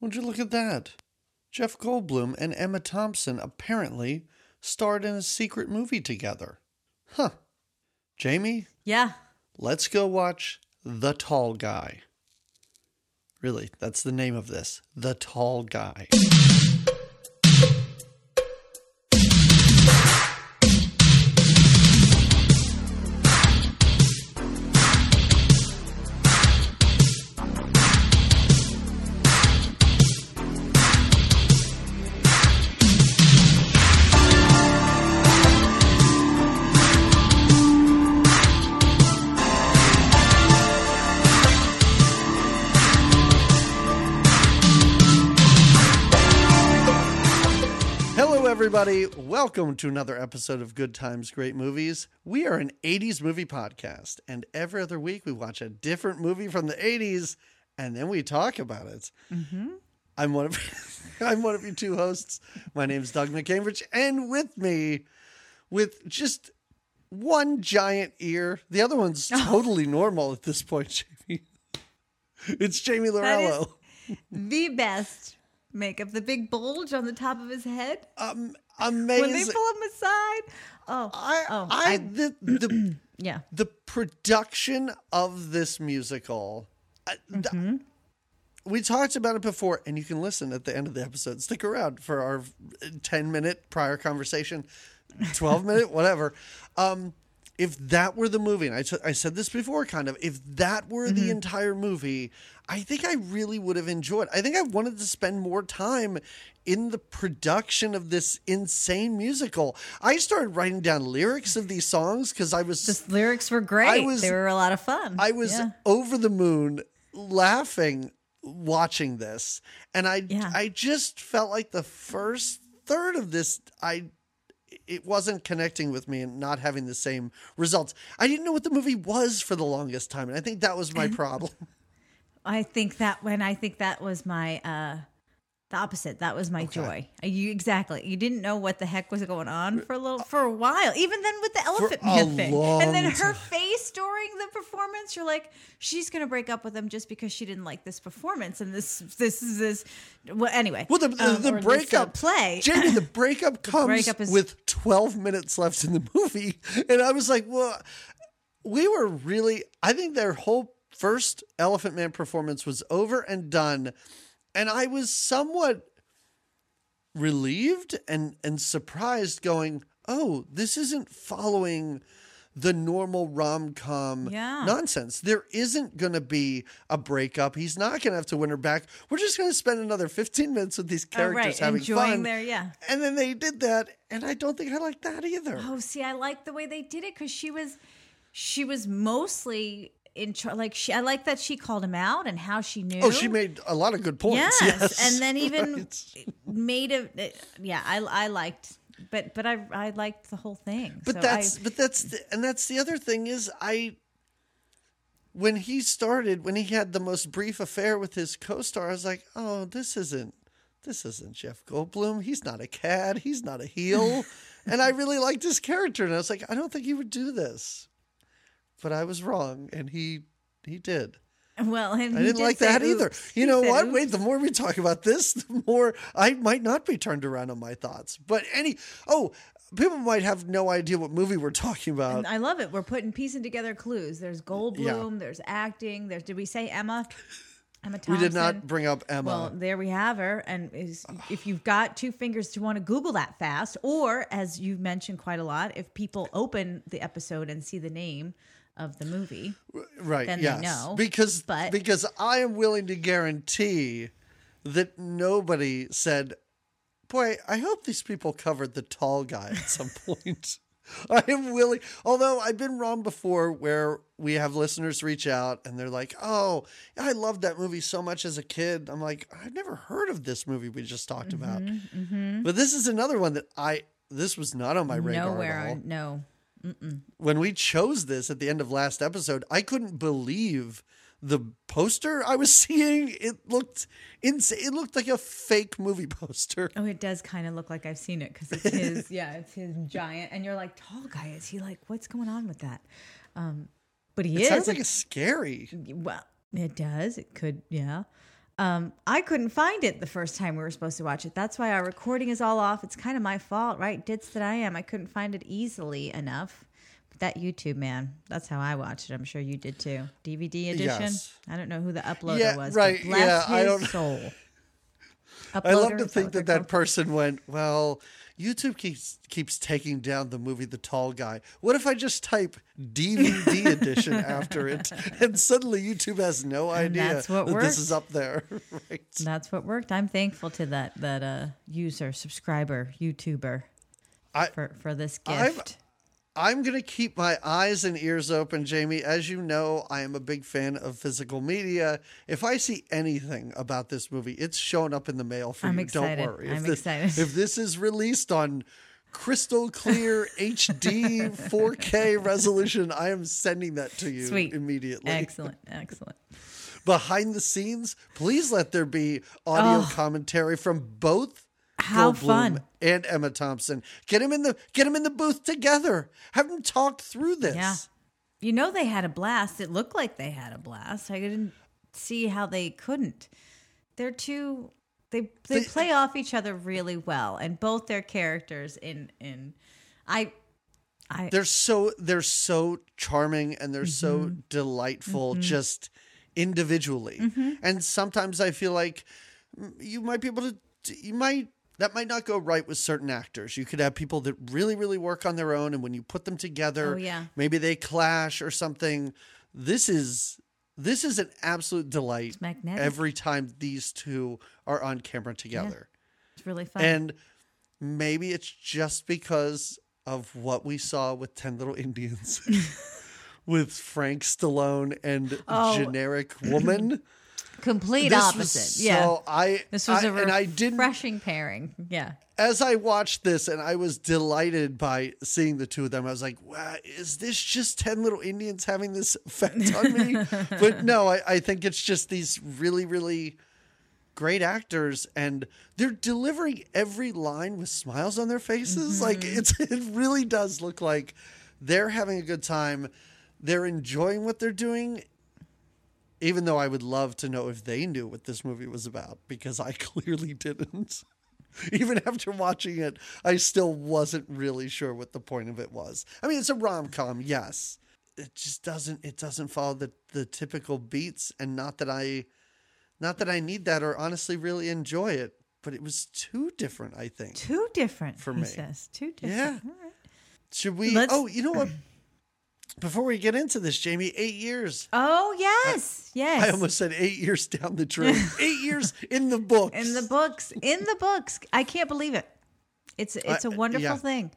Would you look at that? Jeff Goldblum and Emma Thompson apparently starred in a secret movie together. Huh. Jamie, Yeah. let's go watch The Tall Guy. Really, that's the name of this The Tall Guy. Everybody. Welcome to another episode of Good Times, Great Movies. We are an 80s movie podcast, and every other week we watch a different movie from the 80s and then we talk about it. I'm one of I'm one of your two hosts. My name is Doug McCambridge, and with me, with just one giant ear, the other one's totally normal at this point, Jamie. It's Jamie Lorello. The best makeup. The big bulge on the top of his head. Um, When they pull him aside. Oh. I, oh, I, I- the, the yeah. the production of this musical Mm-hmm. we talked about it before and you can listen at the end of the episode stick around for our 10 minute prior conversation 12 minute whatever um if that were the movie and I t- I said this before kind of if that were Mm-hmm. the entire movie i think i really would have enjoyed i think i wanted to spend more time in the production of this insane musical i started writing down lyrics of these songs because i was The lyrics were great. was- they were a lot of fun. I was Yeah. over the moon laughing watching this. And I Yeah. I just felt like the first third of this I it wasn't connecting with me and not having the same results. I didn't know what the movie was for the longest time, and I think that was my problem. I think that when I think that was my uh the opposite. That was my joy. You exactly. You didn't know what the heck was going on for a little for a while. Even then with the elephant man thing. And then her face during the performance, you're like, she's gonna break up with him just because she didn't like this performance. And this this is this well anyway. Well, the, the, um, the this, uh, breakup play. Jamie, the breakup comes breakup is- with 12 minutes left in the movie. And I was like, well, we were really, I think their whole first Elephant Man performance was over and done. And I was somewhat relieved and, and surprised going, oh, this isn't following the normal rom com Yeah. nonsense. There isn't going to be a breakup. He's not going to have to win her back. We're just going to spend another 15 minutes with these Oh, characters right. having Enjoying fun. their yeah. And then they did that, and I don't think I like that either. Oh, see, I like the way they did it because she was, she was mostly in charge. Like she, I like that she called him out and how she knew. Oh, she made a lot of good points. yes, Yes, and then even Right. made a eh, yeah. I I liked, but but I I liked the whole thing. But So that's I, but that's the, and that's the other thing is I when he started when he had the most brief affair with his co-star I was like oh this isn't this isn't Jeff Goldblum he's not a cad he's not a heel and I really liked his character and I was like I don't think he would do this but I was wrong and he he did well, and I didn't did like that either. You He know what? oops. Wait, the more we talk about this, the more I might not be turned around on my thoughts. But any oh, people might have no idea what movie we're talking about. And I love it. We're putting piecing together clues. There's Goldblum. There's acting. There's did we say Emma? Emma Thompson. we did not bring up Emma. Well, there we have her. And is, if you've got two fingers to want to Google that fast, or as you've mentioned quite a lot, if people open the episode and see the name of the movie, right? then they yes, know, because but- because I am willing to guarantee that nobody said, "Boy, I hope these people covered the tall guy at some point." I am willing, although I've been wrong before where we have listeners reach out and they're like, Oh, I loved that movie so much as a kid. I'm like, I've never heard of this movie we just talked about. Mm-hmm, But this is another one that I, this was not on my radar. nowhere, At no. When we chose this at the end of last episode, I couldn't believe the poster I was seeing. It looked insane. It looked like a fake movie poster. Oh, it does kind of look like I've seen it because it's his. yeah, it's his giant, and you're like, tall guy. Is he like? What's going on with that? Um, but he It is. sounds like it's scary. well, it does. It could. Yeah. Um, I couldn't find it the first time we were supposed to watch it. That's why our recording is all off. It's kind of my fault, right? Ditz that I am. I couldn't find it easily enough. But that YouTube man, that's how I watched it. I'm sure you did too. DVD edition. Yes. I don't know who the uploader Yeah, was. right, yeah, I his don't- soul. I love to think that that person went, well, YouTube keeps keeps taking down the movie The Tall Guy. What if I just type DVD edition after it, and suddenly YouTube has no idea that's what that worked. this is up there, right? That's what worked. I'm thankful to that that uh user, subscriber, YouTuber I- for for this I've- gift. I'm going to keep my eyes and ears open, Jamie. As you know, I am a big fan of physical media. If I see anything about this movie, it's showing up in the mail for I'm you. excited. Don't worry. I'm if this, excited. If this is released on crystal clear HD 4K resolution, I am sending that to you Sweet. immediately. Excellent, excellent. Behind the scenes, please let there be audio Oh. commentary from both How Goldblum fun. and Emma Thompson. Get him in the get him in the booth together. Have them talk through this. Yeah. You know they had a blast. It looked like they had a blast. I didn't see how they couldn't. They're too they they play off each other really well and both their characters in in I I They're so they're so charming and they're so Mm-hmm. delightful just individually. Mm-hmm. And sometimes I feel like mm, you might be able to you might that might not go right with certain actors. You could have people that really really work on their own and when you put them together, Oh, yeah. maybe they clash or something. This is this is an absolute delight magnetic. every time these two are on camera together. it's really fun. And maybe it's just because of what we saw with 10 Little Indians with Frank Stallone and Oh. generic woman. Complete This opposite. yeah. So I, This was I- a and I didn't refreshing pairing. Yeah. as I watched this and I was delighted by seeing the two of them, I was like, wow, is this just 10 little Indians having this effect on me? but no, I, I think it's just these really, really great actors and they're delivering every line with smiles on their faces. Mm-hmm. Like it's it really does look like they're having a good time. They're enjoying what they're doing. Even though I would love to know if they knew what this movie was about, because I clearly didn't. Even after watching it, I still wasn't really sure what the point of it was. I mean, it's a rom com, yes. It just doesn't it doesn't follow the, the typical beats and not that I not that I need that or honestly really enjoy it, but it was too different, I think. too different For me. says. Two different. Yeah. Right. Should we Let's- Oh, you know what? Before we get into this, Jamie, eight years. Oh yes. yes. I almost said eight years down the drain. eight years in the books. in the books in the books i can't believe it it's it's a I- wonderful yeah. thing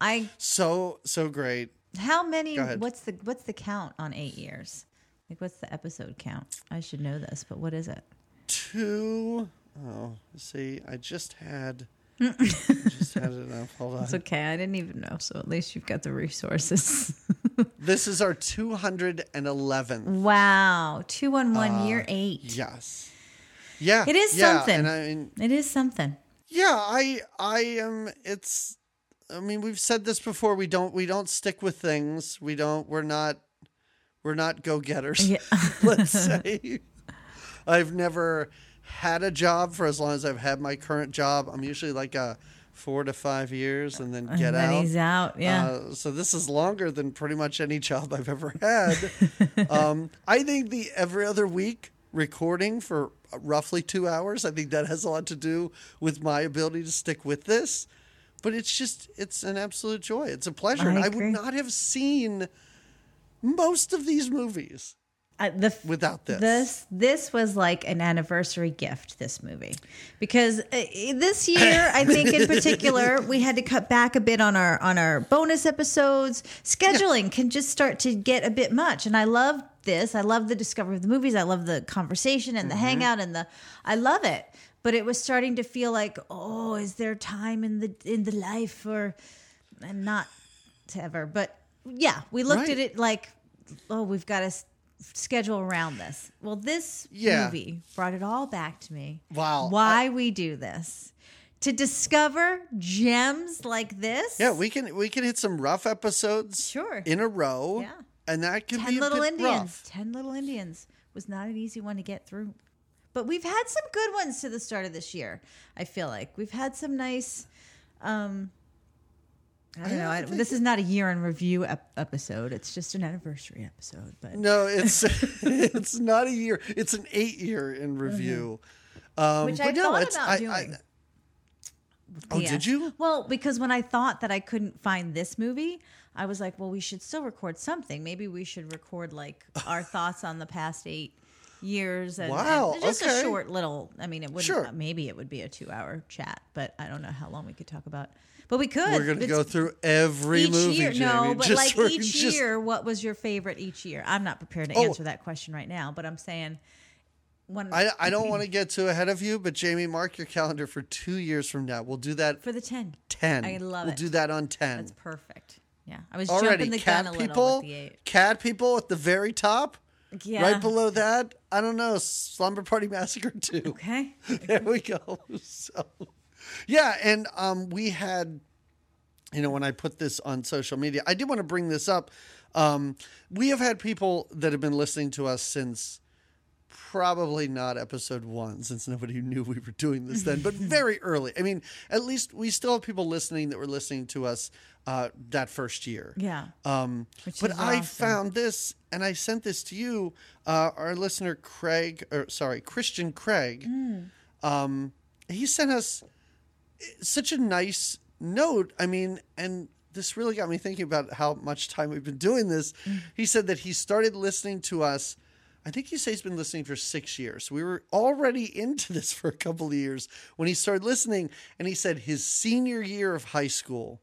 i so so great. how many what's the what's the count on eight years like what's the episode count i should know this but what is it Two oh see, I just had I just had it up. Hold on. it's okay i didn't even know so at least you've got the resources This is our 211th. wow two on one uh, year eight Yes. Yeah. It is yeah, something. I mean, it is something yeah, I I am it's I mean, we've said this before, we don't we don't stick with things. We don't we're not we're not go-getters. yeah let's say. I've never had a job for as long as I've had my current job. I'm usually like a 4 to 5 years and then get and then out. he's out yeah Uh, so this is longer than pretty much any job I've ever had. um, I think the every other week recording for roughly two hours. I think that has a lot to do with my ability to stick with this. But it's just it's an absolute joy. It's a pleasure. I and I would not have seen most of these movies Uh, the without this. This this was like an anniversary gift. This movie, because uh, this year, I think in particular, we had to cut back a bit on our on our bonus episodes. Scheduling can just start to get a bit much, and I love this. I love the discovery of the movies. I love the conversation and the hangout and the. I love it, but it was starting to feel like, oh, is there time in the in the life for, and not to ever, but yeah, we looked Right. at it like, oh, we've got to schedule around this. Well, this Yeah. movie brought it all back to me. Wow. Why we do this. To discover gems like this. yeah, we can we can hit some rough episodes Sure. in a row. Yeah. And that can Ten be a Little bit Indians. rough. Ten Little Indians was not an easy one to get through. but we've had some good ones to the start of this year. I feel like we've had some nice. Um, I don't know. I, this is not a year in review ep- episode. It's just an anniversary episode. But No, it's it's not a year. It's an eight year in review. Um, Which I no, thought it's- about I- I- doing. oh, Yeah. did you? Well, because when I thought that I couldn't find this movie, I was like, well, we should still record something. Maybe we should record like our thoughts on the past eight years. And, Wow, and just okay. a short little. I mean, it wouldn't. Sure. Maybe it would be a two-hour chat, but I don't know how long we could talk about. But we could. We're going to go through every each movie, year. Jamie. No, but like each just- year, what was your favorite each year? I'm not prepared to Oh. answer that question right now, but I'm saying when I, I don't want to get too ahead of you, but Jamie, mark your calendar for two years from now. We'll do that for the ten. 10. I love it. we'll do that on 10. That's perfect. Yeah, I was Already, jumping the cat gun a people, with the eight. cat people at the very top. Yeah. Right below that, I don't know, Slumber Party Massacre 2. Okay. there we go. So, yeah, and um, we had, you know, when I put this on social media, I did want to bring this up. Um, we have had people that have been listening to us since probably not episode one, since nobody knew we were doing this then, but very early. I mean, at least we still have people listening that were listening to us uh, that first year. Yeah. Um, but I awesome. found this, and I sent this to you, uh, our listener Craig, or sorry, Christian Craig. Hmm. Um, he sent us such a nice note. I mean, and this really got me thinking about how much time we've been doing this. He said that he started listening to us. I think he says he's been listening for six years. We were already into this for a couple of years when he started listening, and he said his senior year of high school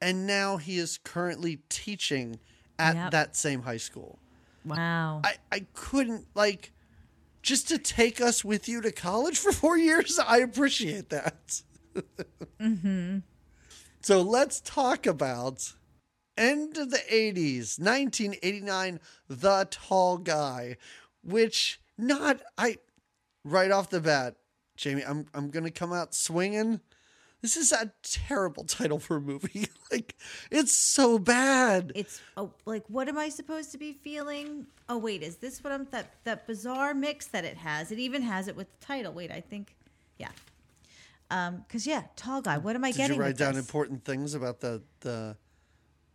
and now he is currently teaching at Yep. that same high school. Wow. I, I couldn't like just to take us with you to college for four years. I appreciate that. mm-hmm. So let's talk about end of the 80s, 1989, The Tall Guy, which not I right off the bat, Jamie, I'm I'm going to come out swinging. This is a terrible title for a movie. like it's so bad. It's oh, like what am I supposed to be feeling? Oh wait, is this what I'm that that bizarre mix that it has? It even has it with the title. Wait, I think, yeah, um, because yeah, tall guy. What am I Did getting? you write down this? important things about the the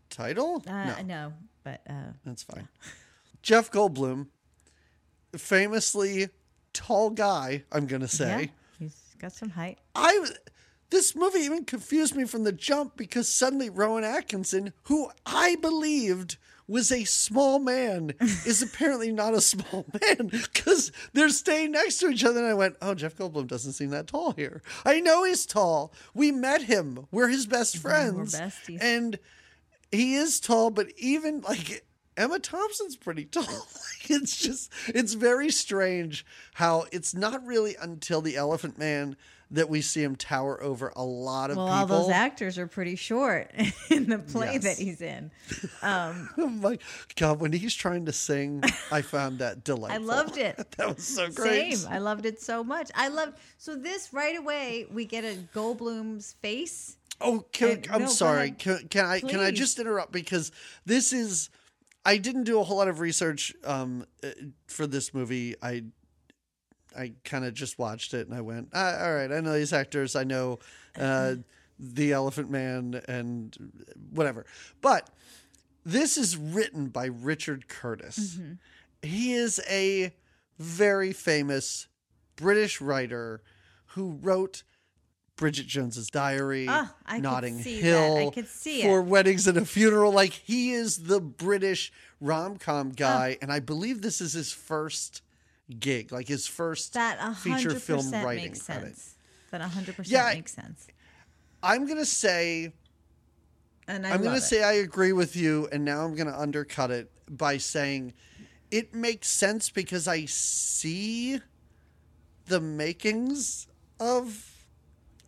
title? Uh, no. but uh, That's fine. Jeff Goldblum, famously tall guy, I'm going to say. yeah, he's got some height. I this movie even confused me from the jump because suddenly Rowan Atkinson, who I believed was a small man, is apparently not a small man because they're staying next to each other. And I went, "Oh, Jeff Goldblum doesn't seem that tall here. I know he's tall. We met him. We're his best friends, and he is tall. But even like." Emma Thompson's pretty tall. it's just, it's very strange how it's not really until the Elephant Man that we see him tower over a lot of Well, people. all those actors are pretty short in the play Yes. that he's in. Um, Oh my God, when he's trying to sing, I found that delightful. I loved it. that was so great. Same. I loved it so much. I loved so this right away. We get a Goldblum's face. Oh, can, And- I'm no, sorry. Can, can I can I just interrupt because this is I didn't do a whole lot of research um, uh, for this movie. I I kind of just watched it and I went, ah, all right, I know these actors. I know uh, the Elephant Man and whatever. But this is written by Richard Curtis. Mm-hmm. He is a very famous British writer who wrote Bridget Jones's Diary, I could Notting. Hill, I could see for it. weddings and a funeral. Like he is the British rom com Ah. guy, and I believe this is his first gig, like his first That feature film writing makes credit. sense. That a hundred Yeah, percent I- makes sense. I'm gonna say And I I'm going to say I agree with you, and now I'm going to undercut it by saying it makes sense because I see the makings of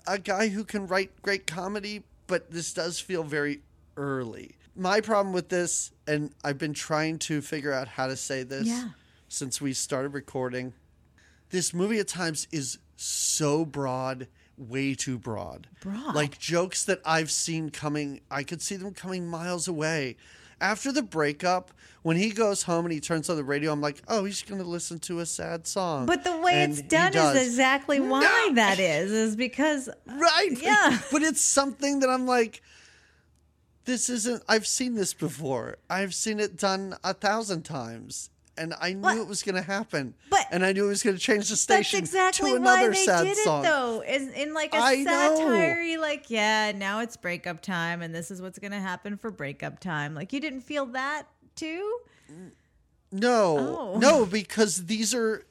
a guy who can write great comedy, but this does feel very early. My problem with this, and I've been trying to figure out how to say this Yeah. Since we started recording, this movie at times is so broad, way too broad. Broad? Like jokes that I've seen coming, I could see them coming miles away. after the breakup, when he goes home and he turns on the radio, I'm like, oh, he's going to listen to a sad song. But the way And it's done is exactly why No. that is, is because uh, right. Yeah. But it's something that I'm like, this isn't. I've seen this before. I've seen it done a thousand times. And I knew What? it was going to happen. But- and I knew it was going to change the that's station exactly to why another they sad did song. it though. Is in like a I satire, like yeah, now it's breakup time, and this is what's gonna happen for breakup time. Like you didn't feel that too? No, Oh. no, because these are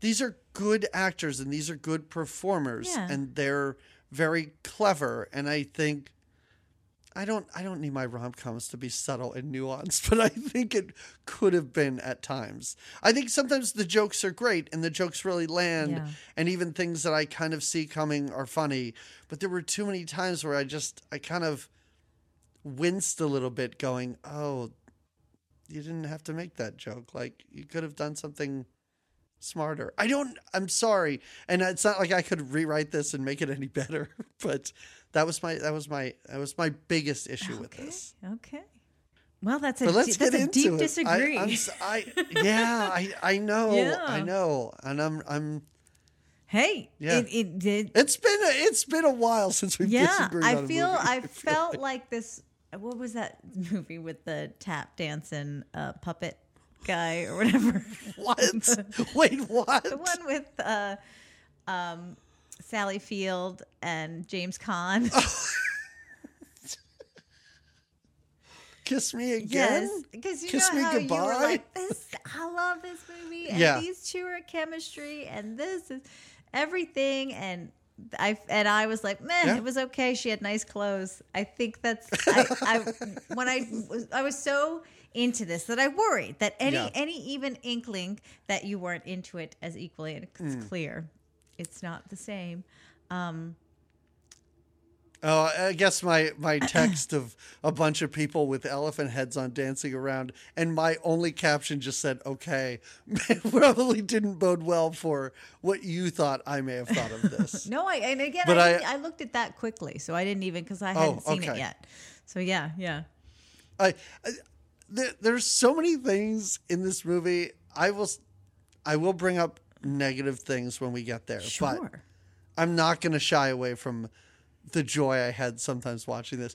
these are good actors and these are good performers Yeah. and they're very clever. And I think I don't I don't need my rom coms to be subtle and nuanced, but I think it could have been at times. I think sometimes the jokes are great and the jokes really land, Yeah. and even things that I kind of see coming are funny. But there were too many times where I just I kind of winced a little bit, going, "Oh, you didn't have to make that joke. Like you could have done something smarter. I don't I'm sorry. And it's not like I could rewrite this and make it any better, but that was my that was my that was my biggest issue with Okay, this. okay. Well, that's a But let's that's get a into deep it. disagree. I, I yeah, I I know. Yeah. I know. And I'm I'm hey, Yeah. it, it did. it's been a, it's been a while since we've yeah, disagreed I a feel movie. I felt like this. What was that movie with the tap dancing uh, puppet guy or whatever? what? Wait, what? the one with uh, um, Sally Field and James Caan. Kiss me again? Yes, because you Kiss know me how you goodbye? were like, "This, I love this movie, and Yeah. these two are chemistry, and this is everything." And I and I was like, man, Yeah. it was okay. She had nice clothes." I think that's I, I when I was I was so into this that I worried that any Yeah. any even inkling that you weren't into it as equally, and it's Hmm. clear, it's not the same. Um, Oh, I guess my my text of a bunch of people with elephant heads on dancing around, and my only caption just said "okay." Probably didn't bode well for what you thought I may have thought of this. no, I and again, But I, I- I looked at that quickly, so I didn't even because I hadn't seen it yet. So yeah, yeah. I there, there's so many things in this movie. I will I will bring up negative things when we get there, but Sure. I'm not going to shy away from the joy I had sometimes watching this.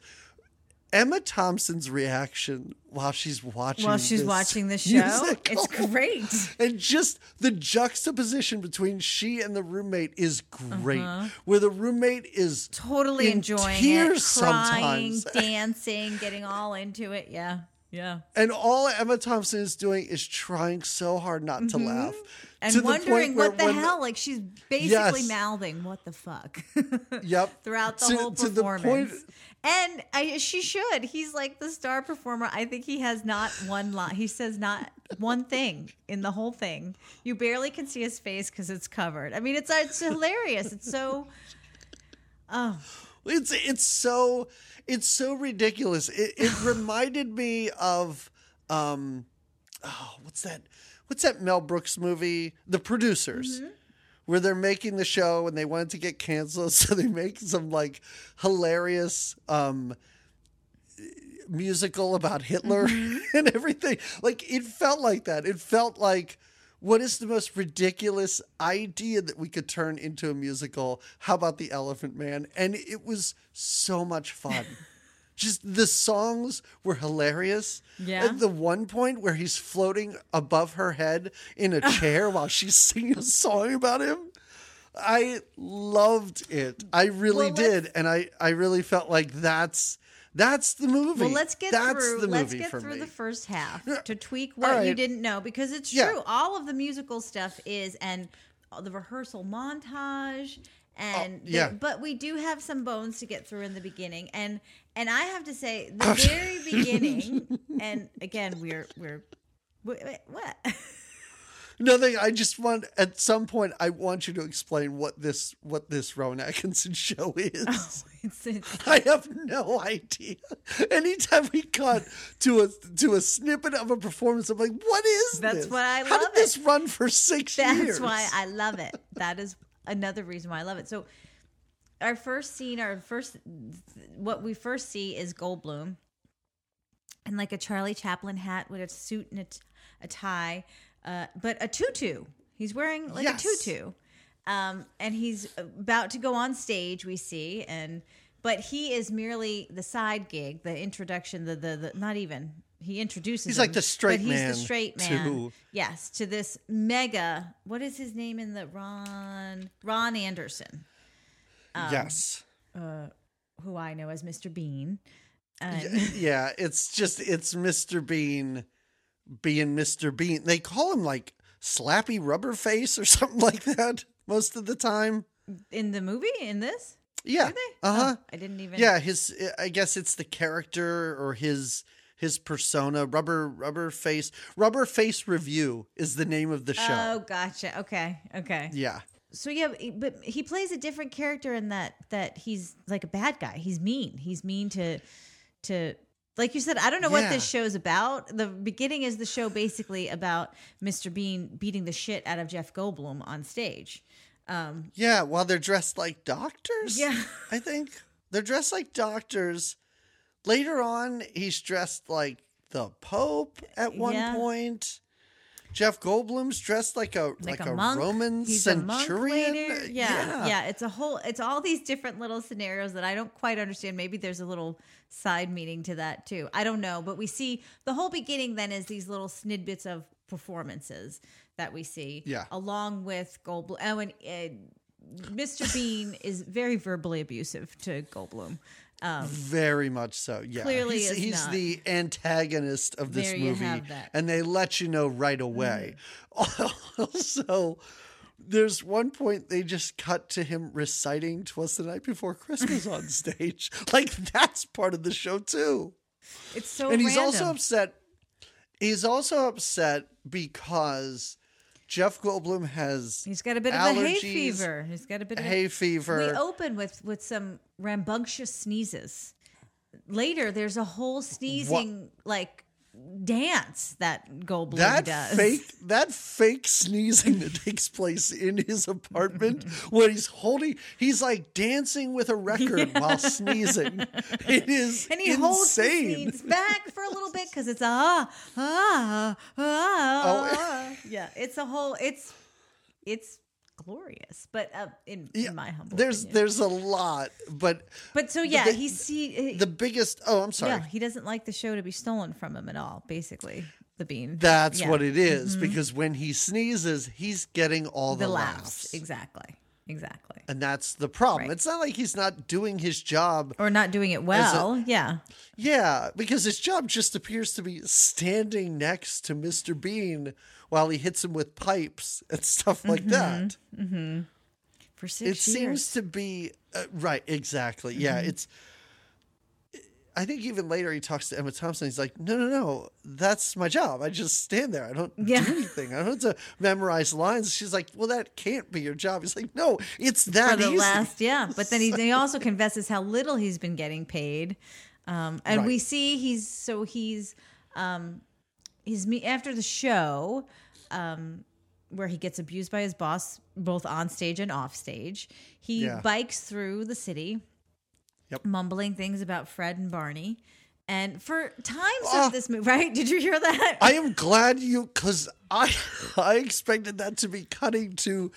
Emma Thompson's reaction while she's watching While she's this watching the show, musical. it's great. and just the juxtaposition between she and the roommate is great. Where the roommate is Uh-huh. Totally in enjoying tears it, crying, sometimes. dancing, getting all into it. Yeah, yeah. And all Emma Thompson is doing is trying so hard not to laugh. Mm-hmm. And to the wondering what the hell, like she's basically Yes. mouthing "What the fuck" Yep. throughout the To- whole the performance. point- and I, she should. He's like the star performer. I think he has not one line. He says not one thing in the whole thing. You barely can see his face because it's covered. I mean, it's it's hilarious. It's so. Oh, It's it's so it's so ridiculous. It, it reminded me of um oh what's that what's that Mel Brooks movie The Producers Mm-hmm. where they're making the show and they wanted to get canceled so they make some like hilarious um musical about Hitler Mm-hmm. and everything. Like it felt like that. It felt like what is the most ridiculous idea that we could turn into a musical? How about the Elephant Man? And it was so much fun. Just the songs were hilarious. Yeah. At the one point where he's floating above her head in a chair while she's singing a song about him. I loved it. I really Well, did. And I, I really felt like that's that's the movie. Well, let's get that's through. the Let's get through me. the first half to tweak what you didn't know because it's Yeah. true. All of the musical stuff is and the rehearsal montage oh, and Oh, yeah. the- but we do have some bones to get through in the beginning and and I have to say the very beginning and again we're we're what Nothing. I just want at some point I want you to explain what this what this Rowan Atkinson show is. Oh, it's, it's I have no idea. Anytime we cut to a to a snippet of a performance, I'm like, what is this? That's this? why I How love did this run for six That's years? That's why I love it. That is another reason why I love it. So, our first scene, our first, what we first see is Goldblum, and like a Charlie Chaplin hat with a suit and a, t- a tie, uh, but a tutu. He's wearing like Yes. a tutu, um, and he's about to go on stage. We see, and but he is merely the side gig, the introduction, the the, the not even. He introduces. He's like the straight but he's man the straight man. to- Yes, to this mega. What is his name in the Ron Ron Anderson, Um, yes. who I know as Mr. Bean. And yeah, it's just it's Mr. Bean being Mr. Bean. They call him like Slappy Rubber Face or something like that most of the time. in the movie, in this, Yeah. Uh huh. Oh, I didn't even. Yeah, his I guess it's the character or his his persona. Rubber Rubber Face Rubber Face Review is the name of the show. Oh, gotcha. Okay, okay. yeah. So yeah, but he plays a different character in that that he's like a bad guy. He's mean. He's mean to to like you said. I don't know what Yeah. this show's about. The beginning is the show basically about Mr. Bean beating the shit out of Jeff Goldblum on stage. Um, Yeah, while they're dressed like doctors. Yeah. I think they're dressed like doctors. Later on, he's dressed like the Pope at one Yeah. point. Jeff Goldblum's dressed like a like, like, a, a. Roman He's a centurion. later. Yeah, yeah, It's a whole. It's all these different little scenarios that I don't quite understand. Maybe there's a little side meaning to that too. I don't know. But we see the whole beginning. Then is these little snidbits of performances that we see. Yeah. Along with Goldblum. Oh, and uh, Mr. Bean is very verbally abusive to Goldblum. Um, Very much so. Yeah. Clearly he's, he's the antagonist of this There movie. Mm-hmm. and they let you know right away. Also, there's one point they just cut to him reciting "Twas the Night Before Christmas" on stage. Like that's part of the show too. it's so. and he's random. also upset. He's also upset because Jeff Goldblum has He's got a bit of a hay fever. He's got a bit of a hay fever. We open with with some rambunctious sneezes. Later, there's a whole sneezing like dance that Goldblum that does. fake that fake sneezing that takes place in his apartment when he's holding he's like dancing with a record while sneezing it is and he holds insane sneeze back for a little bit because it's a ah ah ah. Oh. yeah, it's a whole. It's it's glorious, but uh, in, Yeah, in my humble there's opinion. there's a lot but But so yeah, the- he see the biggest oh i'm sorry yeah he doesn't like the show to be stolen from him at all. Basically, the bean. that's Yeah. what it is, because when he sneezes he's getting all the, the laughs, laughs. Exactly. Exactly. and that's the problem Right. it's not like he's not doing his job Or not doing it well. yeah. Yeah, because his job just appears to be standing next to Mr. Bean while he hits him with pipes and stuff like that. For six It years. seems to be uh, right, exactly. Yeah, it's. I think even later he talks to Emma Thompson. He's like, "No, no, no, that's my job. I just stand there. I don't Yeah. do anything. I don't have to memorize lines." She's like, "Well, that can't be your job." He's like, "No, it's that for the easy." last yeah but then he, he also confesses how little he's been getting paid um, and we see he's so he's um, he's me after the show um, where he gets abused by his boss both on stage and off stage he Yeah. bikes through the city Yep. mumbling things about fred and barney and for times Ah. of this movie right did you hear that I am glad you because I I expected that to be cutting to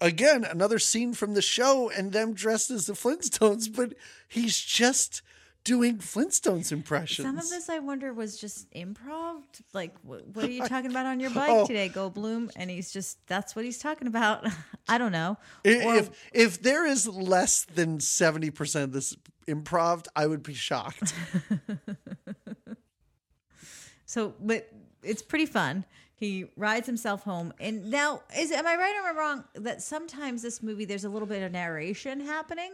again another scene from the show and them dressed as the Flintstones, but he's just doing Flintstones impressions. Some of this, I wonder, was just improv. Like, what, what are you talking about on your bike Oh. today, Goldblum? And he's just, that's what he's talking about. I don't know. I- Or- if if there is less than seventy percent of this improv, I would be shocked. so, but it's pretty fun. He rides himself home. And now, is am I right or am I wrong that sometimes this movie, there's a little bit of narration happening,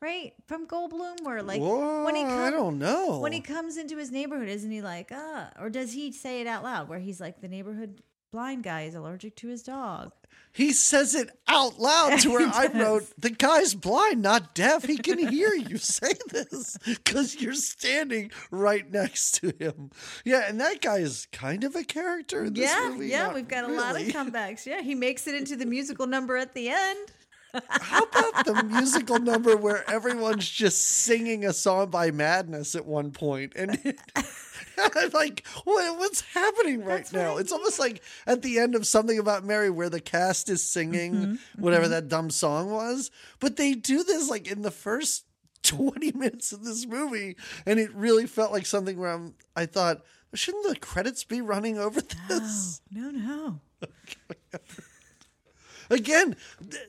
right? From Goldblum, where like Whoa, when he I comes. don't know. When he comes into his neighborhood, isn't he like, ah? Or does he say it out loud where he's like, the neighborhood blind guy is allergic to his dog? He says it out loud to where I wrote, "The guy's blind, not deaf. He can hear you say this because you're standing right next to him." Yeah, and that guy is kind of a character in this yeah, movie. yeah, we've got a lot of comebacks. Yeah, he makes it into the musical number at the end. How about the musical number where everyone's just singing a song by Madness at one point? point, and I'm like, what, what's happening right That's now? It's almost like at the end of Something About Mary where the cast is singing Mm-hmm, whatever that dumb song was. But they do this like in the first 20 minutes of this movie. And it really felt like something where I'm, I thought, shouldn't the credits be running over this? No, no. Again, th-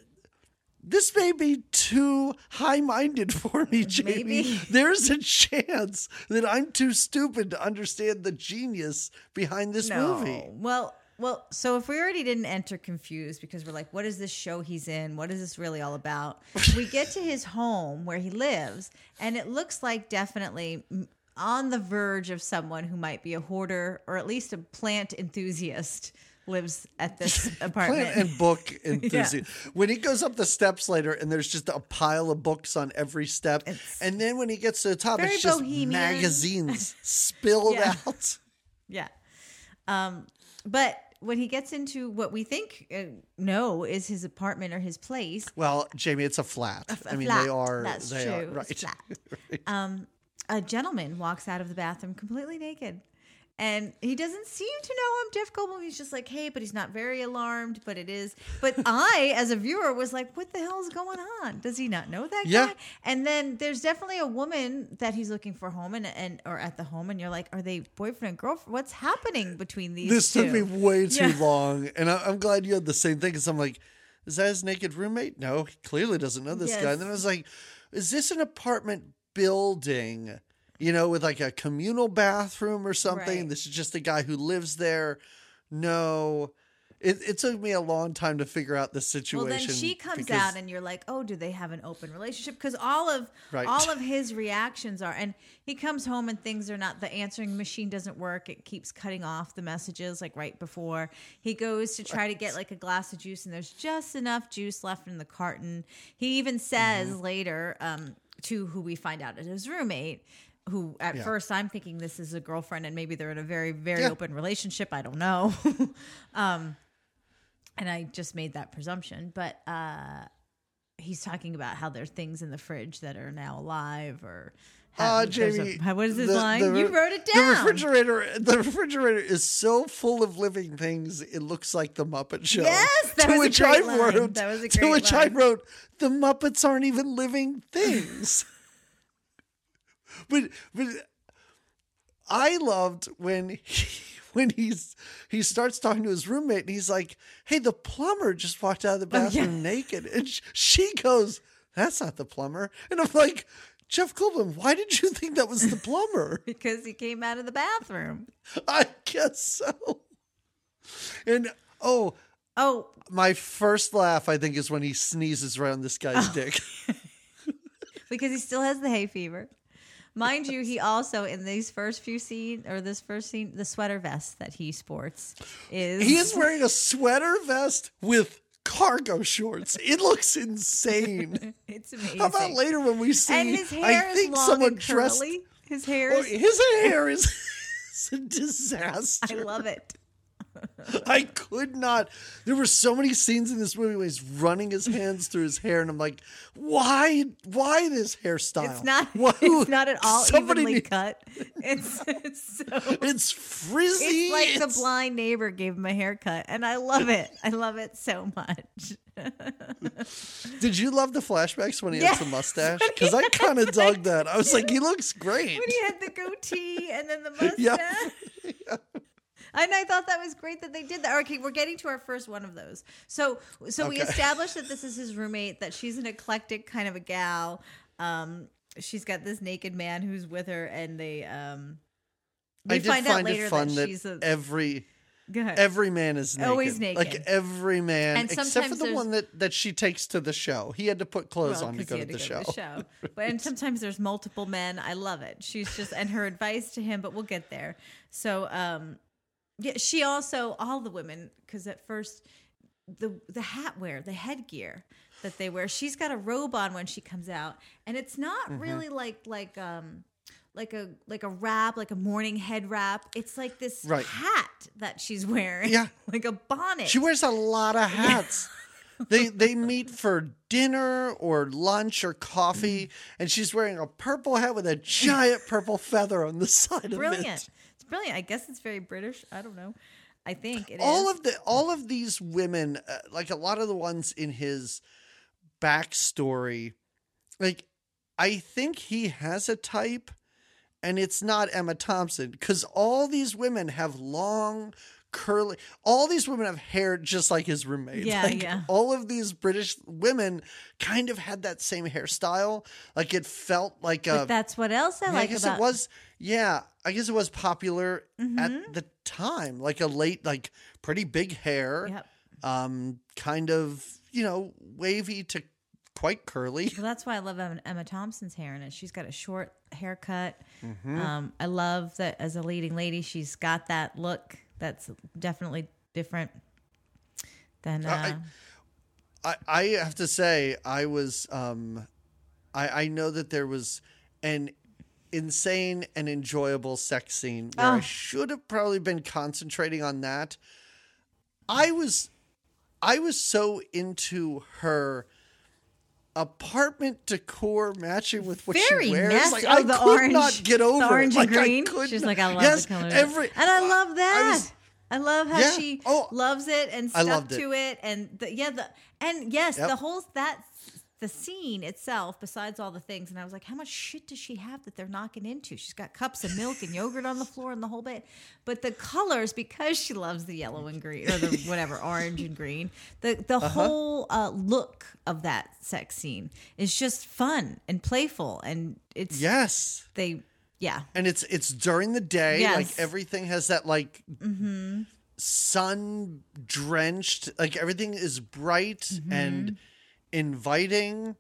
this may be too high minded for me, Jamie. Maybe. There's a chance that I'm too stupid to understand the genius behind this No. movie. Well, well, so if we already didn't enter confused because we're like, what is this show he's in? What is this really all about? we get to his home where he lives, and it looks like definitely on the verge of someone who might be a hoarder or at least a plant enthusiast lives at this apartment. Plant and book enthusiast. When he goes up the steps later and there's just a pile of books on every step. It's and then when he gets to the top, it's just bohemian. magazines spilled Yeah. out. Yeah. Um, but when he gets into what we think uh, no is his apartment or his place, Well, Jamie, it's a flat. I a mean, flat. they are. That's they true. Are, It's right. um, a gentleman walks out of the bathroom completely naked. And he doesn't seem to know I'm Jeff Goldblum. He's just like, hey, but he's not very alarmed, but it is. But I, as a viewer, was like, what the hell is going on? Does he not know that Yeah. guy? And then there's definitely a woman that he's looking for home and, and or at the home, and you're like, are they boyfriend and girlfriend? What's happening between these This two? took me way too Yeah. long, and I, I'm glad you had the same thing. Because I'm like, is that his naked roommate? No, he clearly doesn't know this guy. And then I was like, is this an apartment building? You know, with like a communal bathroom or something. Right. This is just a guy who lives there. No, it, it took me a long time to figure out the situation. Well, then she comes because- out, and you're like, "Oh, do they have an open relationship?" Because all of Right. all of his reactions are, and he comes home and things are not. The answering machine doesn't work; it keeps cutting off the messages like right before he goes to try to get like a glass of juice, and there's just enough juice left in the carton. He even says Mm-hmm. later um, to who we find out is his roommate. Who at Yeah. first I'm thinking this is a girlfriend and maybe they're in a very very Yeah. open relationship. I don't know. um, and I just made that presumption, but uh, he's talking about how there's things in the fridge that are now alive or. Uh, have- a- Jamie, how- what is his the- line? the- you wrote it down. The refrigerator, the refrigerator is so full of living things. It looks like the Muppet Show. Yes, that to was a which great I line. wrote. That was a to great which I wrote, the Muppets aren't even living things. but but I loved when he, when he's he starts talking to his roommate and he's like, "Hey, the plumber just walked out of the Oh, yeah. bathroom naked," and sh- she goes, "That's not the plumber," and I'm like. Jeff Goldblum, why did you think that was the plumber? because he came out of the bathroom. I guess so. And oh, Oh, my first laugh, I think, is when he sneezes around this guy's Oh. dick. because he still has the hay fever. Mind you, he also in these first few scenes or this first scene, the sweater vest that he sports is He is wearing a sweater vest with cargo shorts. It looks insane. it's amazing. How about later when we see? and his hair I is think long someone dressed. His hair Oh, his hair is, is a disaster. I love it. I could not. There were so many scenes in this movie where he's running his hands through his hair, and I'm like, why? Why this hairstyle? It's not. Why- It's not at all evenly need- cut. It's it's so. It's frizzy. It's like the blind neighbor gave him a haircut, and I love it. I love it so much. Did you love the flashbacks when he Yes. had the mustache? Because I kind of dug that. I was like, he looks great. When he had the goatee and then the mustache. Yep. And I thought that was great that they did that. Okay, we're getting to our first one of those. So, so we established that this is his roommate. That she's an eclectic kind of a gal. Um, she's got this naked man who's with her, and they um. We I did find, find, out later it fun that, that, she's a. every every man is naked. Always naked. Like every man, except for the one that that she takes to the show. He had to put clothes Well, on to go he to had the show. show. But and sometimes there's multiple men. I love it. She's just and her advice to him, but we'll get there. So um yeah, she also all the women because at first the the hat wear, the headgear that they wear, she's got a robe on when she comes out, and it's not Mm-hmm. really like like um like a like a wrap, like a morning head wrap. It's like this Right. hat that she's wearing. Yeah. like a bonnet. She wears a lot of hats. they they meet for dinner or lunch or coffee, and she's wearing a purple hat with a giant purple feather on the side of it. brilliant. Brilliant. I guess it's very British. I don't know. I think it all is. of the all of these women uh, like a lot of the ones in his backstory like i think he has a type and it's not emma thompson because all these women have long curly all these women have hair just like his roommate Yeah, Like, yeah. all of these british women kind of had that same hairstyle like it felt like a but that's what else I yeah, like I guess about it was. Yeah, I guess it was popular Mm-hmm. at the time, like a late, like pretty big hair, Yep. um, kind of you know wavy to quite curly. Well, that's why I love Emma, Emma Thompson's hair in it. She's got a short haircut. Mm-hmm. Um, I love that as a leading lady, she's got that look that's definitely different than. Uh, I, I have to say, I was, um, I, I know that there was an insane and enjoyable sex scene where I Oh. should have probably been concentrating on that. I was, I was so into her apartment decor matching with what very she wears. messy. Like oh, I the could orange, not get over the orange it. and Like, I green. could She's not- like, I love yes, the colors, Every, and I love that. I, was- love how Yeah. she Oh, loves it and I stuck loved it. to it, and the, yeah, the and yes, Yep. the whole that the scene itself. Besides all the things, and I was like, how much shit does she have that they're knocking into? She's got cups of milk and yogurt on the floor and the whole bit. But the colors, because she loves the yellow and green or the whatever orange and green, the the Uh-huh. whole uh, look of that sex scene is just fun and playful, and it's yes. they yeah and it's it's during the day like everything has that like sun drenched like everything is bright and inviting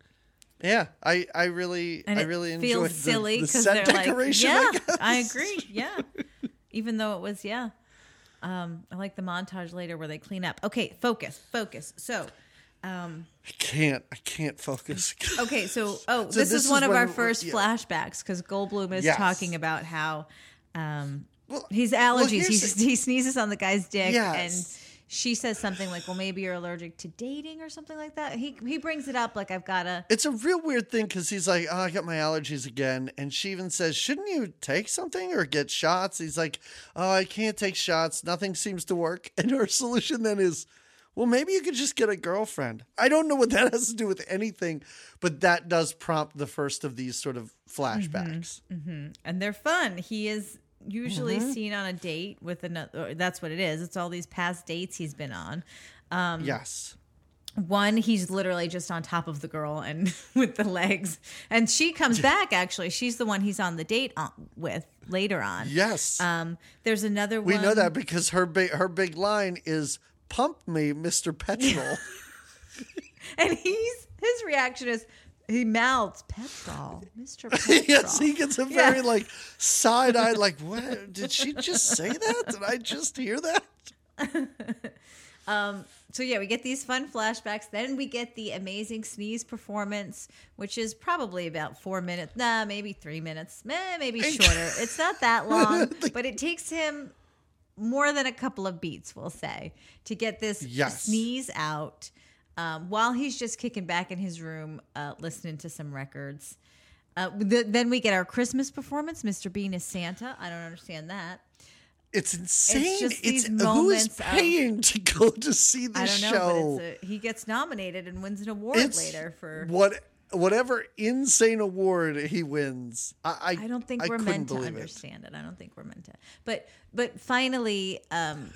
yeah i i really and i really enjoyed silly the, the set decoration like yeah guess. I, agree yeah even though it was yeah um i like the montage later where they clean up okay focus focus so um I can't i can't focus okay so oh So this, this is one is of our first yeah. flashbacks because goldblum is Yes. talking about how um Well- his allergies here's he, he sneezes on the guy's dick Yes. and she says something like well maybe you're allergic to dating or something like that he he brings it up like i've got to it's a real weird thing because he's like, oh, I got my allergies again. And she even says, shouldn't you take something or get shots? He's like, oh, I can't take shots. Nothing seems to work. And her solution then is, well, maybe you could just get a girlfriend. I don't know what that has to do with anything, but that does prompt the first of these sort of flashbacks. Mm-hmm. Mm-hmm. and they're fun. He is usually Mm-hmm. seen on a date with another. That's what it is. It's all these past dates he's been on. Um, Yes. One, he's literally just on top of the girl and with the legs, and she comes back. Actually, she's the one he's on the date on, with later on. Yes. Um, there's another one. we one. know that because her big her big line is "Pump me, Mister Petrol." and he's his reaction is he mouths petrol, Mister Petrol. yes, he gets a very Yeah. like side eye, like, what? Did she just say that? Did I just hear that? um, so yeah, we get these fun flashbacks. Then we get the amazing sneeze performance, which is probably about four minutes. Nah, maybe three minutes. Meh, maybe shorter. it's not that long, but it takes him more than a couple of beats, we'll say, to get this Yes. sneeze out. Um, while he's just kicking back in his room, uh, listening to some records. Uh, th- then we get our Christmas performance. Mr. Bean is Santa. I don't understand that. It's insane. just It's, these who is moments of- paying to go to see I this don't know, show? but it's a, he gets nominated and wins an award It's later for. what whatever insane award he wins. I I, I don't think I we're meant to believe it. understand it. I don't think we're meant to. But but finally, um,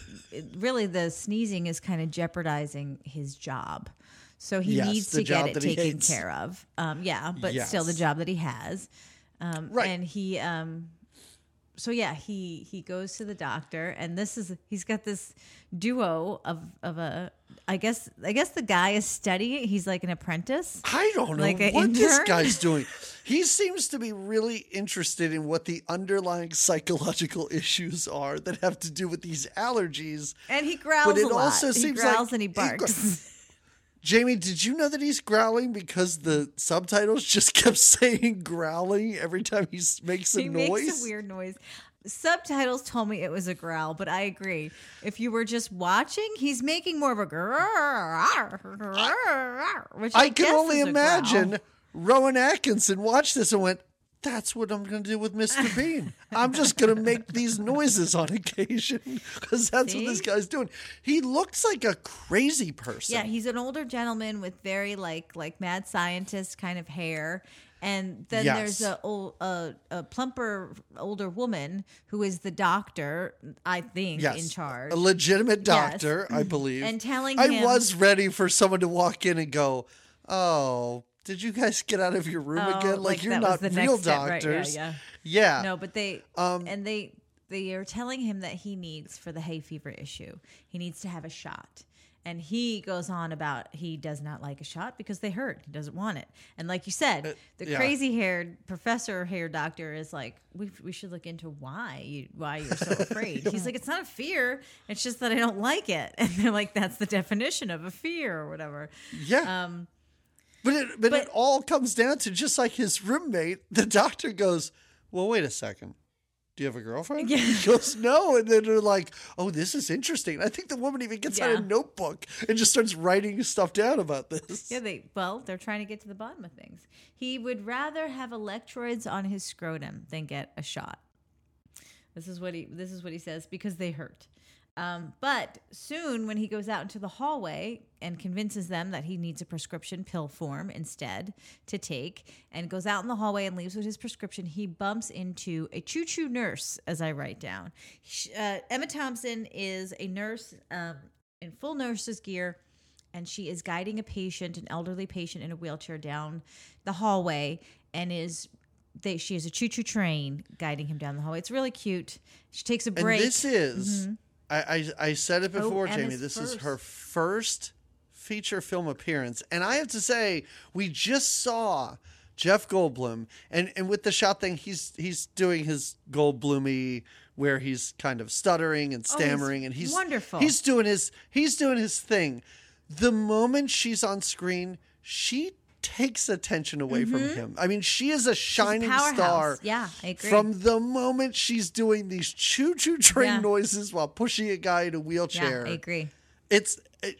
really, the sneezing is kind of jeopardizing his job. So he Yes, needs to get it taken care of. Um, yeah, but still the job that he has. Um, Right. And he, um, so yeah, he he goes to the doctor, and this is he's got this duo of of a. I guess I guess the guy is studying. He's like an apprentice. I don't know Like what this guy's doing. He seems to be really interested in what the underlying psychological issues are that have to do with these allergies. And he growls But it also he seems growls like and he he barks. Jamie, did you know that he's growling because the subtitles just kept saying growling every time he makes a he noise? makes a weird noise. Subtitles told me it was a growl, but I agree. If you were just watching, he's making more of a grrr, which I, I can only a growl. imagine Rowan Atkinson watched this and went, that's what I'm going to do with Mr. Bean. I'm just going to make these noises on occasion because that's what this guy's doing. He looks like a crazy person. Yeah, he's an older gentleman with very like like mad scientist kind of hair. And then Yes. there's a, a a plumper older woman who is the doctor, I think, yes. in charge. A legitimate Yes. doctor, I believe. And telling I him- was ready for someone to walk in and go, "Oh, did you guys get out of your room Oh, again? Like, like you're not the real step, right, yeah, doctors." yeah. Yeah. No, but they Um, and they they are telling him that he needs for the hay fever issue. He needs to have a shot. And he goes on about he does not like a shot because they hurt. He doesn't want it. And like you said, the Uh, yeah. crazy haired professor hair doctor is like, we, we should look into why you why you're so afraid. He's like, it's not a fear. It's just that I don't like it. And they're like, that's the definition of a fear or whatever. Yeah. Um, But it but, it all comes down to just like his roommate, the doctor goes, Well, wait a second. Do you have a girlfriend? Yeah. He goes, No. And then they're like, Oh, this is interesting. I think the woman even gets out a notebook and just starts writing stuff down about this. Yeah, they well, they're trying to get to the bottom of things. He would rather have electrodes on his scrotum than get a shot. This is what he this is what he says because they hurt. Um, but soon, when he goes out into the hallway and convinces them that he needs a prescription pill form instead to take, and goes out in the hallway and leaves with his prescription, he bumps into a choo choo nurse, as I write down. Uh, Emma Thompson is a nurse um, in full nurse's gear and she is guiding a patient, an elderly patient in a wheelchair down the hallway and is they she has a choo-choo train guiding him down the hallway. It's really cute. She takes a And break. this is, I, I, I said it Oh, before, Jamie, Emma's this is her first feature film appearance. And I have to say, we just saw Jeff Goldblum, and, and with the shot thing, he's he's doing his Goldblumy where he's kind of stuttering and Oh, he's stammering, and he's wonderful. He's doing his he's doing his thing. The moment she's on screen, she takes attention away from him. I mean, she is a Mm-hmm. A shining star. Yeah, I agree. From the moment she's doing these choo choo train Yeah. noises while pushing a guy in a yeah, wheelchair, I agree. it's it,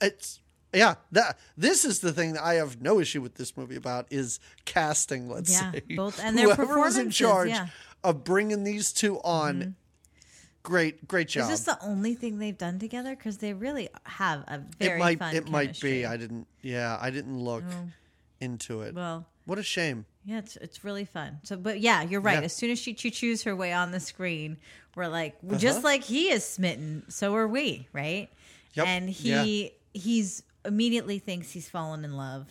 it's yeah. That this is the thing that I have no issue with this movie about is casting. Let's Yeah, say both- and their whoever was in charge yeah. of bringing these two on. Great, great job. Is this the only thing they've done together? Because they really have a very it might fun it might be. I didn't. Yeah, I didn't look into it. well, what a shame. Yeah, it's it's really fun. So, but yeah, you're right. Yeah. As soon as she choos her way on the screen, we're like, well, Uh-huh. just like he is smitten, so are we, right? Yep. And he he's immediately thinks he's fallen in love,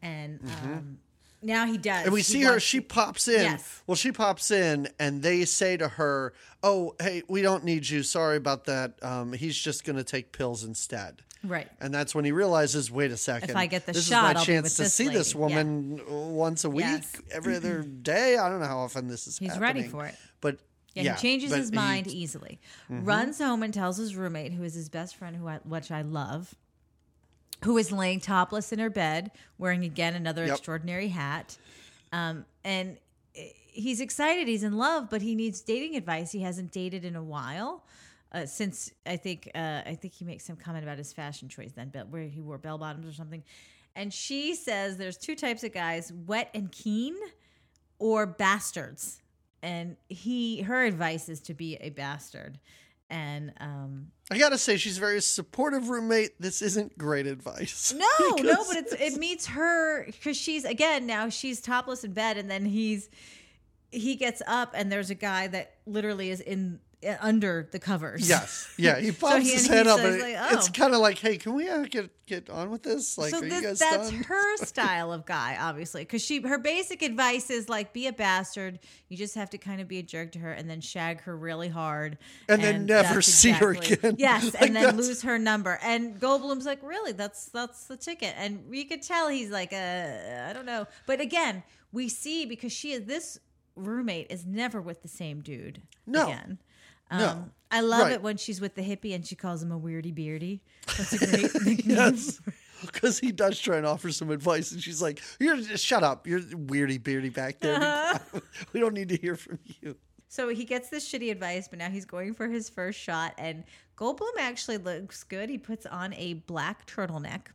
and um, now he does. And we He see her, she pops in. Yes. Well, she pops in, and they say to her, Oh, hey, we don't need you. Sorry about that. Um, he's just going to take pills instead. right. And that's when he realizes, wait a second. If I get the this shot, is my I'll chance to this see this lady." Yeah. woman once a week, Yes. every other day. I don't know how often this is He's happening. ready for it. But Yeah, yeah, he changes his he- mind easily. Mm-hmm. Runs home and tells his roommate, who is his best friend, who I, which I love, who is laying topless in her bed, wearing again another Yep. extraordinary hat. Um, and eh, he's excited. He's in love, but he needs dating advice. He hasn't dated in a while. Uh, since I think uh, I think he makes some comment about his fashion choice then, but where he wore bell bottoms or something, and she says there's two types of guys: wet and keen, or bastards. And he, her advice is to be a bastard. And um, I gotta say, she's a very supportive roommate. This isn't great advice. no, no, but it's it meets her because she's again now she's topless in bed, and then he's he gets up, and there's a guy that literally is in under the covers. Yes, yeah. He pops he- his and he head up, says, and like, it- it's oh. kind of like, "Hey, can we uh, get get on with this? Like, so this, that's done?" her style of guy, obviously, because she her basic advice is like be a bastard. You just have to kind of be a jerk to her, and then shag her really hard, And then never see her again. Yes, Like, and then lose her number. And Goldblum's like, really? That's that's the ticket. And you could tell he's like, uh, I don't know. But again, we see because she is this roommate is never with the same dude. No. again. Um, No. I love Right. it when she's with the hippie and she calls him a weirdy beardy. That's a great nickname. Yes. Because he does try and offer some advice, and she's like, "You're just shut up. You're weirdy beardy back there. Uh-huh. we don't need to hear from you." So he gets this shitty advice, but now he's going for his first shot. And Goldblum actually looks good. He puts on a black turtleneck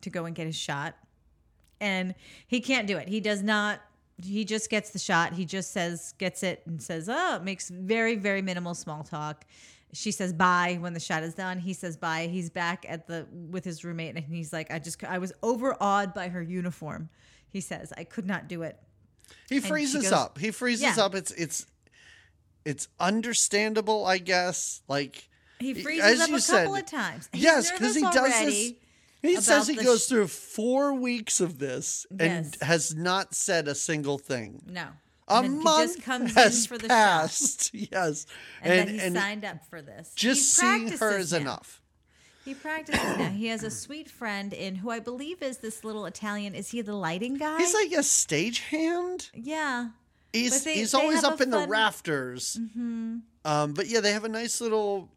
to go and get his shot. And he can't do it. He does not he just gets the shot. He just says, gets it and says, oh, makes very, very minimal small talk. She says bye when the shot is done. He says bye. He's back at the with his roommate and he's like, I just I was overawed by her uniform. He says, I could not do it. He freezes goes- up. He freezes Yeah. up. It's it's it's understandable, I guess. Like He freezes up you a said, couple of times. He's yes, because he does already. this. He says he goes sh- through four weeks of this and Yes. has not said a single thing. No. A month just comes has in for the shot. passed. Yes, And, then he signed up for this. just He seeing her is now. enough. He practices now. He has a sweet friend in who I believe is this little Italian. Is he the lighting guy? He's like a stagehand. yeah. He's they- he's they always up in the fun- Mm-hmm. rafters. Um, but yeah, they have a nice little.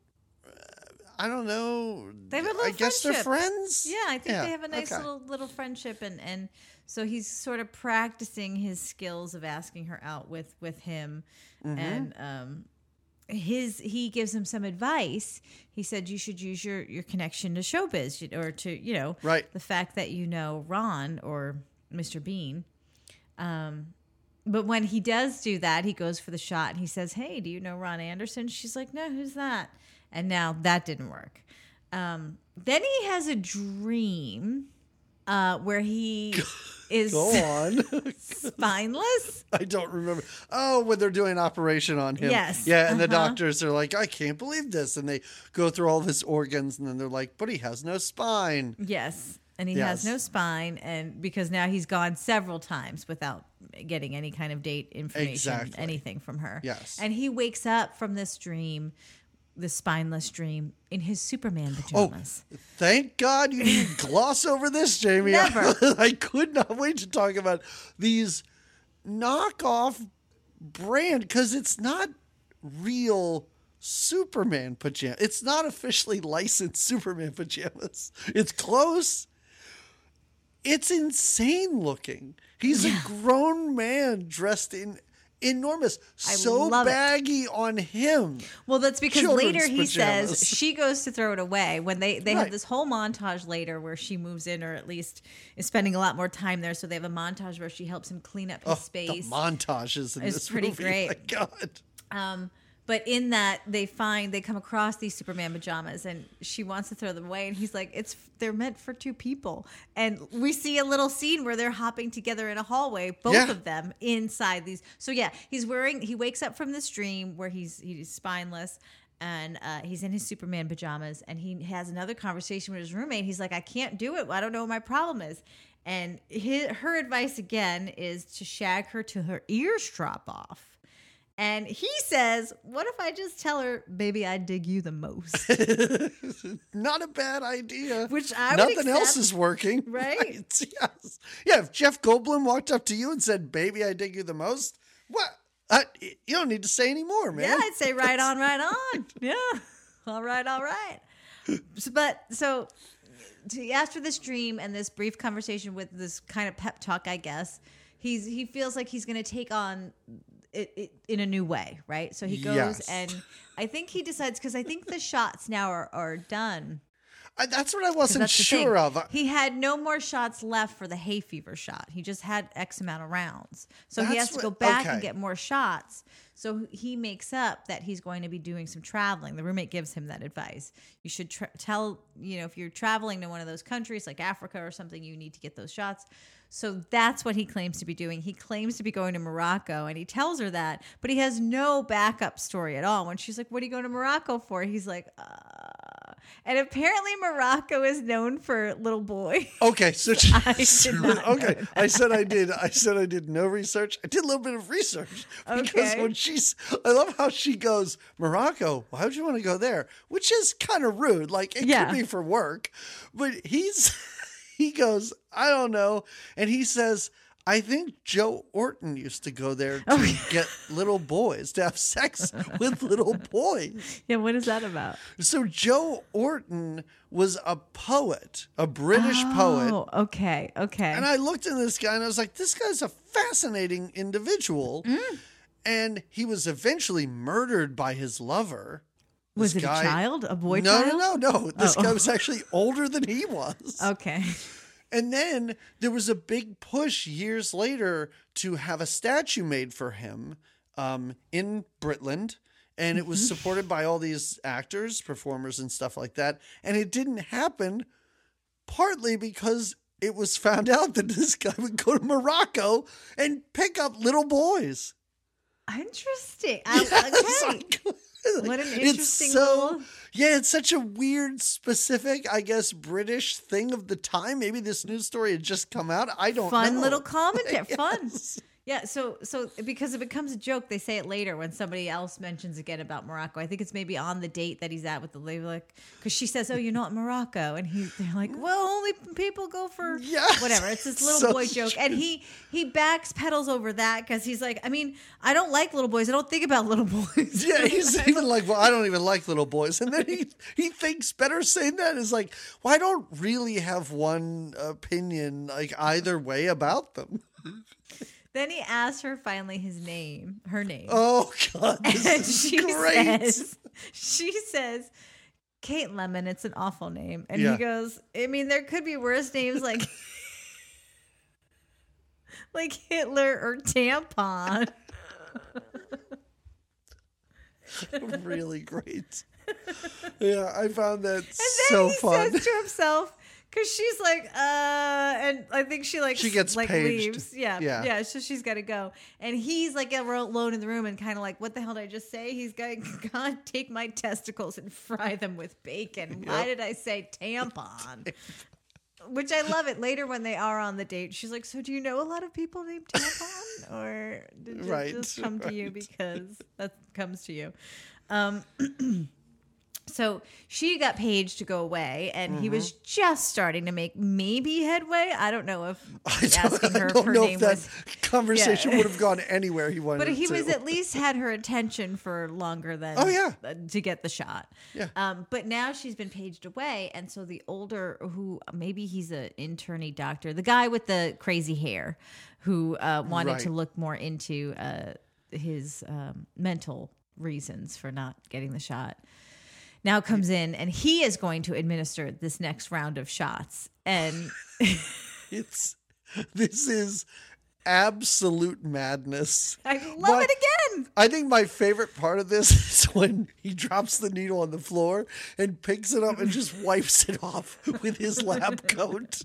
I don't know. They have a little I guess they're friends. Yeah, I think Yeah, they have a nice okay. little little friendship, and and so he's sort of practicing his skills of asking her out with with him, Mm-hmm. and um, his he gives him some advice. He said you should use your your connection to showbiz or to you know Right. the fact that you know Ron or Mr. Bean. Um, but when he does do that, he goes for the shot and he says, Hey, do you know Ron Anderson? She's like, No, who's that? And now that didn't work. Um, then he has a dream uh, where he is Go on. spineless. I don't remember. Oh, when they're doing an operation on him. Yes, Yeah, and the uh-huh. doctors are like, I can't believe this. And they go through all of his organs, and then they're like, but he has no spine. Yes. And he Yes. has no spine, and because now he's gone several times without getting any kind of date information, Exactly. anything from her. Yes. And he wakes up from this dream, this spineless dream, in his Superman oh, pajamas. Oh, Thank God you didn't gloss over this, Jamie. Never. I could not wait to talk about these knockoff brand because it's not real Superman pajamas. It's not officially licensed Superman pajamas. It's close. It's insane looking. He's a grown man dressed in enormous, I so love it. baggy on him. Well, that's because Children's later he pajamas. says she goes to throw it away when they they Right. have this whole montage later where she moves in or at least is spending a lot more time there. So they have a montage where she helps him clean up his Oh, space. The montages in It's this pretty movie. great. My God. Um, but in that they find they come across these Superman pajamas, and she wants to throw them away, and he's like, "It's they're meant for two people." And we see a little scene where they're hopping together in a hallway, both Yeah. of them inside these. So yeah, he's wearing. He wakes up from this dream where he's he's spineless. And uh, he's in his Superman pajamas, and he has another conversation with his roommate. He's like, "I can't do it. I don't know what my problem is." And his, her advice again is to shag her till her ears drop off. And he says, What if I just tell her, baby, I dig you the most? Not a bad idea. Which I would Nothing else is working. right? Yes. Yeah. If Jeff Goldblum walked up to you and said, "Baby, I dig you the most," what? Uh, you don't need to say any more, man. Yeah, I'd say right on, right on. Yeah. All right, all right. So- but so to, after this dream and this brief conversation with this kind of pep talk, I guess, he's he feels like he's going to take on it, it in a new way, right? So he goes Yes. and I think he decides because I think the shots now are, are done. I, that's what I wasn't sure of. He had no more shots left for the hay fever shot. He just had X amount of rounds. So he has to go what- back okay. and get more shots. So he makes up that he's going to be doing some traveling. The roommate gives him that advice. You should tra- tell, you know, if you're traveling to one of those countries like Africa or something, you need to get those shots. So that's what he claims to be doing. He claims to be going to Morocco and he tells her that, but he has no backup story at all. When she's like, What are you going to Morocco for? He's like, uh. And apparently, Morocco is known for little boy. Okay, so I did okay, I said I did. I said I did no research. I did a little bit of research because Okay. when she's, I love how she goes Morocco. Why would you want to go there? Which is kind of rude. Like it Yeah. could be for work, but he's he goes I don't know, and he says. I think Joe Orton used to go there to Oh, get little boys, to have sex with little boys. Yeah, what is that about? So Joe Orton was a poet, a British poet. Oh, okay, okay. And I looked at this guy and I was like, this guy's a fascinating individual. Mm. And he was eventually murdered by his lover. Was it guy- a child? A boy no, child? no, no, no. This Oh. guy was actually older than he was. Okay. And then there was a big push years later to have a statue made for him um, in Britland. And it was Mm-hmm. supported by all these actors, performers, and stuff like that. And it didn't happen partly because it was found out that this guy would go to Morocco and pick up little boys. Interesting. I, It's okay. like- What an it's so little- yeah it's such a weird specific i guess british thing of the time maybe this news story had just come out i don't fun know little commentary. Fun. Yeah, so so because it becomes a joke, they say it later when somebody else mentions again about Morocco. I think it's maybe on the date that he's at with the lady, like because she says, "Oh, you're not in Morocco," and he they're like, "Well, only people go for Yes. whatever." It's this little So boy joke, and he he backs pedals over that because he's like, "I mean, I don't like little boys. I don't think about little boys." yeah he's even like well i don't even like little boys and then he he thinks better saying that is like well i don't really have one opinion like either way about them then he asks her finally his name, her name. oh god this and is she great says, she says, Kate Lemon, it's an awful name. And Yeah. he goes, I mean, there could be worse names like like Hitler or tampon. really great yeah i found that And then so he fun says to himself, because she's like, uh, and I think she like She gets like paged. leaves, yeah, Yeah. yeah, So she's got to go, and he's like alone in the room and kind of like, what the hell did I just say? He's going, God, take my testicles and fry them with bacon. Why did I say tampon? Which I love it. Later when they are on the date, she's like, "So do you know a lot of people named tampon, or did it Right, just come to you because that comes to you?" Um, so she got paged to go away, and he was just starting to make maybe headway. I don't know if I asking her I if don't her know name if that was, conversation Yeah. would have gone anywhere he wanted but he it was at least had her attention for longer than Oh, yeah. uh, to get the shot. Yeah. Um, but now she's been paged away, and so the older who maybe he's an interny doctor, the guy with the crazy hair, who uh, wanted to look more into uh, his um, mental reasons for not getting the shot. Now comes in and he is going to administer this next round of shots. And It's this is absolute madness. I love it again. I think my favorite part of this is when he drops the needle on the floor and picks it up and just wipes it off with his lab coat.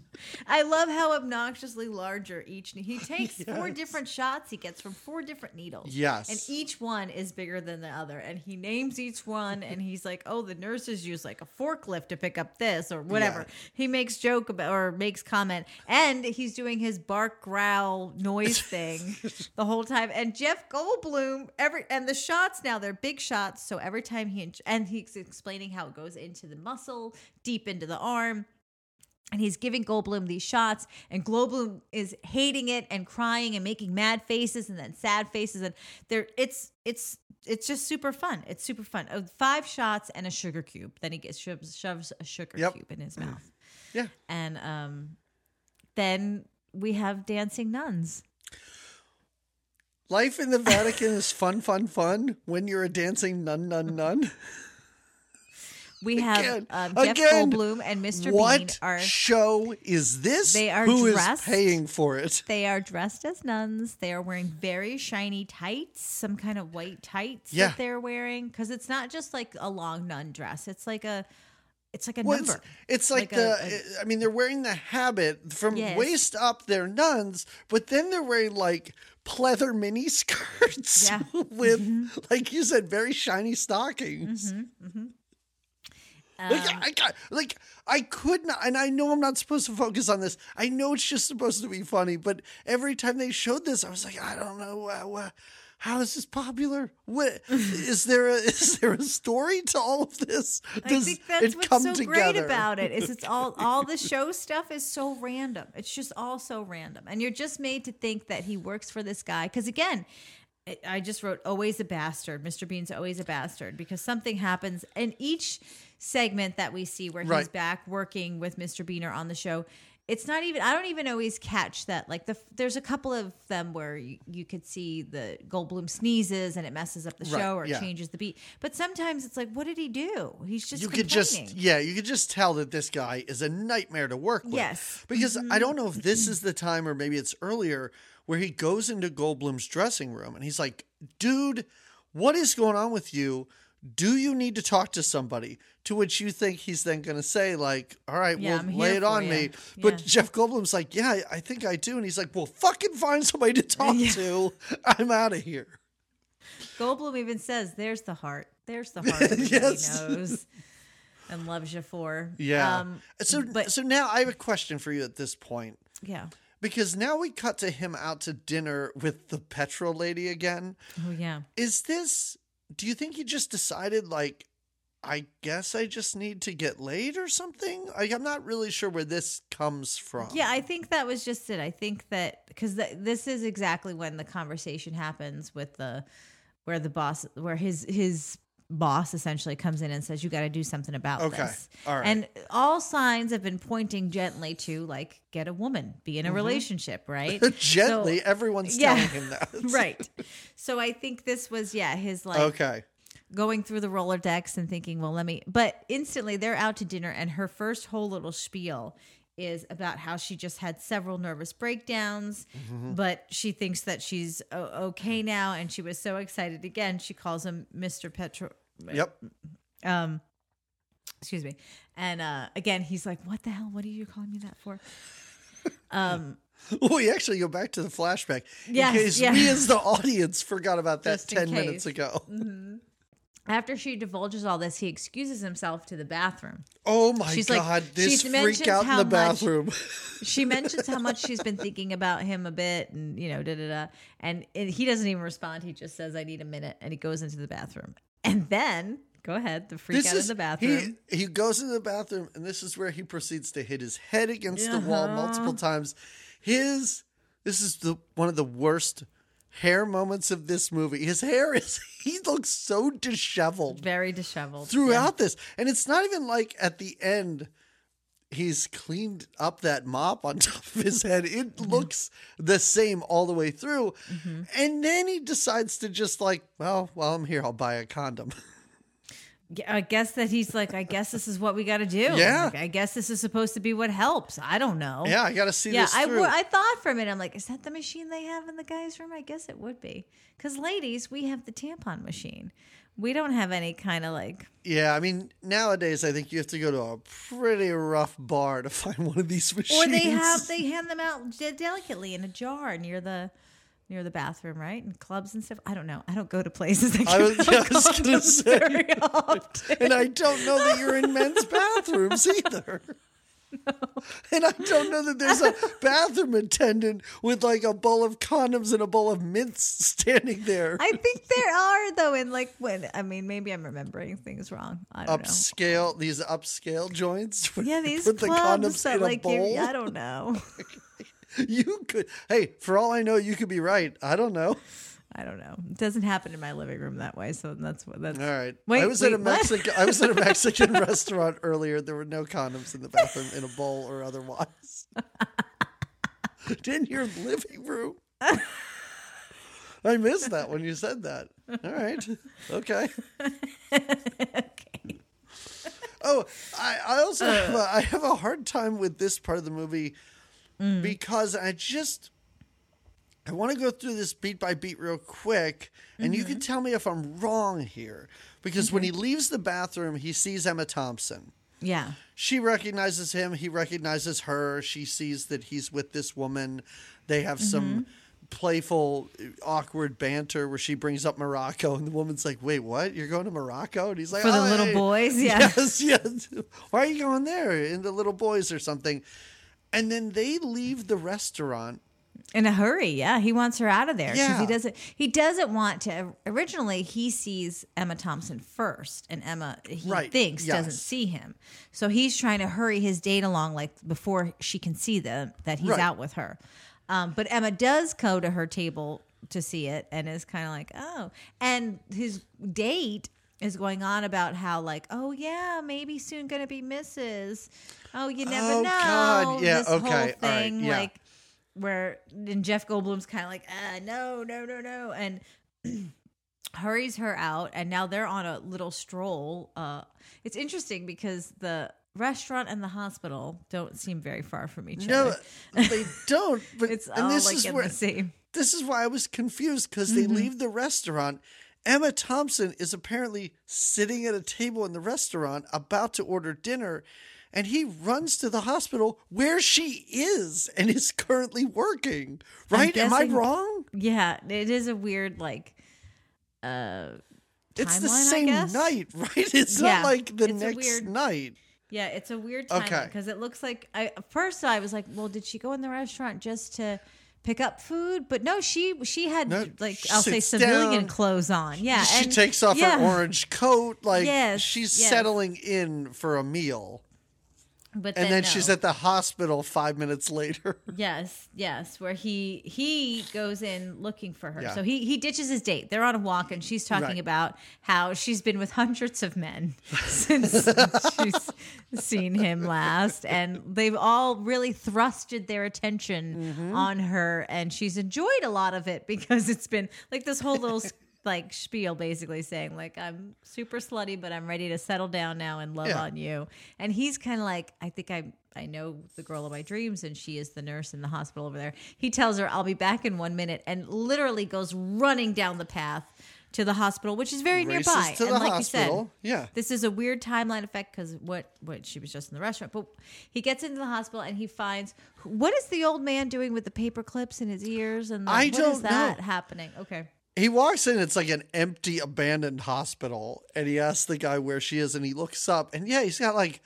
I love how obnoxiously larger each. He takes four different shots he gets from four different needles. Yes. and each one is bigger than the other. And he names each one, and he's like, "Oh, the nurses use like a forklift to pick up this or whatever." Yeah. He makes joke about or makes comment, and he's doing his bark growl noise thing the whole time. And Jeff Goldblum, every and the shots now they're big shots, so every time he and he's explaining how it goes into the muscle, deep into the arm and he's giving Goldblum these shots, and Goldblum is hating it and crying and making mad faces and then sad faces, and there it's it's it's just super fun. It's super fun. Uh, Five shots and a sugar cube. Then he gets shoves, shoves a sugar Yep. cube in his mouth, Yeah. and um, then we have dancing nuns. Life in the Vatican is fun, fun, fun when you're a dancing nun, nun, nun. We have Again, um, Jeff again, Goldblum and Mr. Bean What are show is this? They are Who is dressed- paying for it? They are dressed as nuns. They are wearing very shiny tights, some kind of white tights Yeah. that they're wearing because it's not just like a long nun dress. It's like a, it's like a Well, number. it's like, Like the. a- I mean, they're wearing the habit from Yes. waist up. They're nuns, but then they're wearing like pleather mini skirts Yeah. with, Mm-hmm. like you said, very shiny stockings. Like, Um, I got, like I could not, and I know I'm not supposed to focus on this. I know it's just supposed to be funny, but every time they showed this, I was like, I don't know, uh, uh, how is this popular? What is there? A, is there a story to all of this? I Does think that's what's so together? great about it is it's all all the show stuff is so random. It's just all so random, and you're just made to think that he works for this guy because again. I- I just wrote always a bastard. Mr. Bean's always a bastard because something happens in each segment that we see where he's back working with Mr. Bean or on the show. It's not even I don't even always catch that like the there's a couple of them where you, you could see the Goldblum sneezes and it messes up the Right, show or yeah. changes the beat. But sometimes it's like what did he do? He's just you could just yeah you could just tell that this guy is a nightmare to work with Yes. because i mm-hmm. don't know if this is the time or maybe it's earlier where he goes into goldblum's dressing room and he's like dude what is going on with you do you need to talk to somebody to which you think he's then going to say like all right Yeah, well lay it on ya." me but Yeah. jeff goldblum's like yeah i think i do and he's like well fucking find somebody to talk Yeah. to i'm out of here Goldblum even says, "There's the heart. There's the heart that Yes. he knows and loves you for." yeah Um, so but so now i have a question for you at this point yeah. Because now we cut to him out to dinner with the petrol lady again. Oh yeah. Is this, do you think he just decided, like, I guess I just need to get laid or something? Like, I'm not really sure where this comes from. Yeah, I think that was just it. I think that because th- this is exactly when the conversation happens with the where the boss, where his his boss essentially comes in and says, "You got to do something about Okay. this." All right. And all signs have been pointing gently to like get a woman, be in a relationship, right? Gently, So- everyone's Yeah. telling him that. right. So I think this was yeah his like Okay. going through the Rolodex and thinking, well, let me. But instantly they're out to dinner, and her first whole little spiel is about how she just had several nervous breakdowns, Mm-hmm. but she thinks that she's okay now, and she was so excited again. She calls him Mr. Petro. Yep. Um, excuse me. And uh, again, he's like, "What the hell? What are you calling me that for?" Um, Well, we actually go back to the flashback in Yes, case yeah. we, as the audience, forgot about that Just 10 minutes ago. after she divulges all this, he excuses himself to the bathroom. Oh my She's like- this freak out in the much- bathroom. she mentions how much she's been thinking about him a bit and you know da da da and, and he doesn't even respond he just says i need a minute and he goes into the bathroom and then go ahead the freak out in the bathroom He, he goes into the bathroom, and this is where he proceeds to hit his head against the wall Uh-huh. multiple times. His this is the one of the worst hair moments of this movie. His hair is he looks so disheveled very disheveled throughout this, and it's not even like at the end. He's cleaned up that mop on top of his head. It Mm-hmm. looks the same all the way through. And then he decides to just like, well, while I'm here, I'll buy a condom. I guess that he's like i guess this is what we got to do Yeah. Like, i guess this is supposed to be what helps i don't know Yeah, I got to see yeah I thought for a minute i'm like is that the machine they have in the guys room i guess it would be because ladies we have the tampon machine we don't have any kind of like Yeah, I mean, nowadays I think you have to go to a pretty rough bar to find one of these machines. Or they have they hand them out de- delicately in a jar near the near the bathroom, right? And clubs and stuff. I don't know. I don't go to places that I was, out yeah, I was gonna say, and I don't know that you're in men's bathrooms either. And I don't know that there's a bathroom attendant with like a bowl of condoms and a bowl of mints standing there. I think there are though, in like when I mean maybe I'm remembering things wrong. I don't know. upscale, these upscale joints. with- Yeah, these put the clubs condoms that in a like give, bowl. I don't know. You could, hey, for all I know, you could be right. I don't know. I don't know. It doesn't happen in my living room that way, so that's what that's All right. Wait, I was at a? Mexican. I was at a Mexican restaurant earlier. There were no condoms in the bathroom, in a bowl or otherwise. in your living room. I missed that when you said that. All right. Okay. okay. Oh, I, I also have, a, uh. I have a hard time with this part of the movie mm. because I just I want to go through this beat by beat real quick, and you can mm-hmm. tell me if I'm wrong here. Because when he mm-hmm. leaves the bathroom, he sees Emma Thompson. Yeah. She recognizes him. He recognizes her. She sees that he's with this woman. They have some mm-hmm. playful, awkward banter where she brings up Morocco, and the woman's like, "Wait, what? You're going to Morocco?" And he's like, For the "Oh, little hey." boys, yeah. Yes, yes. Why are you going there? In the little boys or something? And then they leave the restaurant. In a hurry, yeah. He wants her out of there because Yeah. he doesn't. He doesn't want to. Originally, he sees Emma Thompson first, and Emma he Right, thinks yes. doesn't see him. So he's trying to hurry his date along, like before she can see them that he's Right. out with her. Um, but Emma does go to her table to see it, and is kind of like, oh. And his date is going on about how like, oh yeah, maybe soon gonna be Mrs. Oh, you never Oh, know. God. Yeah, this okay, whole all right, thing, yeah. like where and Jeff Goldblum's kind of like, ah, no, no, no, no, and hurries her out, and now they're on a little stroll. Uh, it's interesting because the restaurant and the hospital don't seem very far from each No, other. No, they don't. But It's and all this like is in where the same. this is why I was confused because Mm-hmm. they leave the restaurant. Emma Thompson is apparently sitting at a table in the restaurant about to order dinner, and he runs to the hospital where she is and is currently working. Right? Am I wrong? Yeah, it is a weird like uh It's the same night, right? It's Yeah, not like the next weird- night. Yeah, it's a weird Okay. because it looks like I first I was like, well, did she go in the restaurant just to pick up food? But no, she she had No, like I'll say civilian down. clothes on. Yeah, she and- takes off yeah. her orange coat, like Yes, she's yes. settling in for a meal. But And then she's no. at the hospital five minutes later. Yes, yes, where he he goes in looking for her. Yeah. So he he ditches his date. They're on a walk and she's talking Right. about how she's been with hundreds of men since she's seen him last and they've all really thrusted their attention Mm-hmm. on her and she's enjoyed a lot of it because it's been like this whole little like spiel basically saying like I'm super slutty but I'm ready to settle down now and love Yeah. on you. And he's kind of like I think I I know the girl of my dreams and she is the nurse in the hospital over there. He tells her I'll be back in 1 minute and literally goes running down the path to the hospital which is very Races nearby. to and the like hospital. you said, Yeah. this is a weird timeline effect because what what she was just in the restaurant. But he gets into the hospital and he finds what is the old man doing with the paper clips in his ears and the, I what is don't that know. happening? Okay. He walks in, it's like an empty, abandoned hospital, and he asks the guy where she is, and he looks up, and yeah, he's got like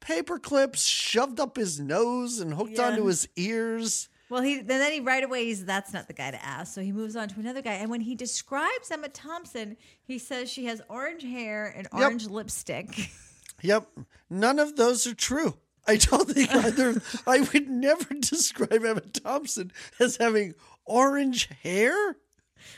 paper clips shoved up his nose and hooked Yeah. onto his ears. Well, he and then he right away he's that's not the guy to ask. So he moves on to another guy, and when he describes Emma Thompson, he says she has orange hair and orange lipstick. Yep, none of those are true. I don't think either. I would never describe Emma Thompson as having orange hair.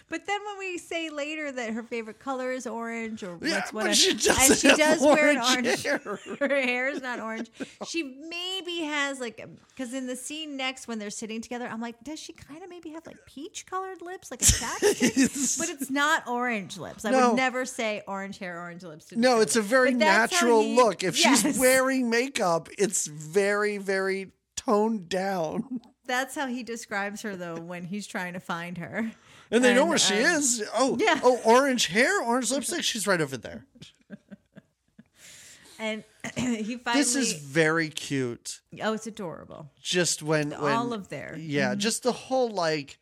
But then when we say later that her favorite color is orange or Yeah, what's but what, she and doesn't she does wear an orange hair. Her hair is not orange. She maybe has like because in the scene next when they're sitting together, I'm like, does she kind of maybe have like peach colored lips, like a chapstick? but it's not orange lips. I No. would never say orange hair, orange lips. to No, it's a very But natural he- look. If she's wearing makeup, it's very, very toned down. That's how he describes her though when he's trying to find her. And they know And, where she um, is. Oh, yeah. oh, orange hair, orange lipstick. She's right over there. And he finally This is very cute. Oh, it's adorable. Just when, when All of their yeah, just the whole like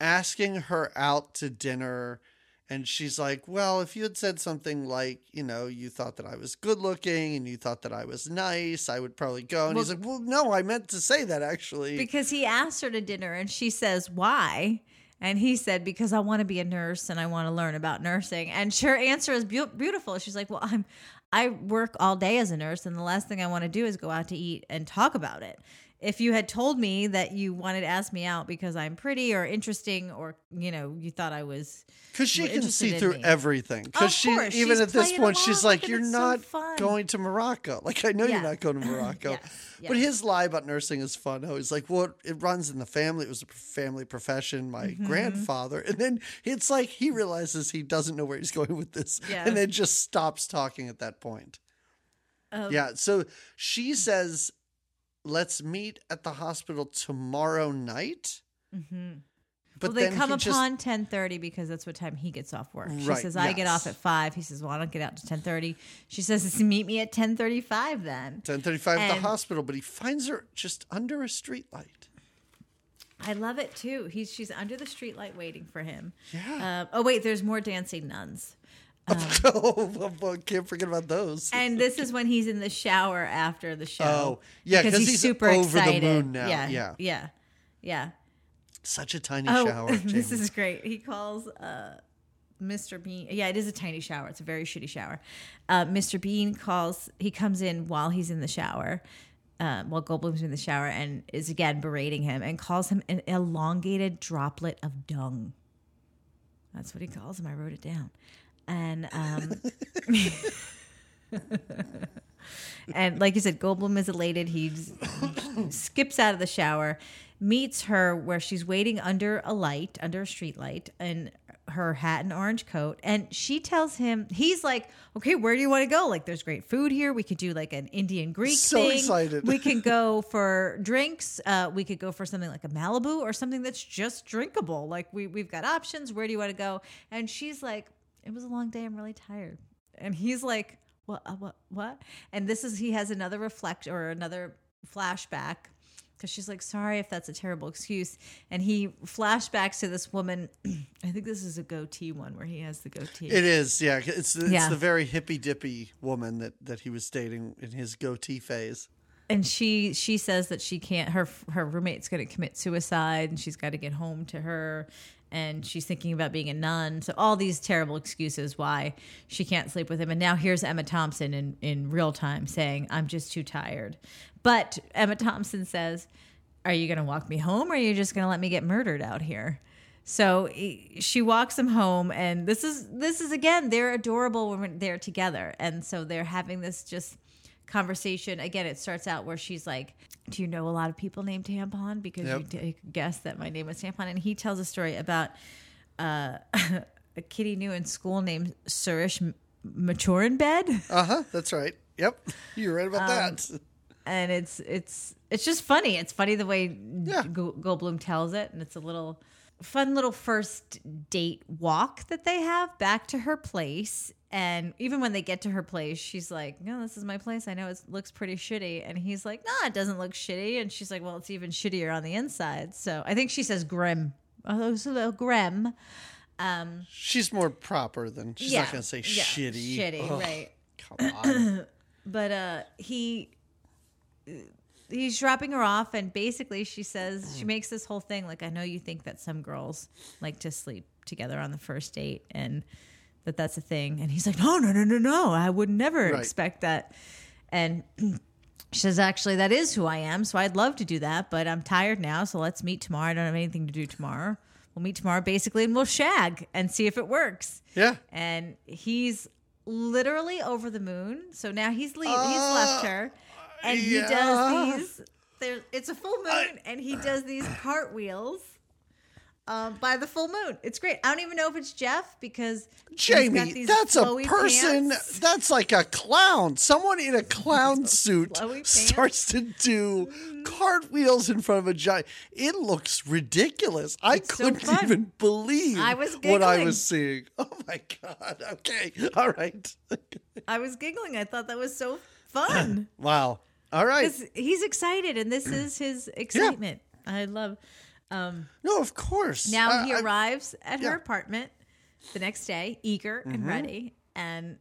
asking her out to dinner. And she's like, Well, if you had said something like, you know, you thought that I was good looking and you thought that I was nice, I would probably go. And he's like, Well, no, I meant to say that actually. because he asked her to dinner and she says why and he said because i want to be a nurse and i want to learn about nursing. And her answer is beau- beautiful. She's like well i'm i work all day as a nurse and the last thing i want to do is go out to eat and talk about it if you had told me that you wanted to ask me out because i'm pretty or interesting or you know you thought i was Because she can see through me. everything. Because she, even she's at this point, she's like, "You're so not fun." going to Morocco. Like I know Yeah. you're not going to Morocco." Yes, But his lie about nursing is fun. How he's like, "Well, it runs in the family. It was a family profession. My Mm-hmm. grandfather." And then it's like he realizes he doesn't know where he's going with this, Yeah. and then just stops talking at that point. Um, yeah. So she says, "Let's meet at the hospital tomorrow night." But well, they then come upon ten thirty because that's what time he gets off work. She Right, says, "I get off at 5. He says, "Well, I don't get out to ten 30. She says, "Meet me at ten thirty-five then." 10:35 at the hospital, but he finds her just under a streetlight. I love it too. He's she's under the streetlight waiting for him. Yeah. Uh, oh wait, there's more dancing nuns. oh, can't forget about those. And this is when he's in the shower after the show. Oh, yeah, 'cause he's over the excited. moon now. Yeah, Yeah. yeah, yeah. Such a tiny Oh, shower. this is great. He calls uh, Mr. Bean. Yeah, it is a tiny shower. It's a very shitty shower. Uh, Mr. Bean calls. He comes in while he's in the shower. Uh, while Goldblum's in the shower and is again berating him and calls him an elongated droplet of dung. That's what he calls him. I wrote it down. And um, and like you said, Goldblum is elated. He skips out of the shower, meets her where she's waiting under a light, under a street light, and her hat and orange coat. And she tells him, he's like, okay, where do you want to go? Like, there's great food here. We could do like an Indian Greek So thing. excited. We can go for drinks. Uh, we could go for something like a Malibu or something that's just drinkable. Like, we, we've got options. Where do you want to go? And she's like, it was a long day. I'm really tired. And he's like, what, uh, what, what? And this is, he has another reflect or another flashback because she's like, sorry if that's a terrible excuse. And he flashbacks to this woman. I think this is a goatee one where he has the goatee. It is, yeah. It's it's Yeah. the very hippy dippy woman that that he was dating in his goatee phase. and she she says that she can't her her roommate's going to commit suicide and she's got to get home to her and she's thinking about being a nun. So all these terrible excuses why she can't sleep with him. And now here's emma thompson in in real time saying i'm just too tired. But emma thompson says are you going to walk me home or are you just going to let me get murdered out here? So he- she walks him home and this is this is again they're adorable when they're together. And so they're having this just conversation. Again it starts out where she's like do you know a lot of people named tampon because Yep. you d- guessed that my name was tampon and he tells a story about uh, a kid he knew in school named Surish M- Maturin bed Uh huh. That's right. Yep. You're right Um, about that. and it's it's it's just funny it's funny the way Yeah. Go- Goldblum tells it and it's a little fun little first date walk that they have back to her place and even when they get to her place she's like no this is my place. I know it looks pretty shitty. And he's like no it doesn't look shitty. And she's like well it's even shittier on the inside. So i think she says grim. Oh it's a little grim. Um She's more proper than she's not gonna say yeah, shitty. shitty Ugh, right. Come on. but uh he he's dropping her off and basically she says she makes this whole thing like i know you think that some girls like to sleep together on the first date and that that's a thing and he's like no no no no no i would never Right. expect that and she says actually that is who i am so i'd love to do that but i'm tired now so let's meet tomorrow i don't have anything to do tomorrow we'll meet tomorrow basically and we'll shag and see if it works Yeah. and he's literally over the moon. So now he's leave, he's Uh, left her, and he does these. There, it's a full moon, and he does these cartwheels um, by the full moon. It's great. I don't even know if it's Jeff because Jamie, that's a person. pants. That's like a clown. Someone in a clown suit starts to do cartwheels in front of a giant. It looks ridiculous. I It's so couldn't fun. even believe I was what I was seeing. Oh my god. Okay. All right. I was giggling. I thought that was so fun. wow. All right. he's excited, and this is his excitement. I love. Um, No, of course. Now I- he I- arrives at her apartment the next day, eager Mm-hmm. and ready. And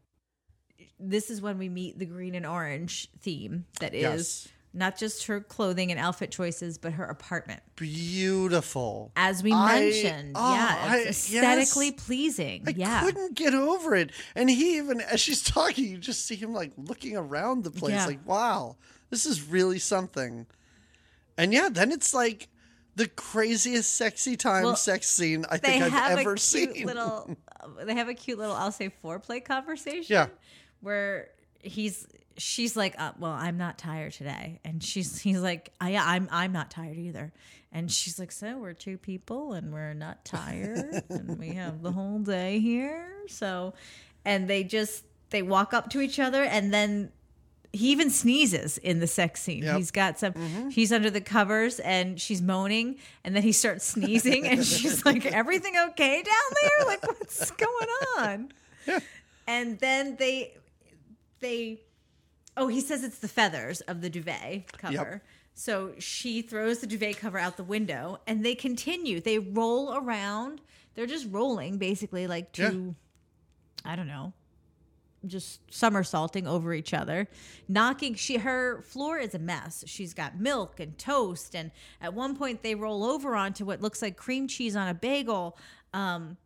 this is when we meet the green and orange theme that is Yes. not just her clothing and outfit choices, but her apartment. beautiful. As we I- mentioned, oh, yeah, I- aesthetically yes. pleasing. I yeah. couldn't get over it. And he even, as she's talking, you just see him like looking around the place, Yeah. like, wow, this is really something. And yeah, then it's like the craziest sexy time Well, sex scene I think I've ever seen. little. uh, They have a cute little, I'll say, foreplay conversation. Yeah. where he's she's like, uh, "Well, I'm not tired today," and she's he's like, "I yeah, I'm I'm not tired either," and she's like, "So we're two people and we're not tired and we have the whole day here." So, and they just they walk up to each other and then. He even sneezes in the sex scene. Yep. He's got some. Mm-hmm. He's under the covers and she's moaning, and then he starts sneezing, and she's like, "Everything okay down there? Like, what's going on?" and then they they oh he says it's the feathers of the duvet cover so she throws the duvet cover out the window and they continue they roll around they're just rolling basically like two i don't know just somersaulting over each other knocking she her floor is a mess. She's got milk and toast and at one point they roll over onto what looks like cream cheese on a bagel. Um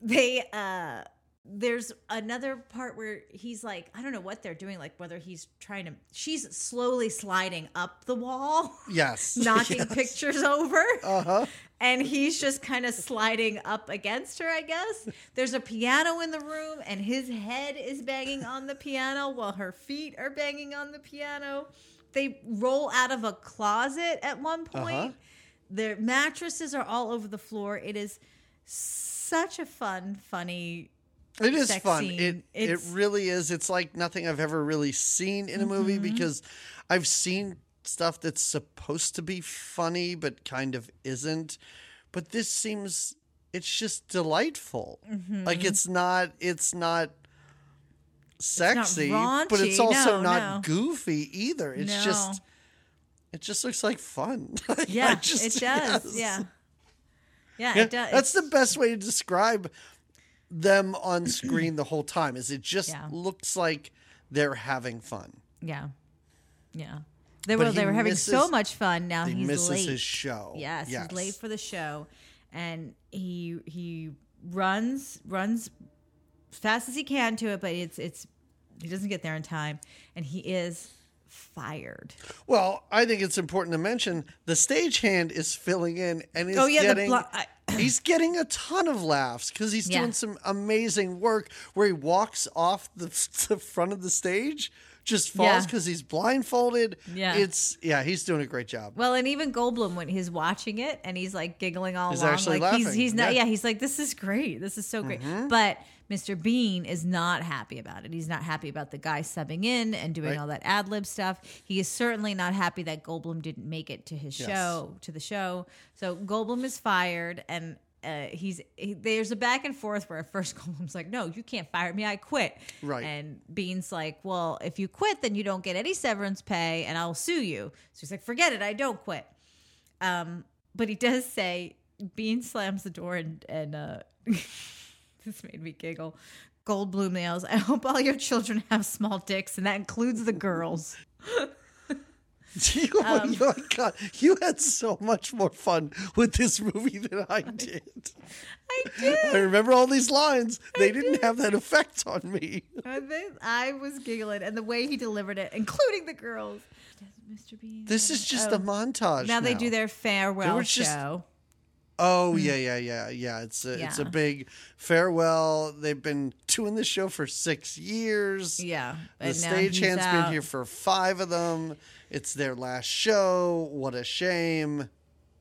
they uh there's another part where he's like, I don't know what they're doing, like whether he's trying to, she's slowly sliding up the wall, Yes. knocking Yes. pictures over. Uh-huh. And he's just kind of sliding up against her, I guess. There's a piano in the room, and his head is banging on the piano while her feet are banging on the piano. They roll out of a closet at one point. Uh-huh. Their mattresses are all over the floor. It is such a fun, funny. It is fun. scene. It it really is. It's like nothing I've ever really seen in a movie Mm-hmm. because I've seen stuff that's supposed to be funny but kind of isn't. But this seems it's just delightful. Mm-hmm. Like it's not it's not sexy, not but it's also No, not no. goofy either. It's No. just it just looks like fun. Yeah, just- it does. yes. Yeah. Yeah, Yeah, it does. That's the best way to describe them on screen the whole time. Is it just Yeah. looks like they're having fun. Yeah. Yeah. They were they were having so much fun. Now He he's misses late. his show. Yes, he's late for the show, and he he runs runs fast as he can to it, but it's it's he doesn't get there in time, and he is fired. Well, I think it's important to mention the stagehand is filling in and is Oh, yeah, the getting blo- I- he's getting a ton of laughs because he's Yeah. doing some amazing work where he walks off the, the front of the stage, just falls Yeah. because he's blindfolded. Yeah. it's yeah, he's doing a great job. Well, and even Goldblum when he's watching it and he's like giggling all He's along, actually like he's laughing, he's not yeah. Mm-hmm. yeah. he's like this is great, this is so great. But Mr. Bean is not happy about it. He's not happy about the guy subbing in and doing Right. all that ad lib stuff. He is certainly not happy that Goldblum didn't make it to his Yes. show to the show. So Goldblum is fired and. Uh, he's he, there's a back and forth where at first Goldblum's like, "No, you can't fire me. I quit." Right. And Bean's like, "Well, if you quit, then you don't get any severance pay, and I'll sue you." So he's like, "Forget it. I don't quit." Um, but he does say Bean slams the door and and uh, this made me giggle. Goldblum nails. I hope all your children have small dicks, and that includes the girls. oh Um, my god, you had so much more fun with this movie than I did. I did. I remember all these lines. They didn't have that effect on me. I I was giggling, and the way he delivered it, including the girls. Mr. Bean? This is just a montage. Oh. now they do their farewell was just- show. Oh yeah, yeah, yeah, yeah. It's a it's a big farewell. They've been doing this show for six years. Yeah, The and now he's stagehand's been here for five of them. It's their last show. What a shame.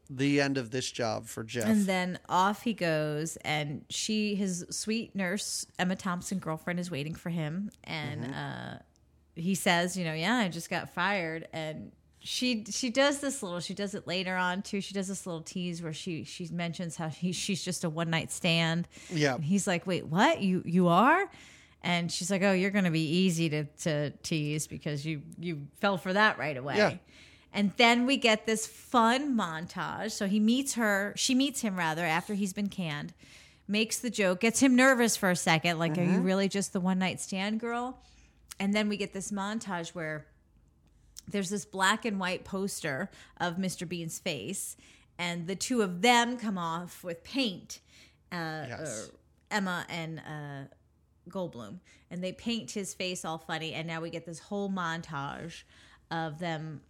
The end of this job for Jeff. And then off he goes, and she, his sweet nurse, Emma Thompson girlfriend, is waiting for him. And Mm-hmm. uh, he says, "You know, yeah, I just got fired." And she she does this little. She does it later on too. She does this little tease where she she mentions how he, she's just a one night stand. Yeah. And he's like, "Wait, what? You you are?" And she's like, "Oh, you're going to be easy to to tease because you you fell for that right away." Yeah. And then we get this fun montage. So he meets her, she meets him rather after he's been canned, makes the joke, gets him nervous for a second, like, are you mm-hmm. really just the one night stand girl? And then we get this montage where there's this black and white poster of Mr. Bean's face, and the two of them come off with paint. Uh, Yes. Emma and uh, Goldblum, and they paint his face all funny, and now we get this whole montage of them.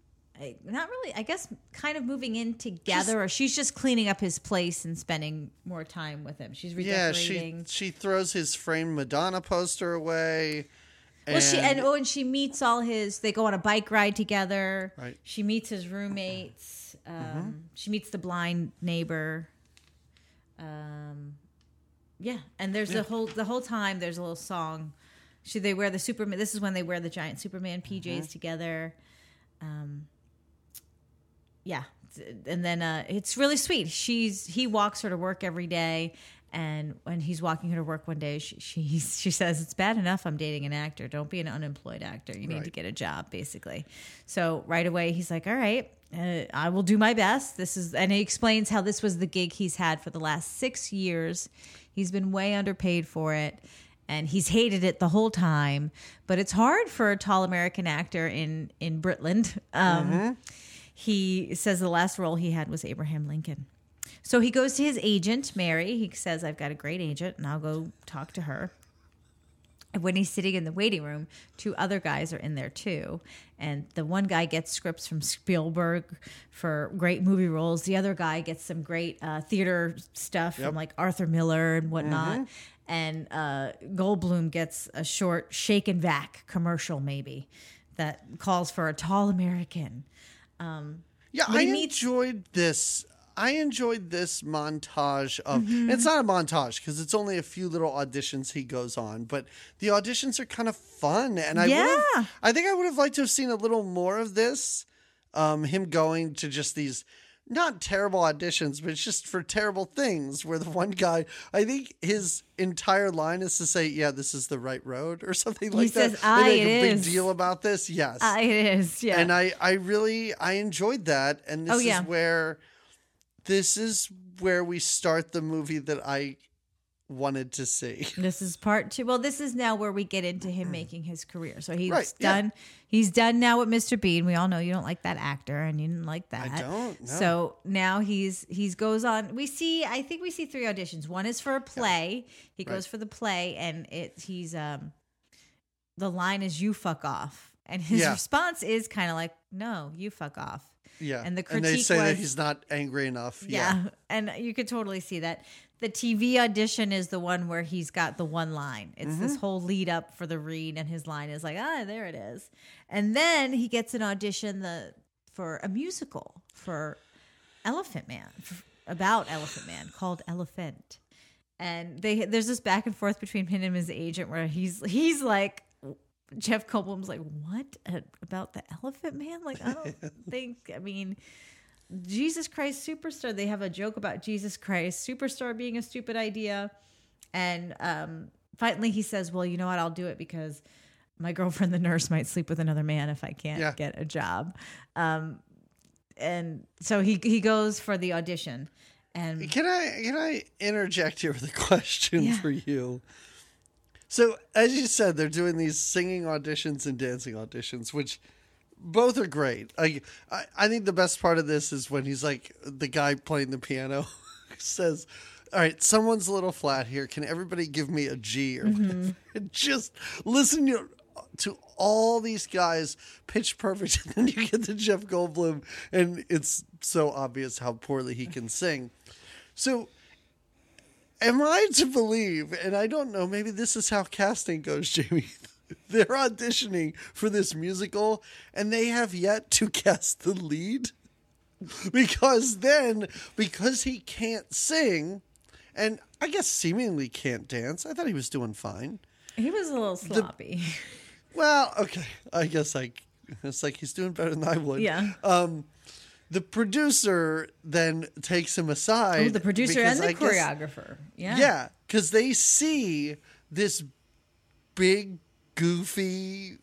uh, Not really, I guess, kind of moving in together, or she's just cleaning up his place and spending more time with him. She's redecorating. yeah, she she throws his framed Madonna poster away. Well, she and oh, and she meets all his. They go on a bike ride together. Right. Mm-hmm. She meets his roommates. Um, She meets the blind neighbor. Um, yeah, and there's the whole the whole time. There's a little song. She they wear the Superman. This is when they wear the giant Superman PJs Mm-hmm. together. Um, yeah, and then uh, it's really sweet. She's he walks her to work every day, and when he's walking her to work one day, she she, she says it's bad enough I'm dating an actor. Don't be an unemployed actor. You need to get a job, basically. So right away he's like, all right. Uh, I will do my best. This is, and he explains how this was the gig he's had for the last six years. He's been way underpaid for it, and he's hated it the whole time. But it's hard for a tall American actor in in Britland. Um, He says the last role he had was Abraham Lincoln. So he goes to his agent, Mary. He says, I've got a great agent, and I'll go talk to her. And when he's sitting in the waiting room, two other guys are in there too. And the one guy gets scripts from Spielberg for great movie roles. The other guy gets some great uh, theater stuff Yep. from like Arthur Miller and whatnot. And uh, Goldblum gets a short shake and vac commercial, maybe, that calls for a tall American. Yeah, I meets- enjoyed this. I enjoyed this montage of. Mm-hmm. It's not a montage because it's only a few little auditions he goes on, but the auditions are kind of fun, and I Yeah. I think I would have liked to have seen a little more of this. Um, him going to just these not terrible auditions, but it's just for terrible things. Where the one guy, I think his entire line is to say, "Yeah, this is the right road" or something like that. says, They "Aye, make it a big is." deal about this. Yes, Uh, it is, yeah. and I I really I enjoyed that, and this Oh, yeah. is where this is where we start the movie that I wanted to see. This is part two. Well, this is now where we get into him making his career. So he's Right, yeah. done. He's done now with Mr. Bean. We all know you don't like that actor, and you didn't like that. I don't, no. So now he's he's goes on. We see. I think we see three auditions. One is for a play. He goes for the play, and it he's um, the line is "you fuck off," and his Yeah. response is kind of like, "No, you fuck off." Yeah, And the they critique say that was- he's not angry enough. Yeah. Yeah, And you could totally see that. The TV audition is the one where he's got the one line. It's this Mm-hmm. whole lead up for the read, and his line is like, ah, there it is. And then he gets an audition the for a musical for Elephant Man, about Elephant Man called Elephant. And they there's this back and forth between him and his agent where he's he's like Jeff Goldblum's like, what Uh, about the Elephant Man? Like, I don't think. I mean, Jesus Christ Superstar. They have a joke about Jesus Christ Superstar being a stupid idea, and um, finally he says, "Well, you know what? I'll do it because my girlfriend, the nurse, might sleep with another man if I can't Yeah. get a job." Um, and so he he goes for the audition, and Can I can I interject here with a question Yeah. for you? So as you said, they're doing these singing auditions and dancing auditions, which both are great. I, I I think the best part of this is when he's like the guy playing the piano says, "All right, someone's a little flat here. Can everybody give me a G or mm-hmm. whatever?" And just listen to to all these guys pitch perfect, and then you get to Jeff Goldblum, and it's so obvious how poorly he can sing. So am I to believe, and I don't know, maybe this is how casting goes, Jamie. They're auditioning for this musical and they have yet to cast the lead. Because then, because he can't sing, and I guess seemingly can't dance, I thought he was doing fine. he was a little sloppy. Well, okay. I guess I, it's like he's doing better than I would. yeah. Um, The producer then takes him aside. Oh, the producer and the I guess- choreographer. Yeah. Yeah, because they see this big, goofy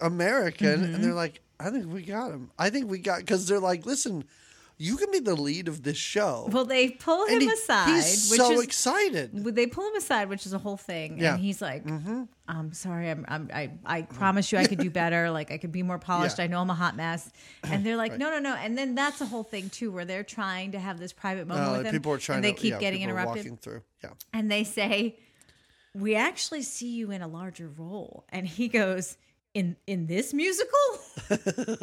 American, Mm-hmm. and they're like, "I think we got him. I think we got." Because they're like, "Listen, you can be the lead of this show." Well, they pull him he- aside, he's which so is excited. they pull him aside, which is a whole thing. Yeah. Mm-hmm. And he's like, I'm sorry, I'm, I'm I I promise you I could do better. Like I could be more polished. Yeah. I know I'm a hot mess. And they're like, no, no, no. And then that's a whole thing too, where they're trying to have this private moment Uh, with him. people are trying and they to keep yeah, getting interrupted. Walking through, yeah. And they say, We actually see you in a larger role. And he goes, In in this musical?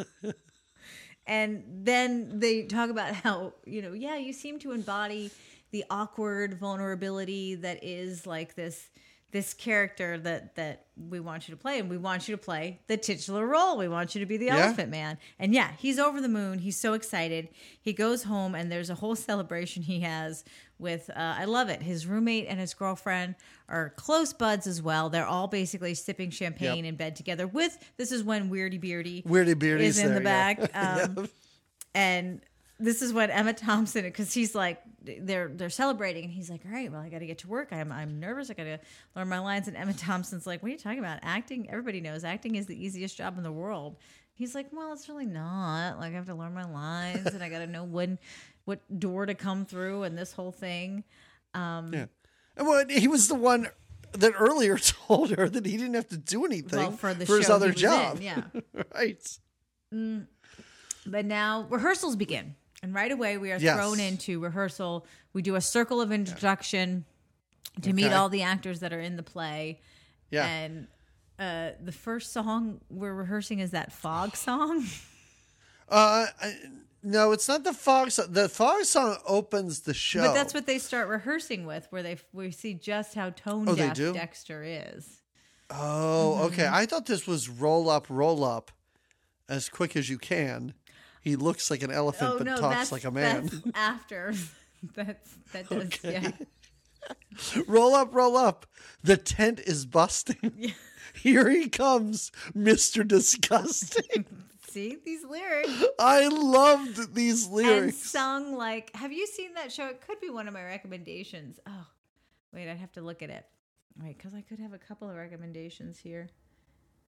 and then they talk about how, you know, yeah, you seem to embody the awkward vulnerability that is like this this character that that we want you to play. And we want you to play the titular role. We want you to be the Yeah. elephant man. And yeah he's over the moon. He's so excited. He goes home and there's a whole celebration he has with uh, i love it. His roommate and his girlfriend are close buds as well. They're all basically sipping champagne Yep. in bed together with this is when weirdy beardy Weirdy beardy is in there, the yeah. back um, and this is what Emma Thompson because he's like they're they're celebrating and he's like all right well I got to get to work. I'm I'm nervous. I got to learn my lines. And Emma Thompson's like what are you talking about? Acting everybody knows acting is the easiest job in the world. He's like well it's really not. Like I have to learn my lines and I got to know when what door to come through and this whole thing. Um, yeah. And well, he was the one that earlier told her that he didn't have to do anything well for the his other job. in, yeah. Right. Mm. But now rehearsals begin. And right away, we are Yes. thrown into rehearsal. We do a circle of introduction to meet all the actors that are in the play. Yeah. And uh, the first song we're rehearsing is that fog song. Uh, I, no, it's not the fog song. The fog song opens the show. But that's what they start rehearsing with, where they we see just how tone Oh, deaf? Dexter is. Oh, okay. Mm-hmm. I thought this was roll up, roll up, as quick as you can. He looks like an elephant, Oh but no, talks like a man. After. that's that does Okay. yeah. roll up, roll up. The tent is busting. Here he comes, Mister Disgusting. See these lyrics I loved these lyrics. and sung like. Have you seen that show? It could be one of my recommendations. Oh, wait, I'd have to look at it. Wait, because I could have a couple of recommendations here.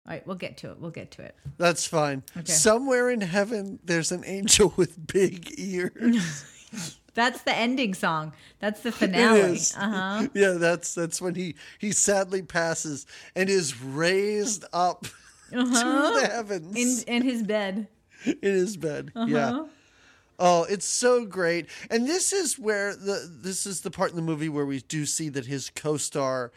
All right, we'll get to it. We'll get to it. That's fine. Okay. Somewhere in heaven, there's an angel with big ears. That's the ending song. That's the finale. is. Uh huh. Yeah, that's that's when he he sadly passes and is raised up to the heavens Uh-huh. In in his bed. in his bed. Uh-huh. Yeah. Oh, it's so great. And this is where the this is the part in the movie where we do see that his co-star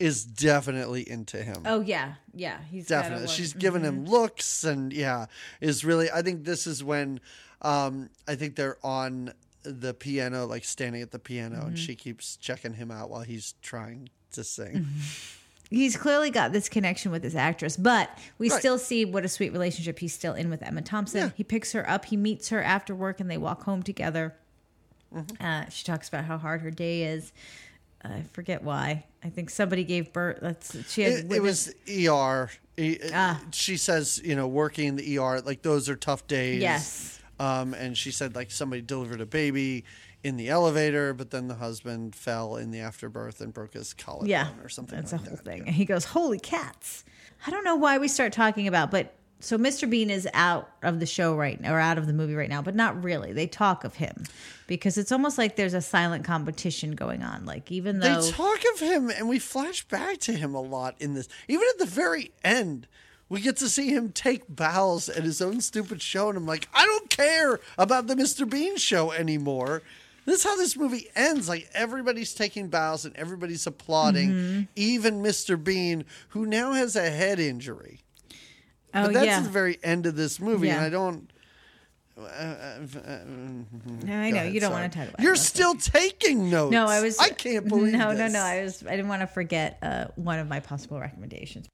is definitely into him. Oh yeah, yeah. He's definitely. She's giving him looks and yeah, is really I think this is when um I think they're on the piano like standing at the piano Mm-hmm. and she keeps checking him out while he's trying to sing. he's clearly got this connection with this actress, but we Right. still see what a sweet relationship he's still in with Emma Thompson. Yeah. He picks her up, he meets her after work, and they walk home together. Mm-hmm. Uh, she talks about how hard her day is. I forget why. I think somebody gave birth. That's she had. It, it was ER. Ah. She says, you know, working in the ER, like those are tough days. Yes. Um, and she said, like, somebody delivered a baby in the elevator, but then the husband fell in the afterbirth and broke his collarbone yeah, or something That's like a whole that. thing. And he goes, "Holy cats!" I don't know why we start talking about, but so Mr. Bean is out of the show right now, or out of the movie right now, but not really. They talk of him because it's almost like there's a silent competition going on. Like even though They talk of him, and we flash back to him a lot in this. Even at the very end, we get to see him take bows at his own stupid show, and I'm like, I don't care about the Mr. Bean show anymore. This is how this movie ends. Like everybody's taking bows and everybody's applauding, Mm-hmm. even Mr. Bean, who now has a head injury. Oh But that's yeah, the very end of this movie, and Yeah. I don't. uh, no, I know ahead, you don't sorry. want to talk about. You're still taking notes. No, I was. I can't believe. No, this. no, no. I was. I didn't want to forget uh, one of my possible recommendations.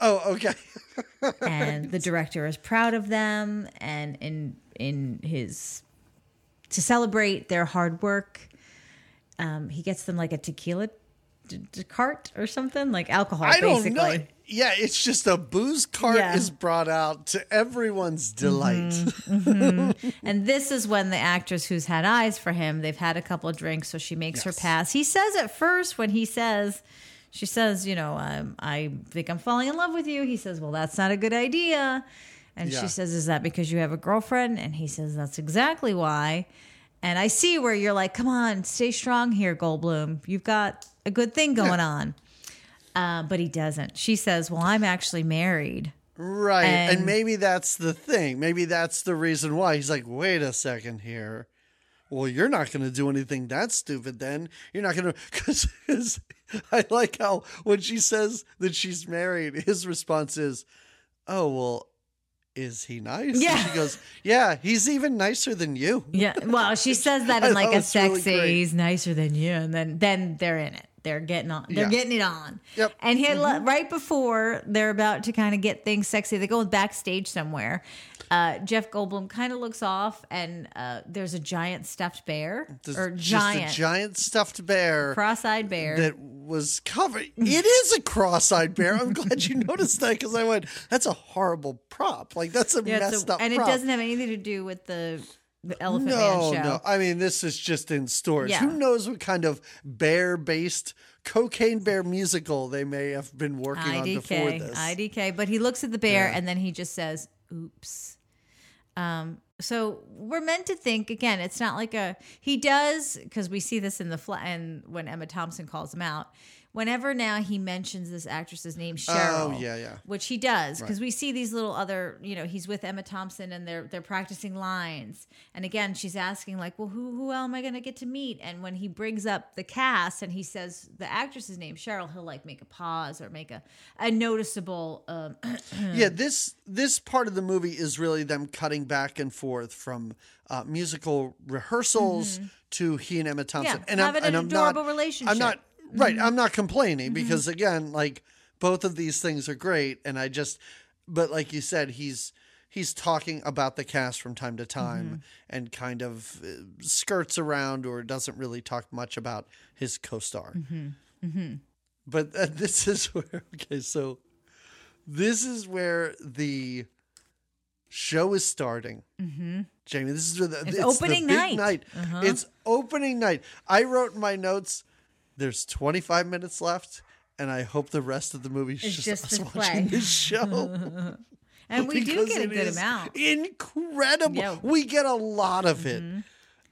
Oh, okay. and the director is proud of them and in in his to celebrate their hard work um he gets them like a tequila d- d- cart or something like alcohol I don't basically know. Yeah, it's just a booze cart Yeah. is brought out to everyone's delight. Mm-hmm. and this is when the actress who's had eyes for him they've had a couple of drinks so she makes her pass. He says at first when he says she says you know um, i think i'm falling in love with you. He says well that's not a good idea. And Yeah. she says is that because you have a girlfriend? And he says that's exactly why. And i see where you're like come on stay strong here goldblum. You've got a good thing going on uh, but he doesn't she says well i'm actually married Right. And, And- maybe that's the thing. Maybe that's the reason why. He's like, wait a second here. Well, you're not going to do anything that stupid then. You're not going to. Because I like how when she says that she's married, his response is, oh, well, is he nice? And Yeah. she goes, yeah, he's even nicer than you. Yeah, well, she says that in like a really sexy. great. he's nicer than you, and then then they're in it. They're getting on. They're Yeah. getting it on. Yep. Mm-hmm. And he had le- right before they're about to kind of get things sexy. They go backstage somewhere. Uh, Jeff Goldblum kind of looks off, and uh, there's a giant stuffed bear There's or just giant, a giant stuffed bear. cross-eyed bear. that was covered. It is a cross-eyed bear. I'm glad you noticed that because I went, "That's a horrible prop. Like that's a Yeah, it's a- messed up." and prop. it doesn't have anything to do with the the Elephant Man No, show. no. I mean, this is just in stores. Yeah. Who knows what kind of bear-based cocaine bear musical they may have been working on before IDK, this? IDK. But he looks at the bear Yeah. and then he just says, "Oops." Um, so we're meant to think again. It's not like a he does because we see this in the fla- and when Emma Thompson calls him out, whenever now he mentions this actress's name, Cheryl. Oh, yeah, yeah. Which he does because we see these little other, you know, he's with Emma Thompson and they're they're practicing lines. And again, she's asking like, well, who who am I going to get to meet? And when he brings up the cast and he says the actress's name, Cheryl, he'll like make a pause or make a a noticeable. Um, yeah this this part of the movie is really them cutting back and forth from uh, musical rehearsals to he and Emma Thompson Mm-hmm. Yeah, and having an adorable not, relationship. I'm not right Mm-hmm. I'm not complaining because again like both of these things are great and I just but like you said he's he's talking about the cast from time to time Mm-hmm. and kind of uh, skirts around or doesn't really talk much about his co-star Mm-hmm. but uh, this is where okay so this is where the show is starting. Mm-hmm. Jamie, this is where the, It's opening the night. night. Uh-huh. It's opening night. I wrote in my notes. There's 25 minutes left, and I hope the rest of the movie is just, just us watching this show. and we do get a good amount. Incredible. Mm-hmm. We get a lot of it.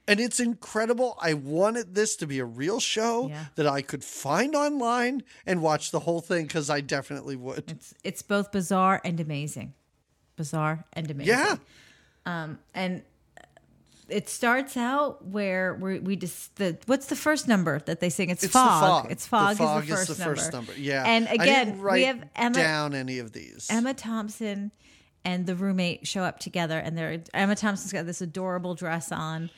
And it's incredible. I wanted this to be a real show Yeah. that I could find online and watch the whole thing because I definitely would. It's it's both bizarre and amazing, bizarre and amazing. Yeah. and it starts out where we we just the what's the first number that they sing? It's, It's fog. fog. It's fog. The fog is the first, the first number. Yeah. And again, we have Emma down any of these. Emma Thompson and the roommate show up together, and they're Emma Thompson's got this adorable dress on.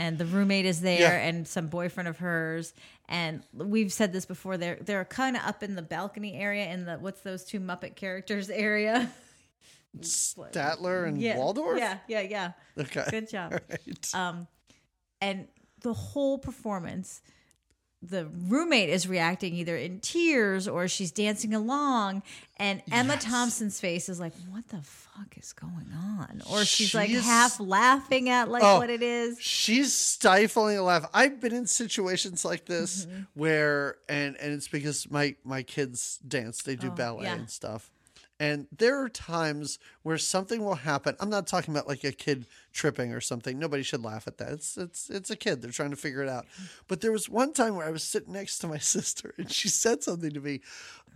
And the roommate is there, Yeah. and some boyfriend of hers. And we've said this before. They're they're kind of up in the balcony area in the what's those two Muppet characters area. Statler and yeah, Waldorf. Yeah, yeah, yeah. Okay. Good job. Right. Um, and the whole performance, the roommate is reacting either in tears or she's dancing along, and Emma Yes. Thompson's face is like, "What the fuck is going on?" Or she's like half laughing at like Oh, what it is. She's stifling a laugh. I've been in situations like this Mm-hmm. where, and and it's because my my kids dance. They do Oh, ballet yeah. and stuff. And there are times where something will happen. I'm not talking about like a kid tripping or something. Nobody should laugh at that. It's it's it's a kid. They're trying to figure it out. But there was one time where I was sitting next to my sister and she said something to me.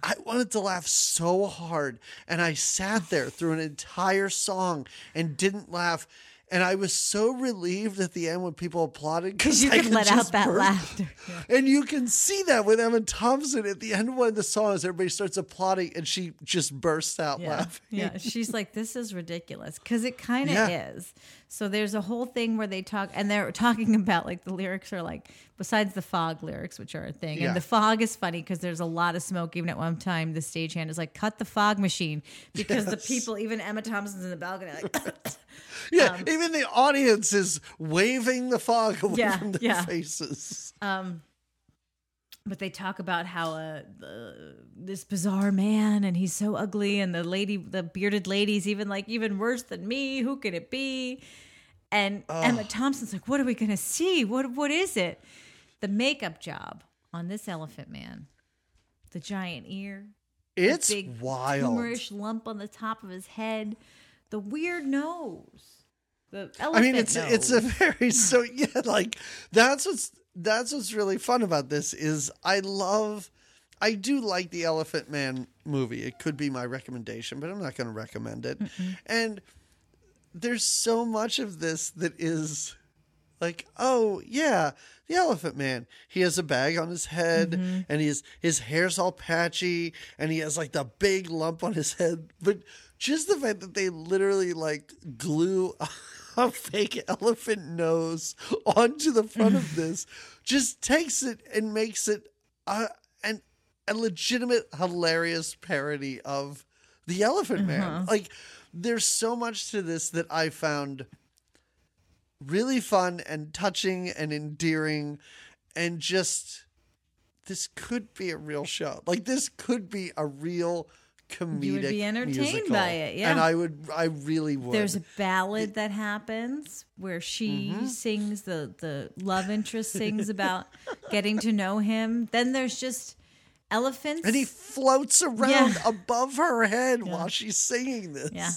I wanted to laugh so hard and I sat there through an entire song and didn't laugh. And I was so relieved at the end when people applauded Because you I could let out that burst laughter. and you can see that with Emma Thompson at the end of one of the songs. Everybody starts applauding, and she just bursts out Yeah, laughing. yeah. She's like, "This is ridiculous," because it kind of Yeah. is. So there's a whole thing where they talk, and they're talking about like the lyrics are like, besides the fog lyrics, which are a thing, Yeah. and the fog is funny because there's a lot of smoke. Even at one time, the stagehand is like, "Cut the fog machine," because the people, even Emma Thompson's in the balcony, like, Yeah, um, even the audience is waving the fog away Yeah, from their yeah. faces. Um, but they talk about how uh, the, this bizarre man and he's so ugly and the lady the bearded lady's even like even worse than me who could it be and emma thompson's like what are we gonna see what what is it the makeup job on this elephant man the giant ear It's big wild. tumorish lump on the top of his head the weird nose the elephant. I mean, it's nose. it's a very so yeah. Like that's what's that's what's really fun about this is I love. I do like the Elephant Man movie. It could be my recommendation, but I'm not going to recommend it. And there's so much of this that is like, oh yeah, the Elephant Man. He has a bag on his head, mm-hmm. and he's his hair's all patchy, and he has like the big lump on his head. But just the fact that they literally like glue a fake elephant nose onto the front of this just takes it and makes it a, an, a legitimate hilarious parody of the Elephant Man. Uh-huh. Like, there's so much to this that I found really fun and touching and endearing and just this could be a real show. Like this could be a real comedic You would be entertained musical. by it, yeah. And I would I really would. There's a ballad that happens where she Mm-hmm. sings the the love interest sings about getting to know him. Then there's just elephants. and he floats around Yeah. above her head while she's singing this. Yeah.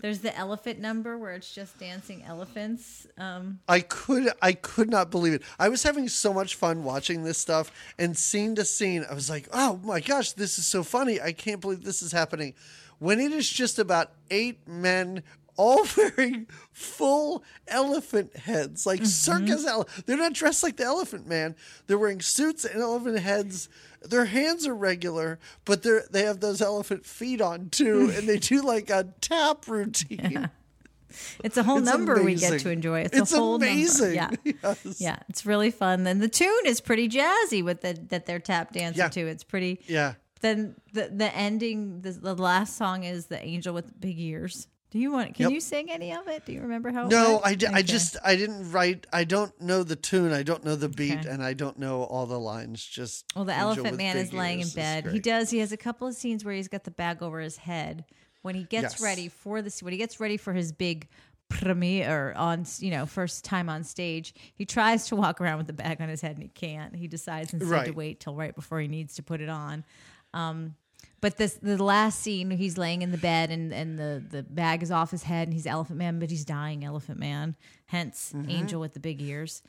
There's the elephant number where it's just dancing elephants. Um, I could I could not believe it. I was having so much fun watching this stuff and scene to scene. I was like, "Oh my gosh, this is so funny. I can't believe this is happening." When it is just about eight men all wearing full elephant heads, like mm-hmm. circus ele- They're not dressed like the elephant man. They're wearing suits and elephant heads. Their hands are regular, but they're they have those elephant feet on too, and they do like a tap routine. it's a whole It's number we get to enjoy. It's, It's a whole amazing. number. Yeah. Yes. Yeah, it's really fun. Then the tune is pretty jazzy with the that they're tap dancing Yeah. to. It's pretty. Yeah. Then the the ending, the, the last song is the angel with big ears. Do you want? Can Yep. you sing any of it? Do you remember how? No? I, di- I just I didn't write. I don't know the tune. I don't know the beat, Okay. and I don't know all the lines. Just Well, the elephant man is laying in bed. He does. He has a couple of scenes where he's got the bag over his head. When he gets Yes. ready for this, when he gets ready for his big premiere on, you know, first time on stage, he tries to walk around with the bag on his head and he can't. He decides instead to wait till right before he needs to put it on. Um, but this the last scene, he's laying in the bed and, and the, the bag is off his head and he's Elephant Man, but he's dying Elephant Man, hence Mm-hmm. Angel with the big ears.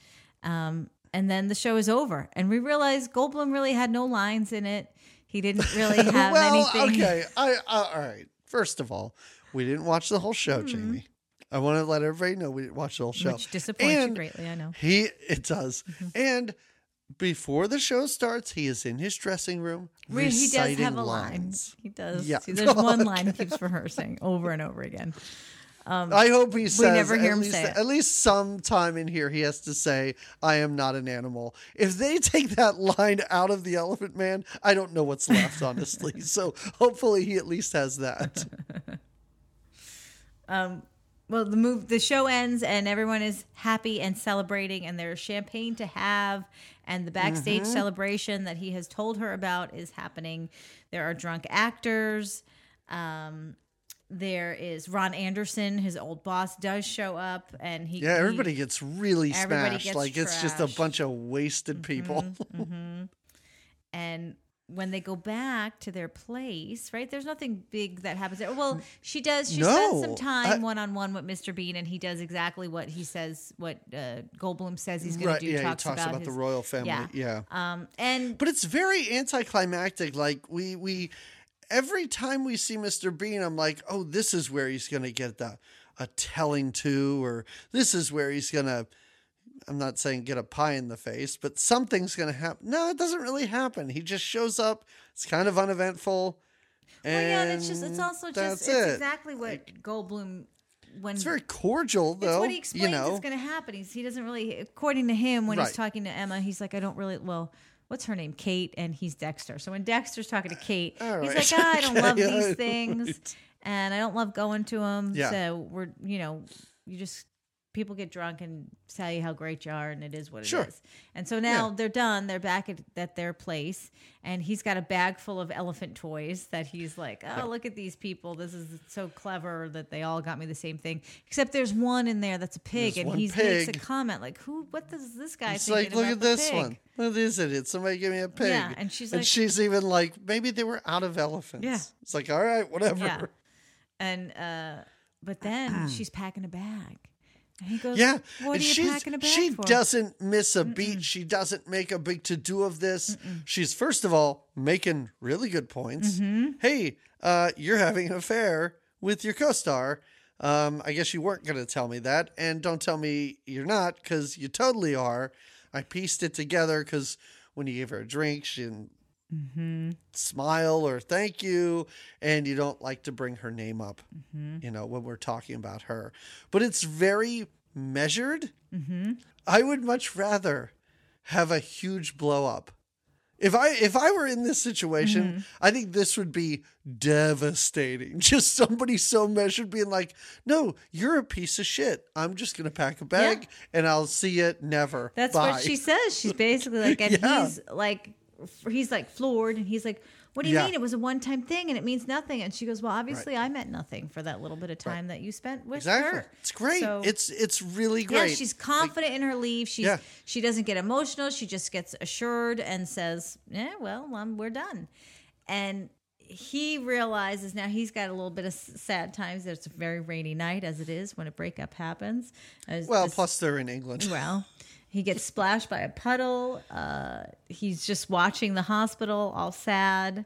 Um, and then the show is over, and we realize Goldblum really had no lines in it. He didn't really have well, anything. okay. I, all right. First of all, we didn't watch the whole show, Jamie. I want to let everybody know we didn't watch the whole show. Mm-hmm. Which disappoints you greatly, I know. He it does. And before the show starts, he is in his dressing room he does have a lines. line. He does. Yeah. See, there's one line he keeps rehearsing over and over again. Um, I hope he says We never hear him least say it. at least sometime in here he has to say, "I am not an animal." If they take that line out of the Elephant Man, I don't know what's left, honestly. so hopefully he at least has that. Well, the move, the show ends, and everyone is happy and celebrating, and there's champagne to have, and the backstage Mm-hmm. celebration that he has told her about is happening. There are drunk actors. Um, there is Ron Anderson, his old boss, does show up, and he Yeah, he- everybody gets really Everybody smashed. gets like it's just a bunch of wasted people. and when they go back to their place, right? There's nothing big that happens there. Well, she does. She spends some time one on one with Mr. Bean, and he does exactly what he says, what uh, Goldblum says he's going right? to do. Yeah, talks he talks about, his, the royal family. Yeah. yeah. Um, and but it's very anticlimactic. Like we we every time we see Mr. Bean, I'm like, oh, this is where he's gonna get the a telling to, or this is where he's gonna. I'm not saying get a pie in the face, but something's gonna happen. No, it doesn't really happen. He just shows up. It's kind of uneventful. And well, yeah, and it's just it's also that's just it's it. exactly what Goldblum when It's very cordial, though. It's what he explains you know, is going to happen. He's, he doesn't really, according to him, when he's talking to Emma, he's like, I don't really, well, what's her name? Kate, and he's Dexter. So when Dexter's talking to Kate, All he's right. like, ah, I don't Okay, love all these right, things, right. and I don't love going to them. Yeah. So we're, you know, you just people get drunk and tell you how great you are, and it is what it is. Sure. And so now Yeah. they're done. They're back at, at their place, and he's got a bag full of elephant toys that he's like, "Oh, look at these people! This is so clever that they all got me the same thing." Except there's one in there that's a pig, There's and he makes a comment like, "Who? What does this guy think? It's like, look at this pig?" one. What is it? It's somebody give me a pig. Yeah, and she's and like- she's even like, maybe they were out of elephants. Yeah. It's like, all right, whatever. Yeah. And uh, but then she's packing a bag, and he goes, Yeah, what are you packing a bag she for?" doesn't miss a beat. She doesn't make a big to do of this. She's first of all making really good points. Mm-hmm. Hey, uh, you're having an affair with your co-star. Um, I guess you weren't going to tell me that, and don't tell me you're not because you totally are. I pieced it together because when you gave her a drink, she didn't Mm-hmm. smile or thank you, and you don't like to bring her name up, Mm-hmm. you know, when we're talking about her. But it's very measured. Mm-hmm. I would much rather have a huge blow up. If I if I were in this situation, Mm-hmm. I think this would be devastating. Just somebody so measured being like, "No, you're a piece of shit. I'm just gonna pack a bag and I'll see you never." That's Bye." what she says. She's basically like, and Yeah. he's like, he's like floored, and he's like, "What do you Yeah. mean? It was a one-time thing, and it means nothing." And she goes, "Well, obviously, I meant nothing for that little bit of time that you spent with Exactly. her." It's great. So- it's it's really great. Yeah, she's confident in her leave. She's Yeah. she doesn't get emotional. She just gets assured and says, "Yeah, well, um, we're done." And he realizes now he's got a little bit of sad times. It's a very rainy night, as it is when a breakup happens. Well, this- plus they're in England. well, he gets splashed by a puddle. Uh, he's just watching the hospital, all sad.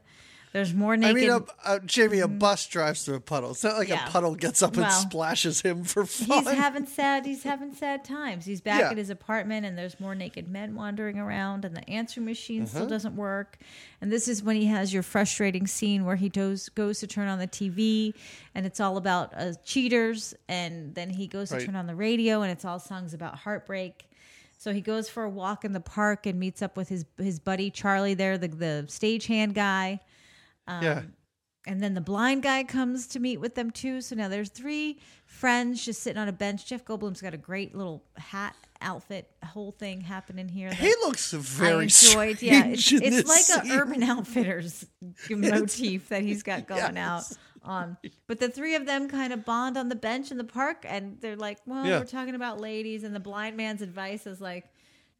There's more naked. I mean, a, a, Jamie, a bus drives through a puddle. It's not like Yeah. a puddle gets up and Well, splashes him for fun. he's having sad. He's having sad times. He's back Yeah. at his apartment, and there's more naked men wandering around, and the answering machine Uh-huh. still doesn't work. And this is when he has your frustrating scene where he goes goes to turn on the TV, and it's all about uh, cheaters, and then he goes to Right. turn on the radio, and it's all songs about heartbreak. So he goes for a walk in the park and meets up with his his buddy Charlie there, the the stagehand guy. Um, yeah. And then the blind guy comes to meet with them too. So now there's three friends just sitting on a bench. Jeff Goldblum's got a great little hat outfit, whole thing happening here. He looks I very enjoyed. Yeah, it's, it's like a. Urban Outfitters motif that he's got going out Yes. on. But the three of them kind of bond on the bench in the park, and they're like, "Well, Yeah. we're talking about ladies," and the blind man's advice is like.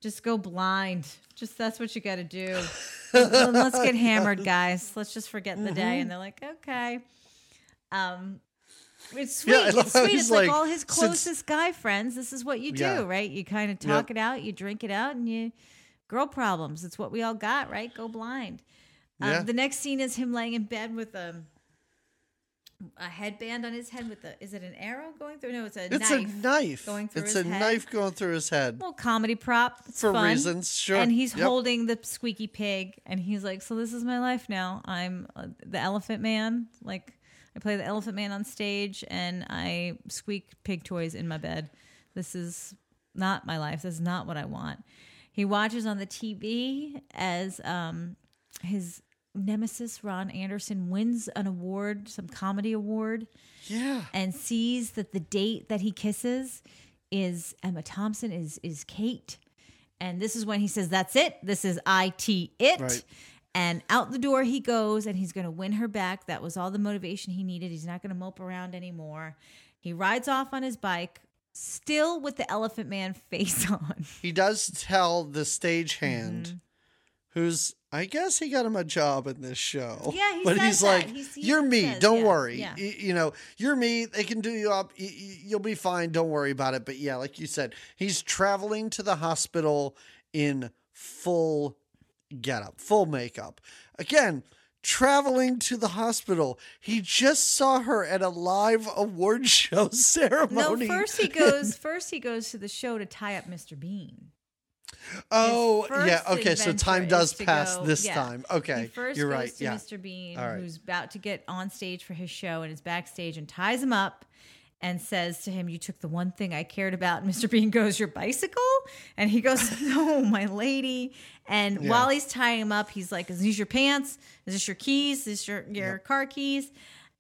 Just go blind. Just that's what you got to do. Let- Let's get hammered, guys. Let's just forget the Mm-hmm. day. And they're like, okay. Um, it's sweet. Yeah, it's sweet. It's like, like, all his since- closest guy friends. This is what you do, Yeah. right? You kind of talk it out, you drink it out, and you girl problems. It's what we all got, right? Go blind. Um, Yeah. The next scene is him laying in bed with a a headband on his head with a. Is it an arrow going through? No, it's a It's knife. a knife. going through it's a head. knife going through his head. Little comedy prop It's For fun. reasons, sure. And he's Yep. holding the squeaky pig, and he's like, "So this is my life now. I'm uh, the Elephant Man. Like I play the Elephant Man on stage, and I squeak pig toys in my bed. This is not my life. This is not what I want." He watches on the TV as um, his nemesis Ron Anderson wins an award, some comedy award Yeah. and sees that the date that he kisses is Emma Thompson is is Kate. And this is when he says, That's it. This is IT it. Right. And out the door he goes and he's gonna win her back. That was all the motivation he needed. He's not gonna mope around anymore. He rides off on his bike, still with the elephant man face on. He does tell the stagehand, Mm-hmm. who's I guess he got him a job in this show. Yeah, he but says he's that. like, He's- he "You're me. says, don't yeah, worry. yeah. Y- You, know, you're me. They can do you up. You'll be fine. Don't worry about it." But yeah, like you said, he's traveling to the hospital in full getup, full makeup. Again. Traveling to the hospital, he just saw her at a live award show ceremony. No, first he goes first he goes to the show to tie up Mr. Bean. Oh, yeah. Okay, so time does pass go- this yeah. time. Okay, He first you're goes right. to Yeah. Mr. Bean, right. who's about to get on stage for his show and is backstage and ties him up and says to him, You took the one thing I cared about. And Mr. Bean goes, Your bicycle? And he goes, No, my lady. And Yeah. while he's tying him up, he's like, Is these your pants? Is this your keys? Is this your, your car keys?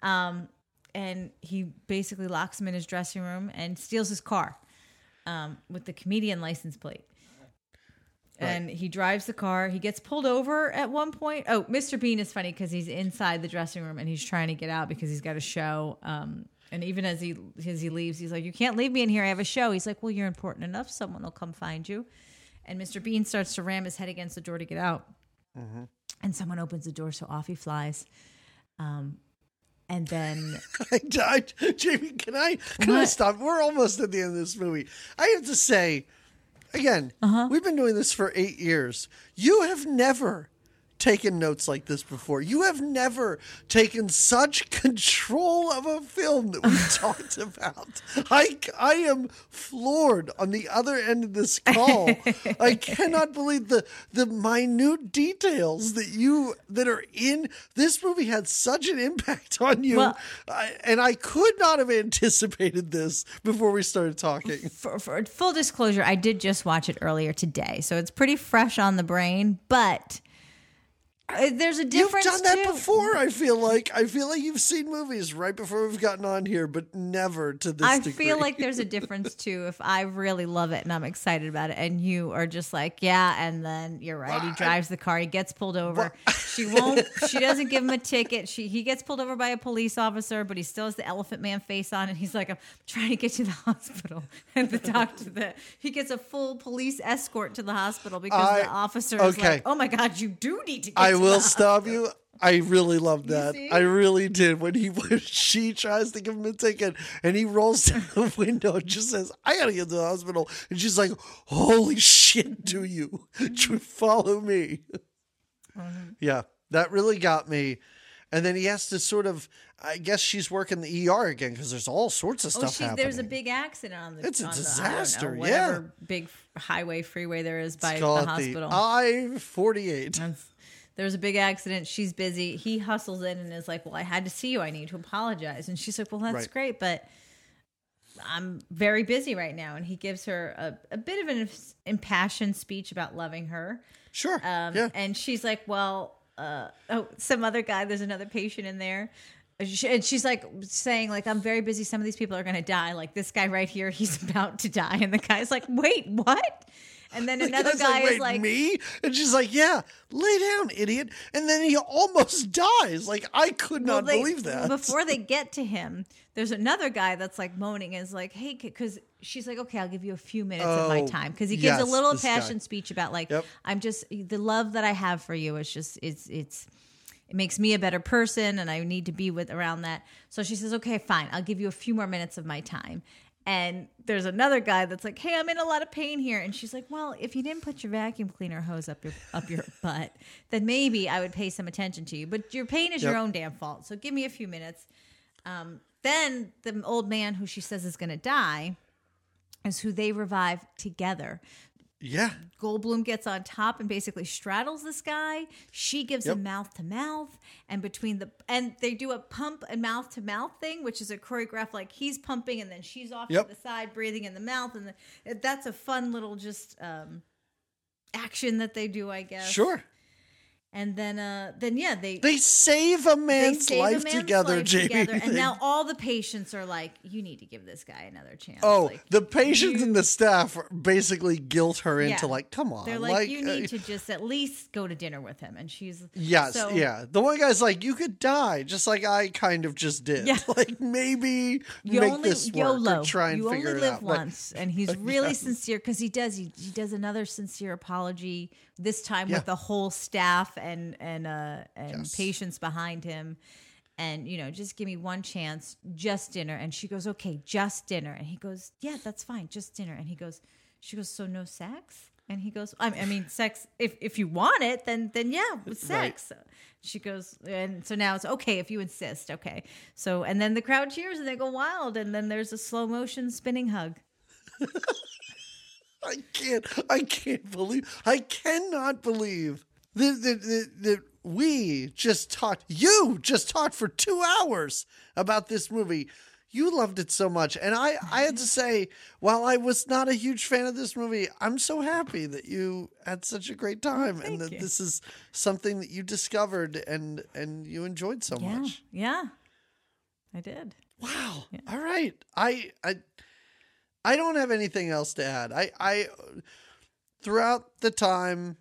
Um, and he basically locks him in his dressing room and steals his car um, with the comedian license plate. And he drives the car. He gets pulled over at one point. Oh, Mr. Bean is funny because he's inside the dressing room and he's trying to get out because he's got a show. Um, and even as he as he leaves, he's like, "You can't leave me in here. I have a show." He's like, "Well, you're important enough. Someone will come find you." And Mr. Bean starts to ram his head against the door to get out. And someone opens the door, so off he flies. Um, and then I, I, Jamie, can I can I stop? We're almost at the end of this movie. I have to say, again, Uh-huh. we've been doing this for eight years. You have never taken notes like this before. You have never taken such control of a film that we talked about. I, I am floored on the other end of this call. I cannot believe the the minute details that you that are in this movie had such an impact on you. Well- I, and I could not have anticipated this before we started talking. for, for full disclosure, I did just watch it earlier today, so it's pretty fresh on the brain. But uh, there's a difference. You've done that too. before. I feel like I feel like you've seen movies right before we've gotten on here, but never to this I degree. feel like there's a difference too if I really love it and I'm excited about it, and you are just like, yeah, and then you're right. He drives the car, he gets pulled over. She won't. She doesn't give him a ticket. She he gets pulled over by a police officer, but he still has the elephant man face on, and he's like, I'm trying to get to the hospital. And the doctor, the he gets a full police escort to the hospital because I- the officer is okay. like, oh my god, you do need to. get I to will stop you. I really loved that. I really did. When he when she tries to give him a ticket and he rolls down the window and just says, I gotta get to the hospital. And she's like, Holy shit, do you? Follow me. Yeah, that really got me. And then he has to sort of I guess she's working the ER again because there's all sorts of Oh, stuff she, happening. there's a big accident on the. It's a on the- I disaster, know, yeah. whatever Big highway freeway there is by the hospital. I forty eight. There's a big accident. She's busy. He hustles in and is like, "Well, I had to see you. I need to apologize." And she's like, "Well, that's Right. great, but I'm very busy right now." And he gives her a, a bit of an impassioned speech about loving her. Sure. Um, yeah. And she's like, well, uh, oh, some other guy, there's another patient in there. And she's like saying, like, I'm very busy. Some of these people are going to die. Like this guy right here, he's about to die. And the guy's like, wait, what? And then The another guy Wait, is like, me, and she's like, "Yeah, lay down, idiot." And then he almost dies. Like I could well, not they- believe that. Before they get to him, there's another guy that's like moaning and is like, hey, because she's like, okay, I'll give you a few minutes of my Oh, time. Because he gives a little this guy. speech about like, Yep. I'm just, the love that I have for you is just, it's, it's, it makes me a better person and I need to be with around that. So she says, okay, fine. I'll give you a few more minutes of my time. And there's another guy that's like, "Hey, I'm in a lot of pain here." And she's like, "Well, if you didn't put your vacuum cleaner hose up your up your butt, then maybe I would pay some attention to you. But your pain is your own damn fault. So give me a few minutes." Um, then the old man who she says is going to die is who they revive together. Yeah, Goldblum gets on top and basically straddles this guy. She gives Yep. him mouth to mouth, and between the and they do a pump and mouth to mouth thing, which is a choreograph like he's pumping and then she's off Yep. to the side breathing in the mouth, and the, that's a fun little just um, action that they do, I guess. sure. And then, uh, then yeah, they They save a man's save a life man's together, life Jamie. together, and now all the patients are like, "You need to give this guy another chance." oh, Like, the patients you- and the staff basically guilt her into like, come on, They're like, you uh, need to just at least go to dinner with him. And she's Yes, so- yeah. The one guy's like, you could die, just like I kind of just did. Yeah. Like maybe You make only this work YOLO. or try and you figure only it live out. But- once, and he's really sincere because he does. He, he does another sincere apology this time Yeah. with the whole staff and and uh and Yes. patients behind him. And you know, just give me one chance, just dinner. And she goes, okay, just dinner. And he goes, yeah, that's fine, just dinner. And he goes, she goes, so no sex. And he goes, I I mean, sex. If if you want it, then then yeah, with sex. She goes, and so now it's okay if you insist. Okay, so and then the crowd cheers and they go wild, and then there's a slow motion spinning hug. I can't. I can't believe. I cannot believe that that, that, that we just talked. You just talked for two hours about this movie. You loved it so much, and I. I had to say, while I was not a huge fan of this movie, I'm so happy that you had such a great time, and that you. this is something that you discovered and and you enjoyed so Yeah, much. yeah, I did. Wow. All right. I I I don't have anything else to add. I I throughout the time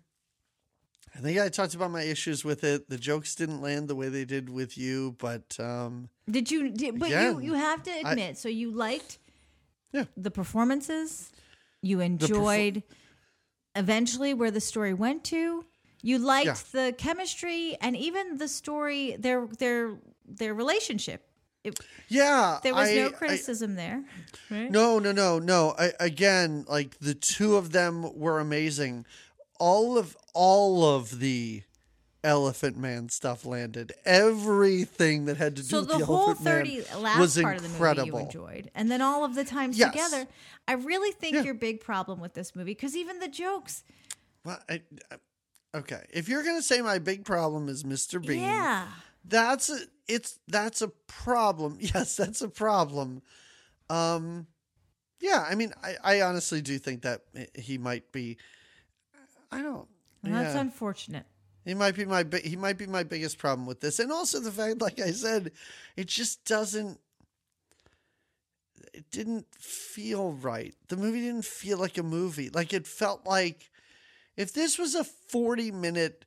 I think I talked about my issues with it. The jokes didn't land the way they did with you, but um Did you? Did, but you Again, you have to admit. so you liked Yeah. the performances. You perfor- enjoyed eventually where the story went to. You liked the chemistry and even the story their their their relationship. It, yeah, there was I- no I- criticism there. Right? No, no, no, no. I, again, like the two of them were amazing. All of all of the Elephant Man stuff landed. Everything that had to do So with the the, whole Elephant Man thirty last was part of the movie you enjoyed, and then all of the times Yes. together. I really think Yeah. your big problem with this movie, because even the jokes, Well, I, I- okay. If you're gonna say my big problem is Mr. Bean, yeah, that's a, it's that's a problem. Yes, that's a problem. Um, yeah. I mean, I, I honestly do think that he might be. I don't. and that's yeah. unfortunate. He might be my bi- he might be my biggest problem with this, and also the fact, like I said, it just doesn't. It didn't feel right. The movie didn't feel like a movie. Like it felt like if this was a forty-minute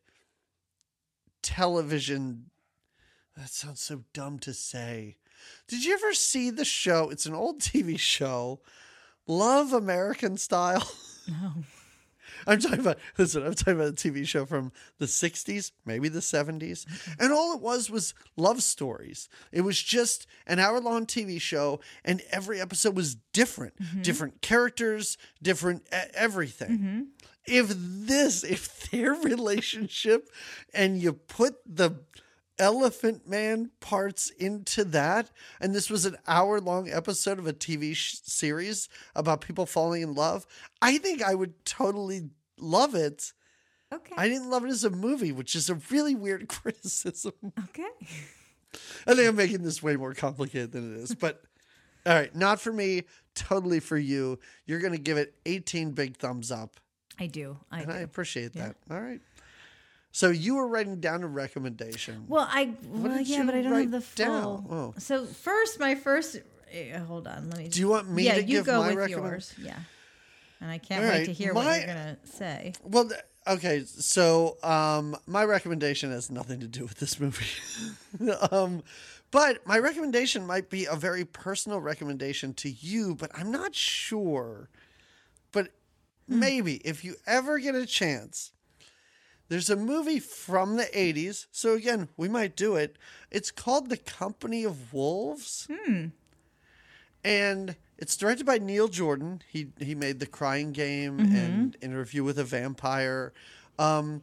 television. That sounds so dumb to say. Did you ever see the show? It's an old TV show, Love American Style. No. I'm talking about listen, I'm talking about a TV show from the 60s, maybe the 70s. Mm-hmm. And all it was was love stories. It was just an hour-long TV show and every episode was different. Mm-hmm. Different characters, different everything. Mm-hmm. If this, if their relationship and you put the Elephant Man parts into that, and this was an hour long episode of a TV sh- series about people falling in love, I think I would totally love it. Okay. I didn't love it as a movie, which is a really weird criticism. okay. I think I'm making this way more complicated than it is, but all right, not for me, totally for you. You're going to give it 18 big thumbs up, I do. I and I appreciate that. All right. So you were writing down a recommendation. Well, I well yeah, but I don't have the full. Oh. So first, my first. eh, hold on, let me. Do you want me yeah, to you give go my with recommend- yours. Yeah, and I can't All wait right, to hear my- what you're gonna say. Well, okay, so um, my recommendation has nothing to do with this movie, um, but my recommendation might be a very personal recommendation to you, but I'm not sure. But maybe if you ever get a chance, there's a movie from the 80s. So again, we might do it. It's called The Company of Wolves. And it's directed by Neil Jordan. He he made The Crying Game and Interview with a Vampire. Um,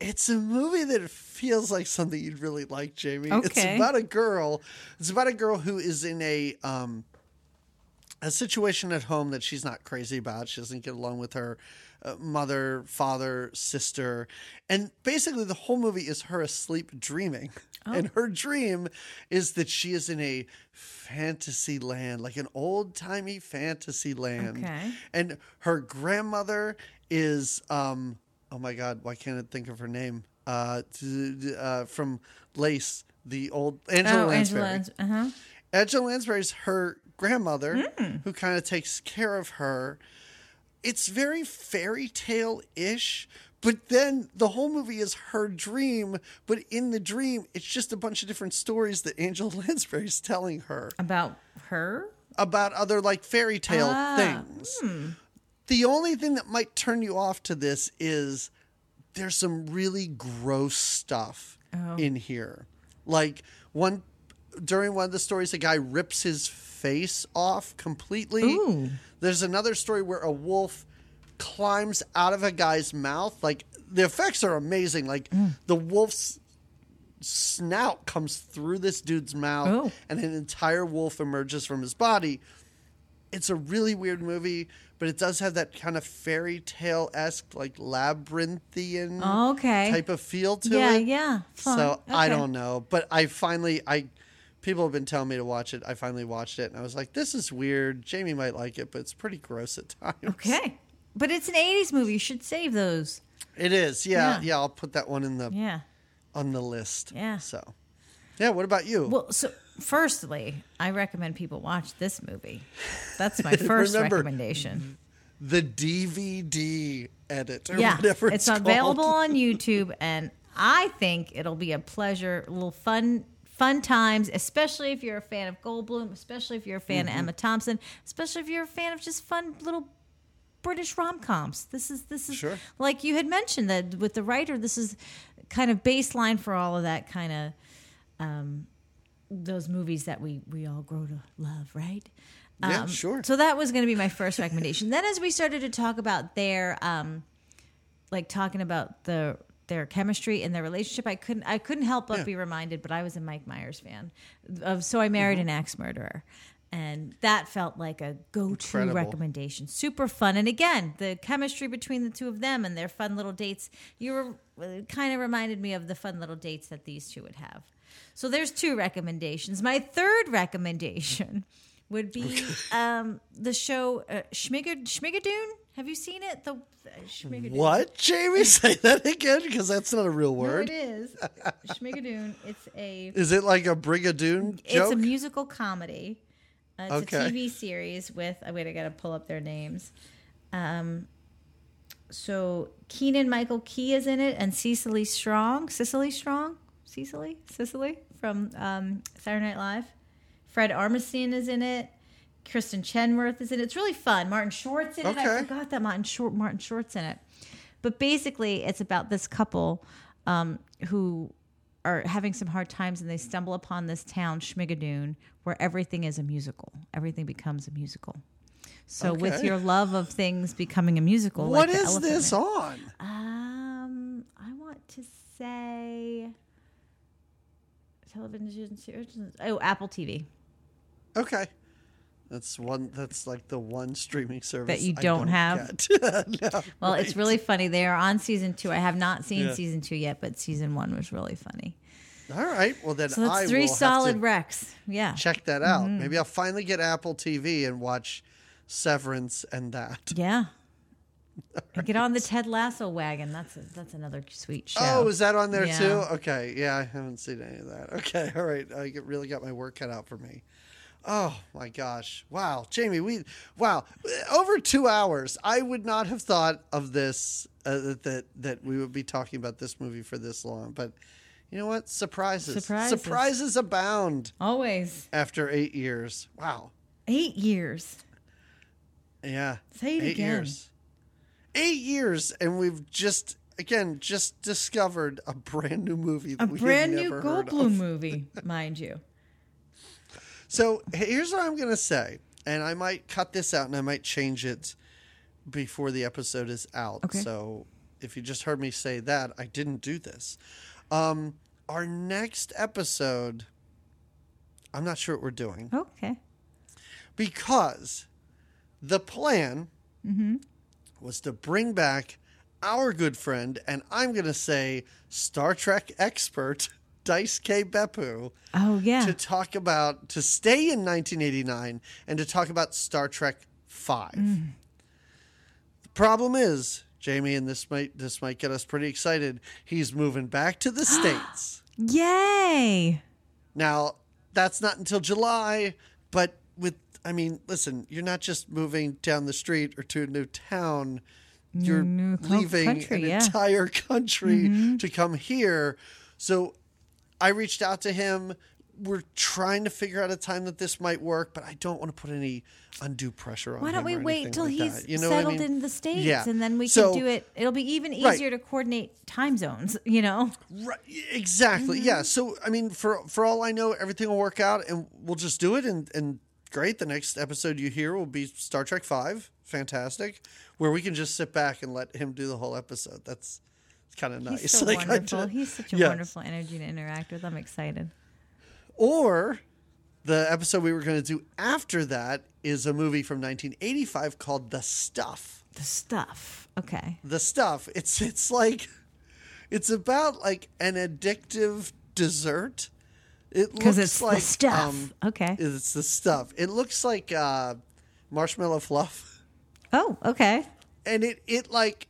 it's a movie that feels like something you'd really like, Jamie. It's about a girl. It's about a girl who is in a um, a situation at home that she's not crazy about. She doesn't get along with her uh, mother, father, sister. And basically, the whole movie is her asleep dreaming. And her dream is that she is in a fantasy land, like an old timey fantasy land. Okay. And her grandmother is, um, oh my God, why can't I think of her name? Uh, uh, from Lace, the old Angela oh, Lansbury. Angela. Uh huh. Angela Lansbury's her grandmother Hmm. who kind of takes care of her. It's very fairy tale ish, but then the whole movie is her dream. But in the dream, it's just a bunch of different stories that Angela is telling her About her. about other like fairy tale Ah, things. The only thing that might turn you off to this is there's some really gross stuff Oh. in here. Like one during one of the stories, a guy rips his face off completely. Ooh. There's another story where a wolf climbs out of a guy's mouth. Like the effects are amazing. Like Mm. the wolf's snout comes through this dude's mouth Oh. and an entire wolf emerges from his body. It's a really weird movie, but it does have that kind of fairy tale esque, like labyrinthian Okay. type of feel to yeah, it. yeah. Fun. So I don't know, but I finally I people have been telling me to watch it. I finally watched it and I was like, this is weird. Jamie might like it, but it's pretty gross at times. Okay. But it's an 80s movie. You should save those. It is. Yeah, Yeah. yeah. I'll put that one in the Yeah. on the list. Yeah. So, yeah. What about you? Well, so firstly, I recommend people watch this movie. That's my first Remember- recommendation. the DVD edit or Yeah, it's, it's, available on YouTube, and I think it'll be a pleasure, a little fun, fun times, especially if you're a fan of Goldblum, especially if you're a fan Mm-hmm. of Emma Thompson, especially if you're a fan of just fun little British rom coms. This is this is Sure. like you had mentioned that with the writer. This is kind of baseline for all of that kind of um, those movies that we we all grow to love, right? Yeah, sure. So that was going to be my first recommendation. then, as we started to talk about their, um, like talking about the their chemistry and their relationship, I couldn't I couldn't help but Yeah. be reminded. But I was a Mike Myers fan of So I Married Mm-hmm. an Axe Murderer, and that felt like a go to Incredible. recommendation. Super fun, and again, the chemistry between the two of them and their fun little dates. You were kind of reminded me of the fun little dates that these two would have. So there's two recommendations. My third recommendation would be um, the show uh, Schmigger, Schmigadoon. Have you seen it? The uh, Schmigadoon. What, Jamie? Say that again because that's not a real No, word. it is Schmigadoon. It's a Is it like a Brigadoon it's a musical comedy. Uh, it's Okay. a TV series with. Oh, wait, I gotta pull up their names. Um, so Keegan-Michael Key is in it, and Cecily Strong. Cecily Strong. Cecily. Cicely from um, Saturday Night Live. Fred Armisen is in it, Kristin Chenoweth is in it. It's really fun. Martin Short's in it. I forgot that Martin Short Martin Short's in it. But basically, it's about this couple um, who are having some hard times, and they stumble upon this town, Schmigadoon, where everything is a musical. Everything becomes a musical. So, with your love of things becoming a musical, What like is this Man- on? um, I want to say television series. Oh, Apple TV Okay. That's one. That's like the one streaming service That you I don't have? No, Well, it's really funny. They are on season two. I have not seen Yeah. season two yet, but season one was really funny. all right. Well, then So that's I three solid wrecks. Yeah. check that out. Mm-hmm. Maybe I'll finally get Apple TV and watch Severance and that. Yeah. And Get on the Ted Lasso wagon. That's a, that's another sweet show. Oh, is that on there Yeah. too? Okay. Yeah, I haven't seen any of that. Okay. All right. I get, really got my work cut out for me. Oh my gosh. Wow. Jamie, we, wow. Over two hours. I would not have thought of this, uh, that, that we would be talking about this movie for this long. But you know what? Surprises. Surprises. Surprises abound Always after eight years. Wow. eight years. Yeah. Say it eight again. years. Eight years. And we've just, again, just discovered a brand new movie A brand new. Goldblum movie, mind you. So here's what I'm going to say, and I might cut this out and I might change it before the episode is out. Okay. So if you just heard me say that, I didn't do this. Um, our next episode, I'm not sure what we're doing Okay. because the plan Mm-hmm. was to bring back our good friend, and I'm going to say Star Trek expert, Dice K. Beppu. Oh yeah. to talk about to stay in 1989 and to talk about Star Trek 5. Mm. The problem is, Jamie, and this might this might get us pretty excited. He's moving back to the states. Yay. Now, that's not until July, but with I mean, listen, you're not just moving down the street or to a new town. You're New leaving country, an yeah. Mm-hmm. entire country to come here. So I reached out to him. We're trying to figure out a time that this might work, but I don't want to put any undue pressure on him. Why don't we wait till like he's that. You know what I settled mean? in the states, Yeah. and then we So- can do it. It'll be even Right. easier to coordinate time zones. You know. Right, exactly. Mm-hmm. Yeah. So I mean, for for all I know, everything will work out, and we'll just do it. And and great. The next episode you hear will be Star Trek Five. Fantastic. Where we can just sit back and let him do the whole episode. That's kind of nice. He's so Like, wonderful. He's such a Yes. wonderful energy to interact with. I'm excited. Or the episode we were going to do after that is a movie from 1985 called The Stuff. The stuff. Okay. The Stuff. It's it's like it's about like an addictive dessert. It looks it's like the stuff. um, okay. It's the stuff. It looks like uh, marshmallow fluff, Oh, okay. and it it like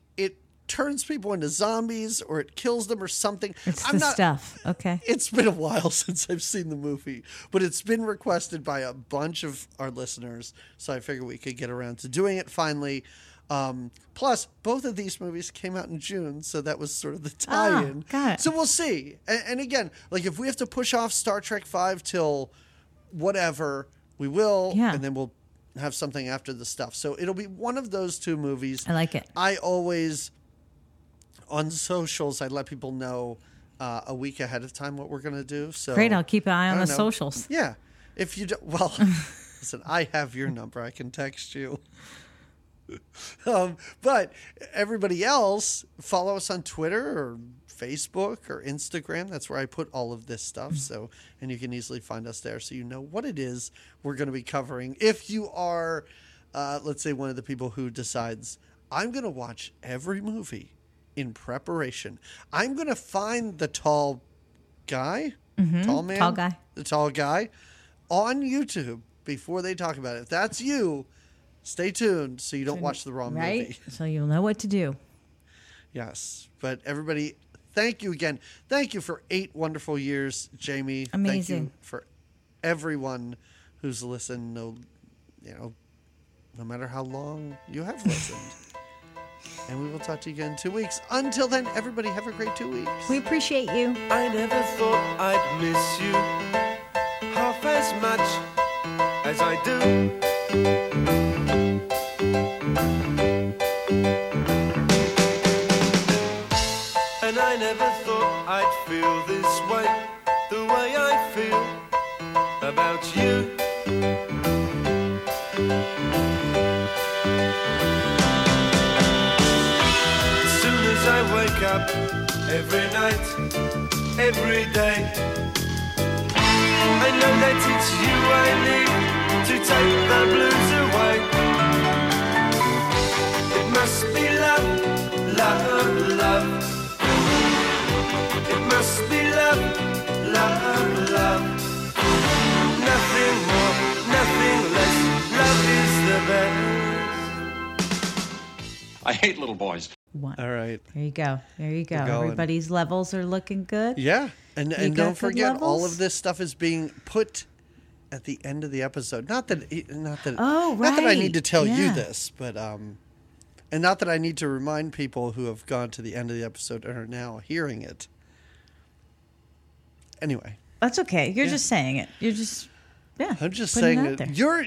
turns people into zombies or it kills them or something. It's I'm the not. stuff. Okay. It's been a while since I've seen the movie, but it's been requested by a bunch of our listeners, so I figured we could get around to doing it finally. Um, plus, both of these movies came out in June, so that was sort of the tie-in. Ah. So we'll see. And, and again, like if we have to push off Star Trek Five till whatever, we will, Yeah. and then we'll have something after the stuff. So it'll be one of those two movies. I like it. I always on socials I let people know uh, a week ahead of time what we're going to do. So Great. I'll keep an eye on the know. socials. Yeah, if you do, well, listen, I have your number. I can text you. um, but everybody else, follow us on Twitter or Facebook or Instagram. That's where I put all of this stuff. So, and you can easily find us there, so you know what it is we're going to be covering. If you are, uh, let's say, one of the people who decides I'm going to watch every movie in preparation, I'm going to find the tall guy, tall man, Mm-hmm. Tall guy. the tall guy, on YouTube before they talk about it. If that's you, stay tuned so you don't watch the wrong Right? movie. So you'll know what to do. Yes. But everybody, thank you again. Thank you for eight wonderful years, Jamie. Thank you Amazing. for everyone who's listened. No, you know, no matter how long you have listened. And we will talk to you again in two weeks. Until then, everybody have a great two weeks. We appreciate you. I never thought I'd miss you half as much as I do. And I never thought I'd feel this way, the way I feel about you. I wake up, every night, every day, I know that it's you I need to take the blues away. It must be love, love, love. It must be love, love, love. Nothing more, nothing less. Love is the best. I hate little boys. One. All right. There you go. There you go. Everybody's levels are looking good. Yeah. And and don't forget all of this stuff is being put at the end of the episode. Not that it- not that Oh, right. not that I need to tell you this, but um and not that I need to remind people who have gone to the end of the episode and are now hearing it. Anyway, That's okay. You're just saying it. You're just yeah. I'm just saying it there. your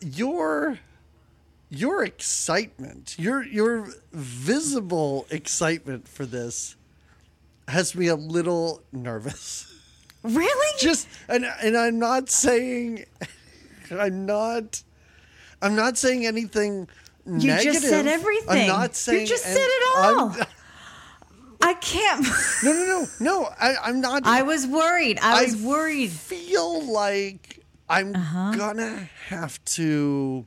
your your excitement, your your visible excitement for this has me a little nervous. really just and and I'm not saying I'm not I'm not saying anything You negative. just said everything. I'm not saying You just and said it I'm- all. I can't. no, no, no, no. I, I'm not. I was worried. I was I worried. feel like I'm Uh-huh. gonna have to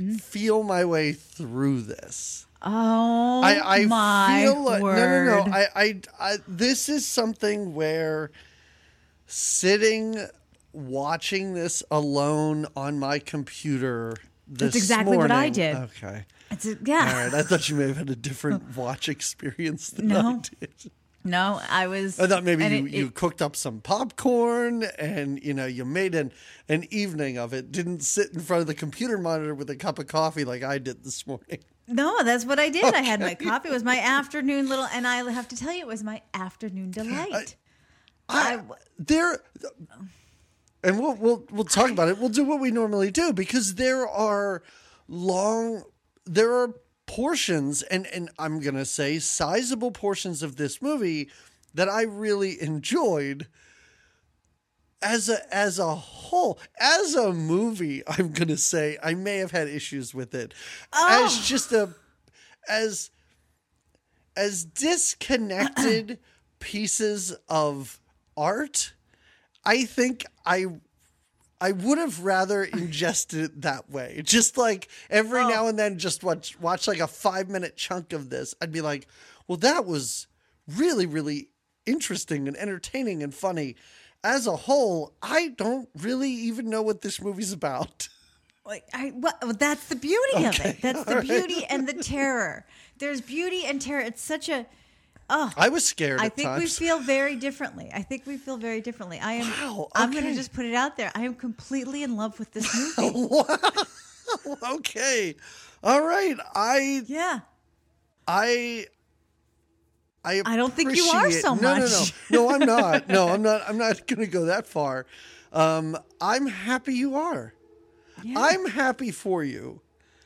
Mm-hmm. feel my way through this. Oh I, I my feel like word! no, no, no. I, I, I, this is something where sitting watching this alone on my computer. This That's exactly what I did. Okay. It's a- yeah. All right. I thought you may have had a different watch experience than No. I did. No, I was. I thought maybe you, it- you cooked up some popcorn and you know you made an an evening of it. Didn't sit in front of the computer monitor with a cup of coffee like I did this morning. No, that's what I did. I had my coffee. It was my afternoon little, and I have to tell you, it was my afternoon delight. I, there, and we'll we'll we'll talk about it. We'll do what we normally do because there are long, there are portions, and and I'm gonna say sizable portions of this movie that I really enjoyed. As a as a whole, as a movie, I'm gonna say I may have had issues with it. As oh. just a as as disconnected pieces of art, I think I I would have rather ingested it that way. Just like every oh. now and then just watch watch like a 5 minute chunk of this. I'd be like, "Well, that was really really interesting and entertaining and funny." As a whole, I don't really even know what this movie's about. Like I, well, that's the beauty of it. That's the right. beauty and the terror. There's beauty and terror. It's such a. I was scared I think we feel very differently. I think we feel very differently. I am. Wow, okay. I'm going to just put it out there. I am completely in love with this movie. okay. All right. I yeah. I I I don't think you are so no, much. No, no, no. I'm not. No, I'm not. I'm not going to go that far. Um, I'm happy you are. Yeah. I'm happy for you.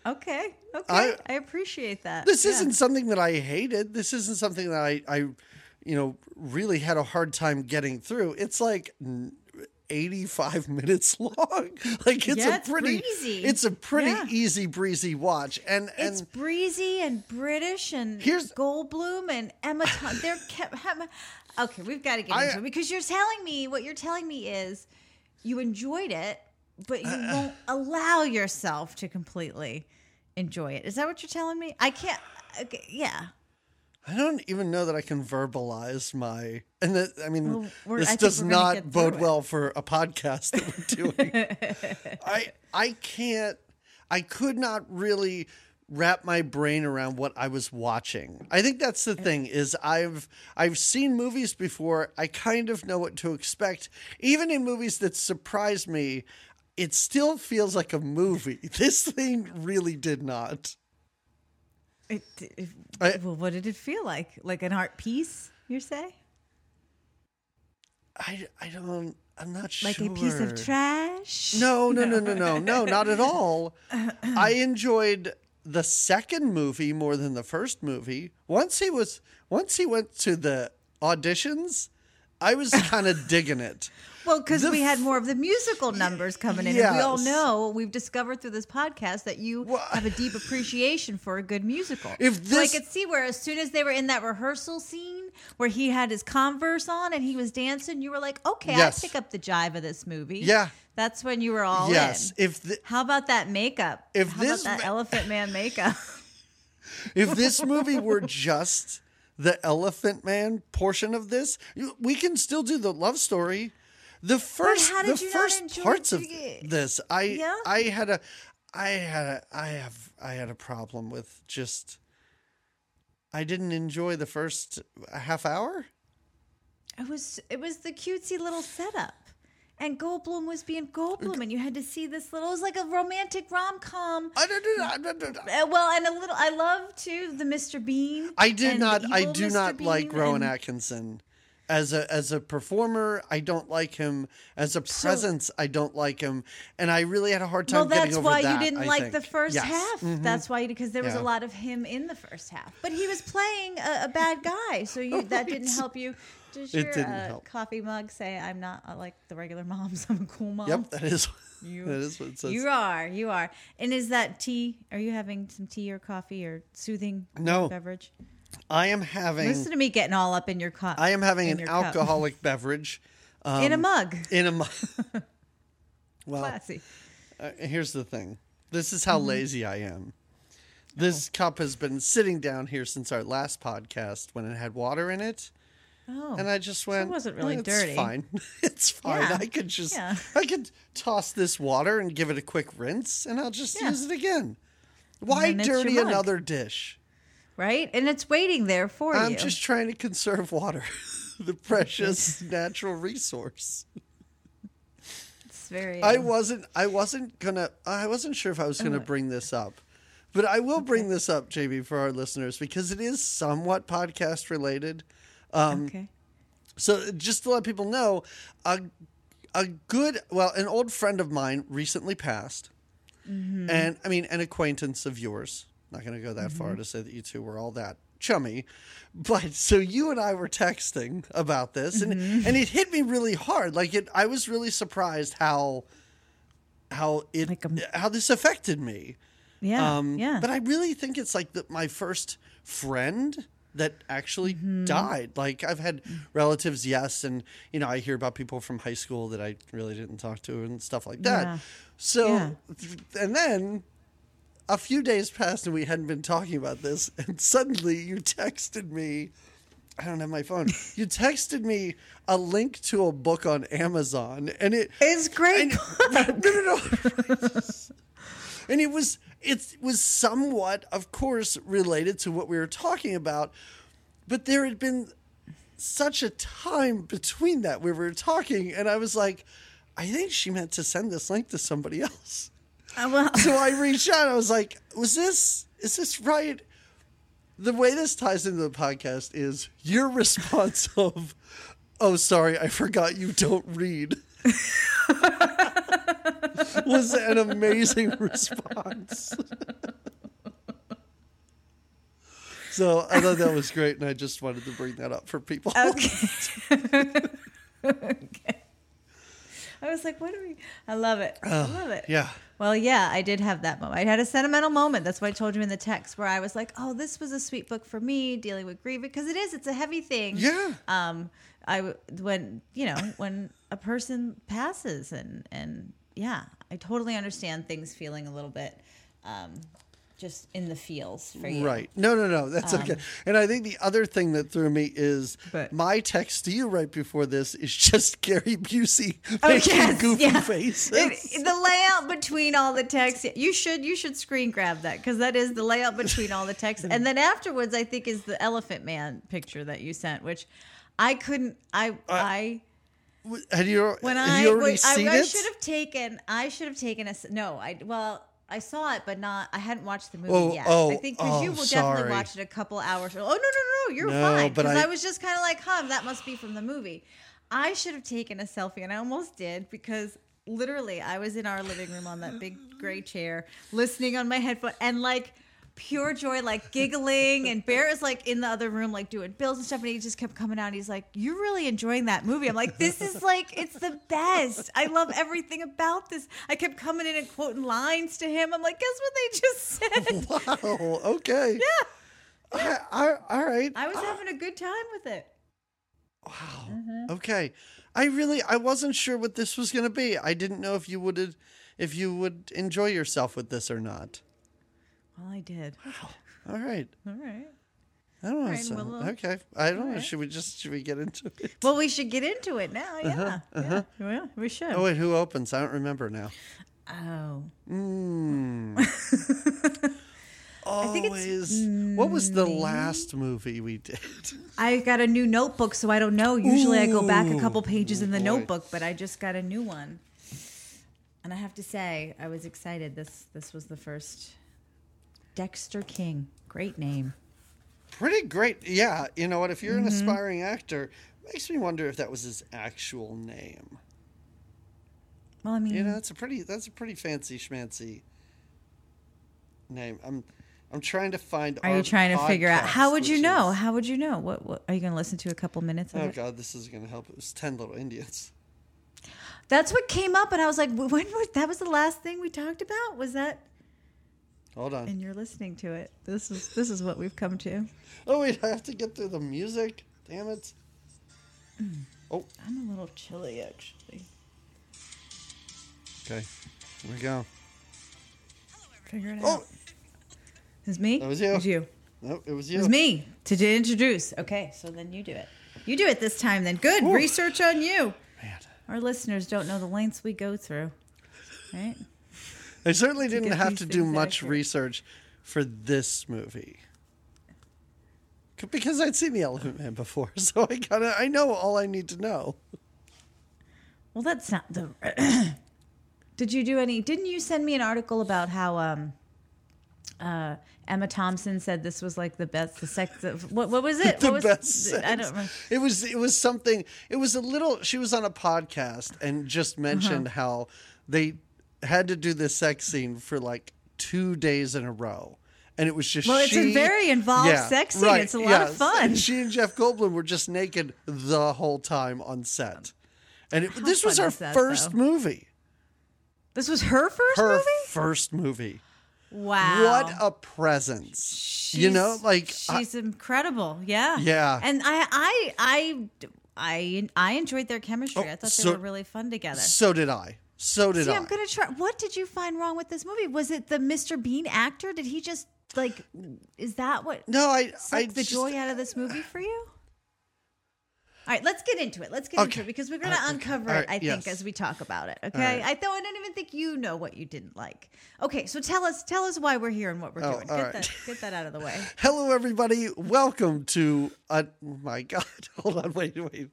Okay. Okay. I- I, appreciate that. This Yeah. isn't something that I hated. This isn't something that I, I, you know, really had a hard time getting through. It's like 85 minutes long. Like it's Yeah, a pretty, breezy. it's a pretty Yeah. easy breezy watch. And It's breezy and British and Here's- Goldblum and Emma. Thom- they're kept. Okay, we've got to get I- into it because you're telling me what you're telling me is you enjoyed it, but you Uh, won't allow yourself to completely enjoy it. Is that what you're telling me? I can't. Okay, yeah. I don't even know that I can verbalize my and that I mean Well, we're- I this does not bode it. well for a podcast that we're doing. I I can't I could not really wrap my brain around what I was watching. I think that's the thing is I've I've seen movies before. I kind of know what to expect. Even in movies that surprise me, it still feels like a movie. This thing really did not. It, it- I- well, what did it feel like? Like an art piece? You say? I, I don't I'm not Like sure. a piece of trash? No, no, no, no, no, no, not at all. I enjoyed the second movie more than the first movie. Once he was, once he went to the auditions, I was kind of digging it. Well, because we had more of the musical numbers coming in. And we all know, we've discovered through this podcast that you Well- have a deep appreciation for a good musical. If so I could see where as soon as they were in that rehearsal scene where he had his Converse on and he was dancing, you were like, okay, Yes. I pick up the jive of this movie. Yeah. That's when you were all yes, in. if the, How about that makeup? If How this about that ma- elephant man makeup? if this movie were just the Elephant Man portion of this, we can still do the love story. The first, the first parts of it? this, I, Yeah? I had a, I had a, I have, I had a problem with just. I didn't enjoy the first half hour. It was it was the cutesy little setup. And Goldblum was being Goldblum, and you had to see this little. It was like a romantic rom com. I don't know. I don't know. Uh, well, and a little. I love too the Mr. Bean. I did not. I do not like Rowan and- Atkinson as a as a performer. I don't like him as a presence. I don't like him, and I really had a hard time Well, that's why that. you didn't I like think. the first Yes. Mm-hmm. half. That's why, because there was Yeah. a lot of him in the first half. But he was playing a, a bad guy, so you that didn't help you. Does It your didn't uh, help. coffee mug say, "I'm not uh, like the regular moms. I'm a cool mom"? Yep, that is. You- that is what it says. You are, you are. And is that tea? Are you having some tea or coffee or soothing No. beverage? I am having. Listen to me getting all up in your cup. I am having an alcoholic beverage in a mug. in a. mug. well, Classy. uh, here's the thing. This is how Mm-hmm. lazy I am. This cup has been sitting down here since our last podcast when it had water in it. Oh, And I just went. It wasn't really "Eh, it's dirty." Fine, it's fine. Yeah. I could just, Yeah. I could toss this water and give it a quick rinse, and I'll just Yeah. use it again. Why then it's your dirty another dish? Right. And it's waiting there for you. I'm just trying to conserve water, the precious natural resource. it's very. I um, wasn't. I wasn't gonna. I wasn't sure if I was gonna bring this up, but I will bring this up, JB, for our listeners because it is somewhat podcast related. Um, okay. So just to let people know, a a good well, an old friend of mine recently passed, and I mean an acquaintance of yours. Not going to go that far to say that you two were all that chummy, but so you and I were texting about this, and and it hit me really hard. Like it, I was really surprised how how it Like how this affected me. Yeah. Um, yeah. But I really think it's like the, my first friend that actually Mm-hmm. died. Like I've had relatives, yes, and you know I hear about people from high school that I really didn't talk to and stuff like that. Yeah. So, Yeah. and then a few days passed and we hadn't been talking about this, and suddenly you texted me. I don't have my phone. You texted me a link to a book on Amazon, and it's great. and, no, no, no. and it was it was somewhat, of course, related to what we were talking about, but there had been such a time between that we were talking, and I was like, I think she meant to send this link to somebody else. Uh, So I reached out. I was like, "Was this? Is this right?" The way this ties into the podcast is your response of, "Oh, sorry, I forgot you don't read." was an amazing response. so I thought that was great, and I just wanted to bring that up for people. okay. okay. I was like, what are we? I love it. I love it. yeah. Well, yeah, I did have that moment. I had a sentimental moment. That's what I told you in the text, where I was like, "Oh, this was a sweet book for me, dealing with grief, because it is. It's a heavy thing. Yeah. Um, I when you know when a person passes, and and yeah, I totally understand things feeling a little bit, um, just in the feels for you. Right. No, no, no. That's um, okay. And I think the other thing that threw me is But- my text to you right before this is just Gary Busey Oh, making yes, goofy yeah. faces. It- the layout between all the text you should you should screen grab that because that is the layout between all the text and then afterwards i think is the elephant man picture that you sent which i couldn't i uh, i Had you, when i you already I, seen I it? should have taken i should have taken a no i well I saw it, but not. I hadn't watched the movie Oh, yet. oh, I think because you oh, will sorry. definitely watch it a couple hours. Oh no, no, no, no! You're No, fine. Because I- I, was just kind of like, huh, that must be from the movie. I should have taken a selfie, and I almost did because literally I was in our living room on that big gray chair, listening on my headphone, and like pure joy, like giggling. And Bear is like in the other room, like doing bills and stuff, and he just kept coming out. And he's like, "You're really enjoying that movie." I'm like, "This is like it's the best. I love everything about this." I kept coming in and quoting lines to him. I'm like, "Guess what they just said?" Wow. Okay. yeah, I, I, all right. I was ah. having a good time with it. Wow. Mm-hmm. Okay. I really I wasn't sure what this was going to be. I didn't know if you would if you would enjoy yourself with this or not. Well, I did. Wow. All right. All right. I don't know. right, so- well, okay. I don't know. right. Should we just should we get into it? Well, we should get into it now. Yeah, Uh-huh. yeah. Well, we should. Oh wait, who opens? I don't remember now. Oh. Mm. think it's- Always. What was the last movie we did? I got a new notebook, so I don't know. Usually I go back a couple pages in the Boy. notebook, but I just got a new one. And I have to say, I was excited. This this was the first Dexter King. Great name. Pretty great. Yeah. You know what? If you're an Mm-hmm. aspiring actor, makes me wonder if that was his actual name. Well, I mean, You know, that's a pretty that's a pretty fancy schmancy name. I'm I'm trying to find. Out. Are you trying to figure out how would you know? is- How would you know? What, what are you going to listen to a couple minutes of oh it? God, this is gonna help. It was Ten Little Indians. That's what came up, and I was like, when was that? Was the last thing we talked about? Was that? Hold on. And you're listening to it. This is this is what we've come to. Oh wait, I have to get through the music. Damn it. Hmm. Oh, I'm a little chilly, actually. okay. Here we go. Figure it oh. out. Oh, It's me. That was you. It was you. no, it was you. It was me to introduce. Okay, so then you do it. You do it this time. Then good research on you. Man. Our listeners don't know the lengths we go through, right? I certainly didn't have to do much accurate. research for this movie. Because I'd seen the Elephant Man before, so I kind of I know all I need to know. Well, that's not the. Did you do any? Didn't you send me an article about how um, uh, Emma Thompson said this was like the best, the sex of what? What was it? the what was, best. I don't remember. It was it was something. It was a little. She was on a podcast and just mentioned Uh-huh. how they had to do this sex scene for like two days in a row. And it was just Well, it's a very involved sex scene. It's a lot of fun. And she and Jeff Goldblum were just naked the whole time on set. And it, this was her that, first though? movie. This was her first Her movie. first movie. Wow. What a presence. you know, She's- like I- she's incredible. Yeah. Yeah. And I, I, I, I, I enjoyed their chemistry. Oh, I thought so- they were really fun together. so did I. So did See, I. I'm gonna try. What did you find wrong with this movie? Was it the Mr. Bean actor? Did he just like? Is that what no, I I the just, joy out of this movie for you? All right, let's get into it. Let's get Okay. into it because we're going to okay. uncover All it. I think yes. as we talk about it. Okay, right. I thought I don't even think you know what you didn't like. Okay, so tell us, tell us why we're here and what we're Oh, doing. Get right. that, get that out of the way. Hello, everybody. Welcome to. Uh, oh my God. Hold on. Wait, wait.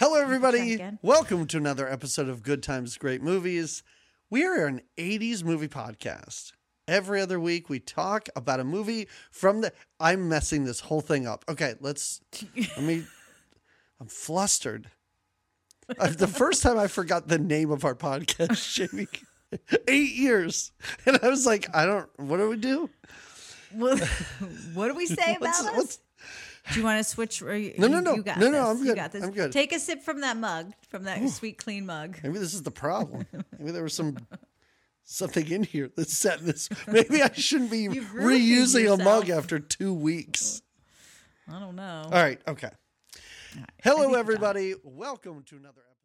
Hello, everybody. Welcome to another episode of Good Times, Great Movies. We are an 80s movie podcast. Every other week, we talk about a movie from the. I'm messing this whole thing up. Okay, let's. Let me. I'm flustered. The first time I forgot the name of our podcast, Jamie. Eight years. And I was like, I don't. What do we do? What, what do we say about What's- us? what's- do you want to switch? Or you, No, no, no. You got No, no, this. I'm good. You got this. I'm good. Take a sip from that mug, from that sweet, clean mug. Maybe this is the problem. Maybe there was some something in here that set this. Maybe I shouldn't be reusing a mug after two weeks. I don't know. All right. Okay. Hello, everybody. Welcome to another episode.